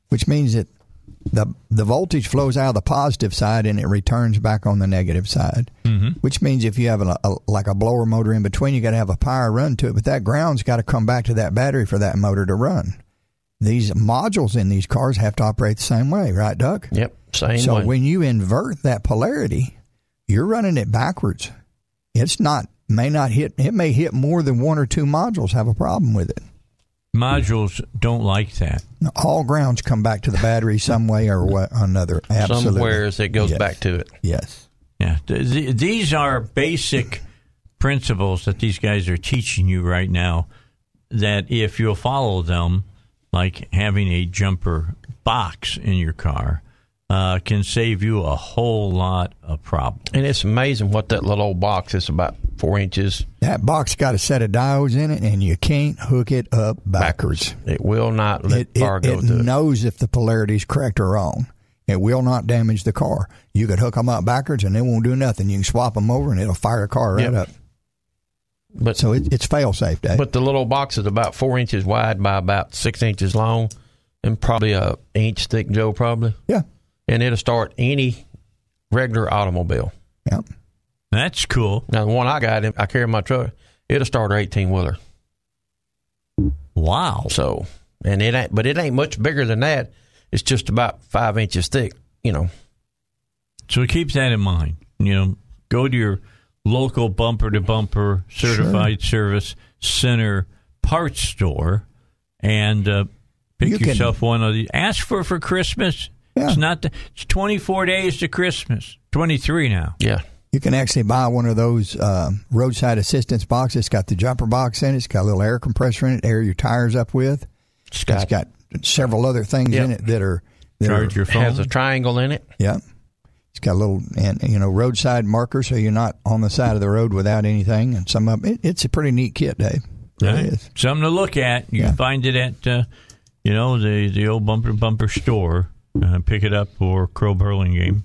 which means that the the voltage flows out of the positive side and it returns back on the negative side. Mm-hmm. Which means if you have a, a like a blower motor in between, you got to have a power run to it, but that ground's got to come back to that battery for that motor to run. These modules in these cars have to operate the same way, right, Doug? yep, same So way. when you invert that polarity, you're running it backwards. It's not may not hit. It may hit more than one or two modules have a problem with it. Modules don't like that. All grounds come back to the battery some way or what another. Absolutely. Somewheres it goes Yes. back to it. Yes. Yeah, th- th- these are basic principles that these guys are teaching you right now. That if you'll follow them, like having a jumper box in your car, uh, can save you a whole lot of problems. And it's amazing what that little old box is about four inches. That box got a set of diodes in it, and you can't hook it up backwards. It will not let It, it, go it to it. knows if the polarity is correct or wrong. It will not damage the car. You could hook them up backwards, and it won't do nothing. You can swap them over, and it'll fire a car right Yep. up. But So it, it's fail safe, Dave. but the little box is about four inches wide by about six inches long, and probably a inch thick, Joe, probably. yeah, And it'll start any regular automobile. yeah. That's cool. Now the one I got, I carry in my truck. It'll start an eighteen wheeler. Wow. So, and it ain't, but it ain't much bigger than that. It's just about five inches thick. You know, So keep that in mind. You know, go to your local bumper to bumper certified service center parts store and uh, pick You can- yourself one of these. Ask for for Christmas. Yeah. It's not. The, it's twenty four days to Christmas. Twenty three now. yeah. You can actually buy one of those uh, roadside assistance boxes. It's got the jumper box in it. It's got a little air compressor in it, air your tires up with. It's got, It's got several other things Yep. in it that are that Charge are, your phone. has a triangle in it. Yeah. It's got a little, and you know, roadside marker, so you're not on the side of the road without anything. And some of it, it's a pretty neat kit, Dave. It really Right. is. Something to look at. You Yeah. can find it at, uh, you know, the the old bumper to bumper store. Uh, pick it up for Crow Burlingame.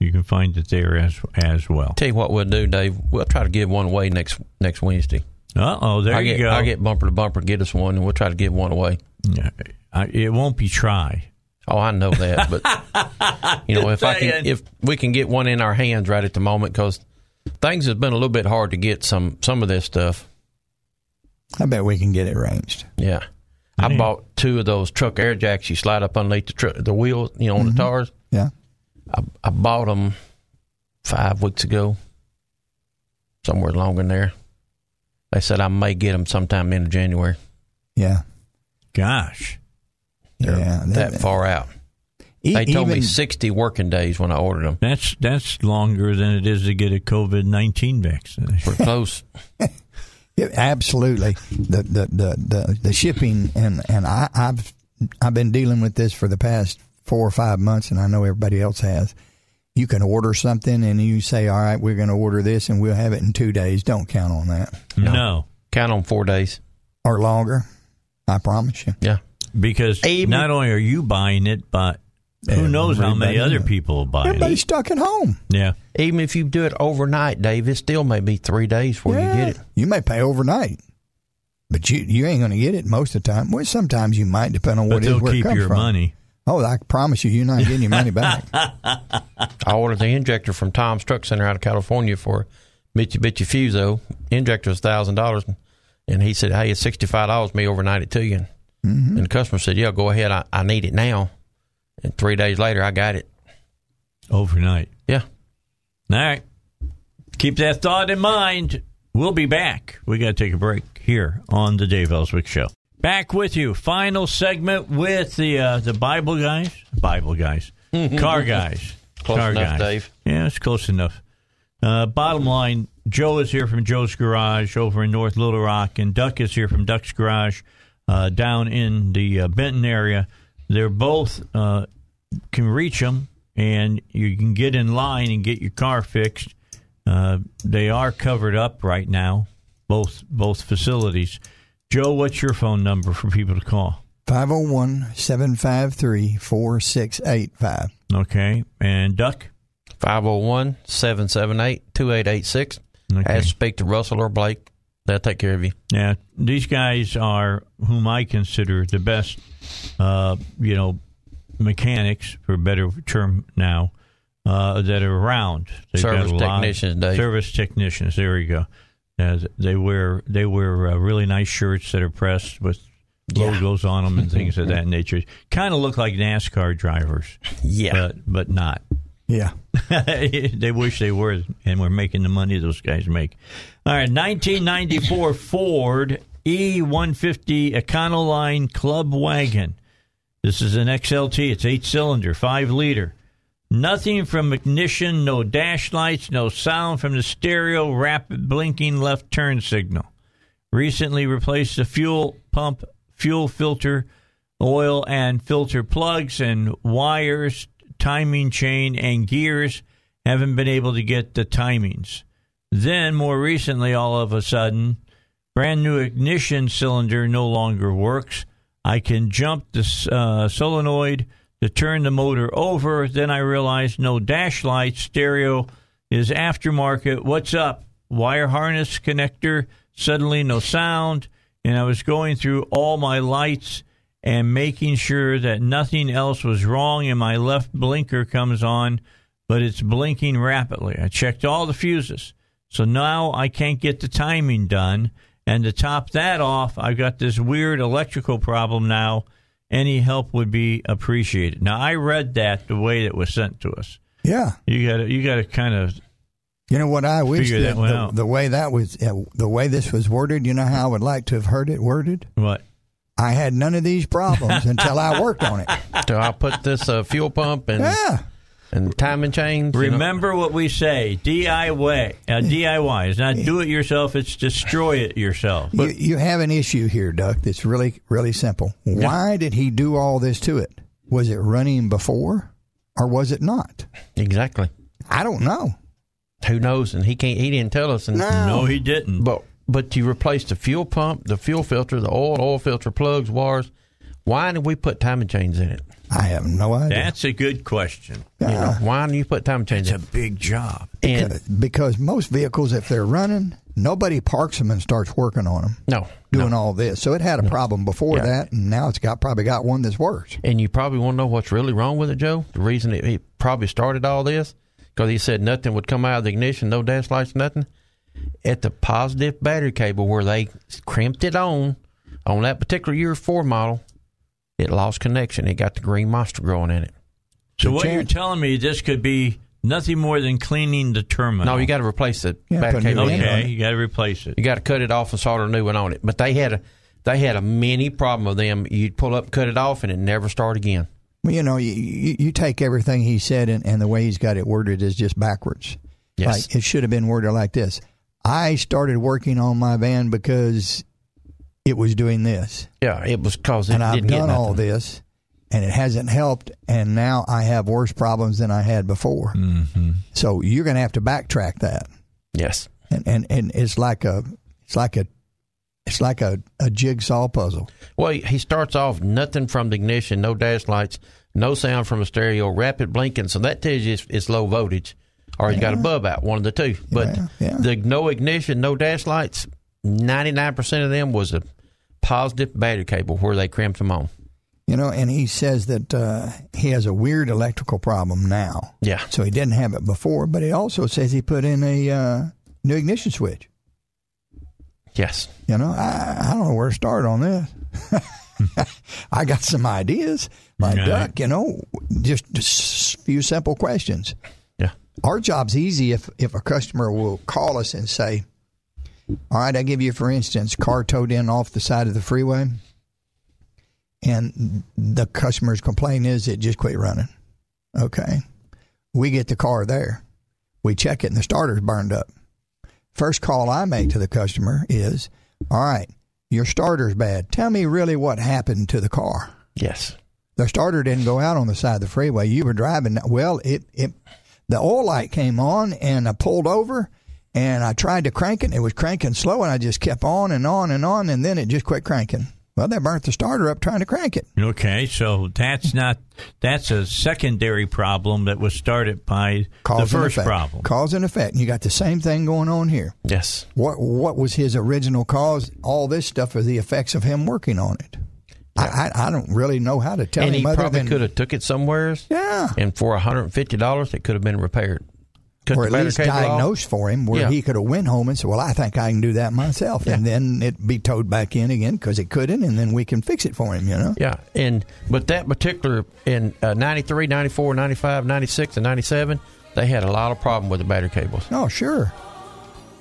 You can find it there as as well. Tell you what we'll do, Dave. We'll try to give one away next next Wednesday. Uh oh, there I you get go. I get bumper to bumper, get us one, and we'll try to give one away. I, it won't be try. Oh, I know that, but you know, if I can, if we can get one in our hands right at the moment, because things have been a little bit hard to get some some of this stuff. I bet we can get it arranged. Yeah, I Yeah. bought two of those truck air jacks. You slide up underneath the tr- the wheels, you know, on the tires. Yeah. I, I bought them five weeks ago, somewhere along in there. They said I may get them sometime in January. Yeah. Gosh. They're Yeah, that that- far out. E- They told me 60 working days when I ordered them. That's that's longer than it is to get a COVID nineteen vaccine. We're close. Yeah, absolutely. The, the the the the shipping and and I, I've I've been dealing with this for the past four or five months, and I know everybody else has. You can order something, and you say, "All right, we're going to order this, and we'll have it in two days." Don't count on that No, Count on four days. or longer. I promise you. Yeah. because Even- not only are you buying it, but who knows how many other knows. people will buy it. Everybody's stuck at home. Yeah. Even if you do it overnight, Dave, it still may be three days before you get it. You may pay overnight, but you you ain't going to get it most of the time. Well, sometimes you might, depend on But what it is they'll where it keep comes your from. money. Oh, I promise you, you're not getting your money back. I ordered the injector from Tom's Truck Center out of California for Mitsubishi Fuso. Injector was thousand dollars, and he said, "Hey, it's sixty five dollars. Me overnight it to you." And the customer said, "Yeah, go ahead. I, I need it now." And three days later, I got it. overnight. Yeah. All right. Keep that thought in mind. We'll be back. We got to take a break here on the Dave Elswick Show. Back with you. Final segment with the uh, the Bible guys. Bible guys. Car guys. Close Car enough, guys. Dave. Yeah, it's close enough. Uh, bottom line, Joe is here from Joe's Garage over in North Little Rock, and Duck is here from Duck's Garage uh, down in the uh, Benton area. They're both uh, can reach them, and you can get in line and get your car fixed. Uh, they are covered up right now, both both facilities. Joe, what's your phone number for people to call? 501 753 4685. Okay, and Duck. 501 778 2886. Okay. To speak to Russell or Blake. They'll take care of you. Yeah, these guys are whom I consider the best, uh, you know, mechanics for a better term now uh, that are around. They've Service technicians, Dave. Service technicians. There you go. Uh, they wear they wear uh, really nice shirts that are pressed with logos on them and things of that nature. Kind of look like NASCAR drivers, Yeah. but but not. Yeah. they wish they were, and we're making the money those guys make. All right, 1994 Ford E150 Econoline Club Wagon. This is an XLT. It's eight cylinder, five liter. Nothing from ignition, no dash lights, no sound from the stereo, rapid blinking left turn signal. Recently replaced the fuel pump, fuel filter, oil and filter plugs and wires, timing chain, and gears. Haven't been able to get the timings. Then, more recently, all of a sudden, brand new ignition cylinder no longer works. I can jump the uh, solenoid to turn the motor over. Then I realized no dash light, stereo is aftermarket. What's up? Wire harness connector, suddenly no sound. And I was going through all my lights and making sure that nothing else was wrong. And my left blinker comes on, but it's blinking rapidly. I checked all the fuses. So now I can't get the timing done. And to top that off, I've got this weird electrical problem now. Any help would be appreciated. Now I read that the way it was sent to us. Yeah. You got to you got to kind of You know what I wish that that the, out. the way that was uh, the way this was worded. You know how I would like to have heard it worded. what? I had none of these problems until I worked on it. So I put this uh, fuel pump and Yeah, and timing chains. you know. Remember what we say: DIY. Uh, DIY is not do it yourself; it's destroy it yourself. you, you have an issue here, Duck. That's really really simple. Why did he do all this to it? Was it running before, or was it not? exactly. I don't know. Who knows? And he can't. He didn't tell us. And No, he didn't. But but you replaced the fuel pump, the fuel filter, the oil, oil filter, plugs, wires. Why did we put timing chains in it? I have no idea. That's a good question. You know, why did you put timing chains It's a big job. And because most vehicles, if they're running, nobody parks them and starts working on them, no, doing no. all this. So it had a problem before Yeah. that, and now it's got probably got one that's worse. And you probably want to know what's really wrong with it, Joe. The reason it, it probably started all this because he said nothing would come out of the ignition, no dash lights, nothing. At the positive battery cable where they crimped it on, on that particular year four model, it lost connection. It got the green monster growing in it. So Good what you're telling me, this could be Nothing more than cleaning the terminal. No, you got to replace it. Yeah, battery put a new cable one in. on Okay, you got to replace it. You got to cut it off and solder a new one on it. But they had a they had a mini problem with them. You'd pull up, cut it off, and it never start again. Well, you know, you, you, you take everything he said and, and the way he's got it worded is just backwards. Yes. Like it should have been worded like this. I started working on my van because it was doing this. Yeah, it was cause and I've done all this and it hasn't helped and now I have worse problems than I had before. Mm-hmm. So you're going to have to backtrack that. Yes. And, and and it's like a it's like a it's like a, a jigsaw puzzle. Well, he- starts off nothing from the ignition, no dash lights, no sound from the stereo, rapid blinking. So that tells you it's, it's low voltage, or he's got a bulb out, one of the two. But Yeah, yeah. the no ignition, no dash lights, ninety nine percent of them was a positive battery cable where they crimped them on. You know, and he says that uh, he has a weird electrical problem now. Yeah. So he didn't have it before, but he also says he put in a uh, new ignition switch. Yes. You know, I, I don't know where to start on this. I got some ideas. My Yeah. duck, you know, just, just a few simple questions. Yeah. Our job's easy if, if a customer will call us and say, All right, I give you, for instance, car towed in off the side of the freeway, and the customer's complaint is it just quit running. Okay. We get the car there. We check it, and the starter's burned up. First call I make to the customer is, All right, your starter's bad. Tell me really what happened to the car. Yes. The starter didn't go out on the side of the freeway. You were driving. Well, it, it the oil light came on and I pulled over and I tried to crank it. It was cranking slow and I just kept on and on and on and then it just quit cranking. Well, that burnt the starter up trying to crank it. Okay, so that's not that's a secondary problem that was started by Cause the and first effect. problem. Cause and effect. And you got the same thing going on here. Yes. What what was his original cause? All this stuff are the effects of him working on it. I, I I don't really know how to tell and him he other probably than could have took it somewhere. Yeah. And for hundred and fifty dollars, it could have been repaired. Cut or at least cable diagnosed for him where Yeah. he could have went home and said, "Well, I think I can do that myself," and then it be towed back in again because it couldn't, and then we can fix it for him. You know. Yeah, and but that particular in uh, 93, 94, 95, 96, and 97, they had a lot of problem with the battery cables. Oh, sure.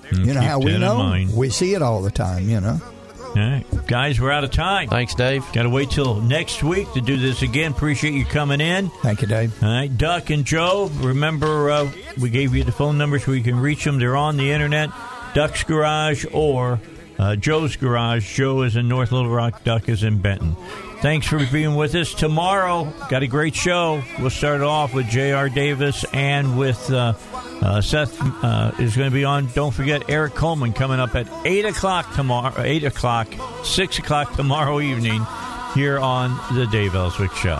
Mm, You know how we know? We see it all the time. You know. All right. Guys, we're out of time. Thanks, Dave. Got to wait till next week to do this again. Appreciate you coming in. Thank you, Dave. All right, Duck and Joe. Remember, uh, we gave you the phone numbers where you can reach them. They're on the internet. Duck's Garage or uh, Joe's Garage. Joe is in North Little Rock. Duck is in Benton. Thanks for being with us. Tomorrow, got a great show. We'll start off with J.R. Davis and with uh, uh, Seth uh, is going to be on. Don't forget Eric Coleman coming up at eight o'clock tomorrow. Eight o'clock, six o'clock tomorrow evening here on the Dave Elswick Show.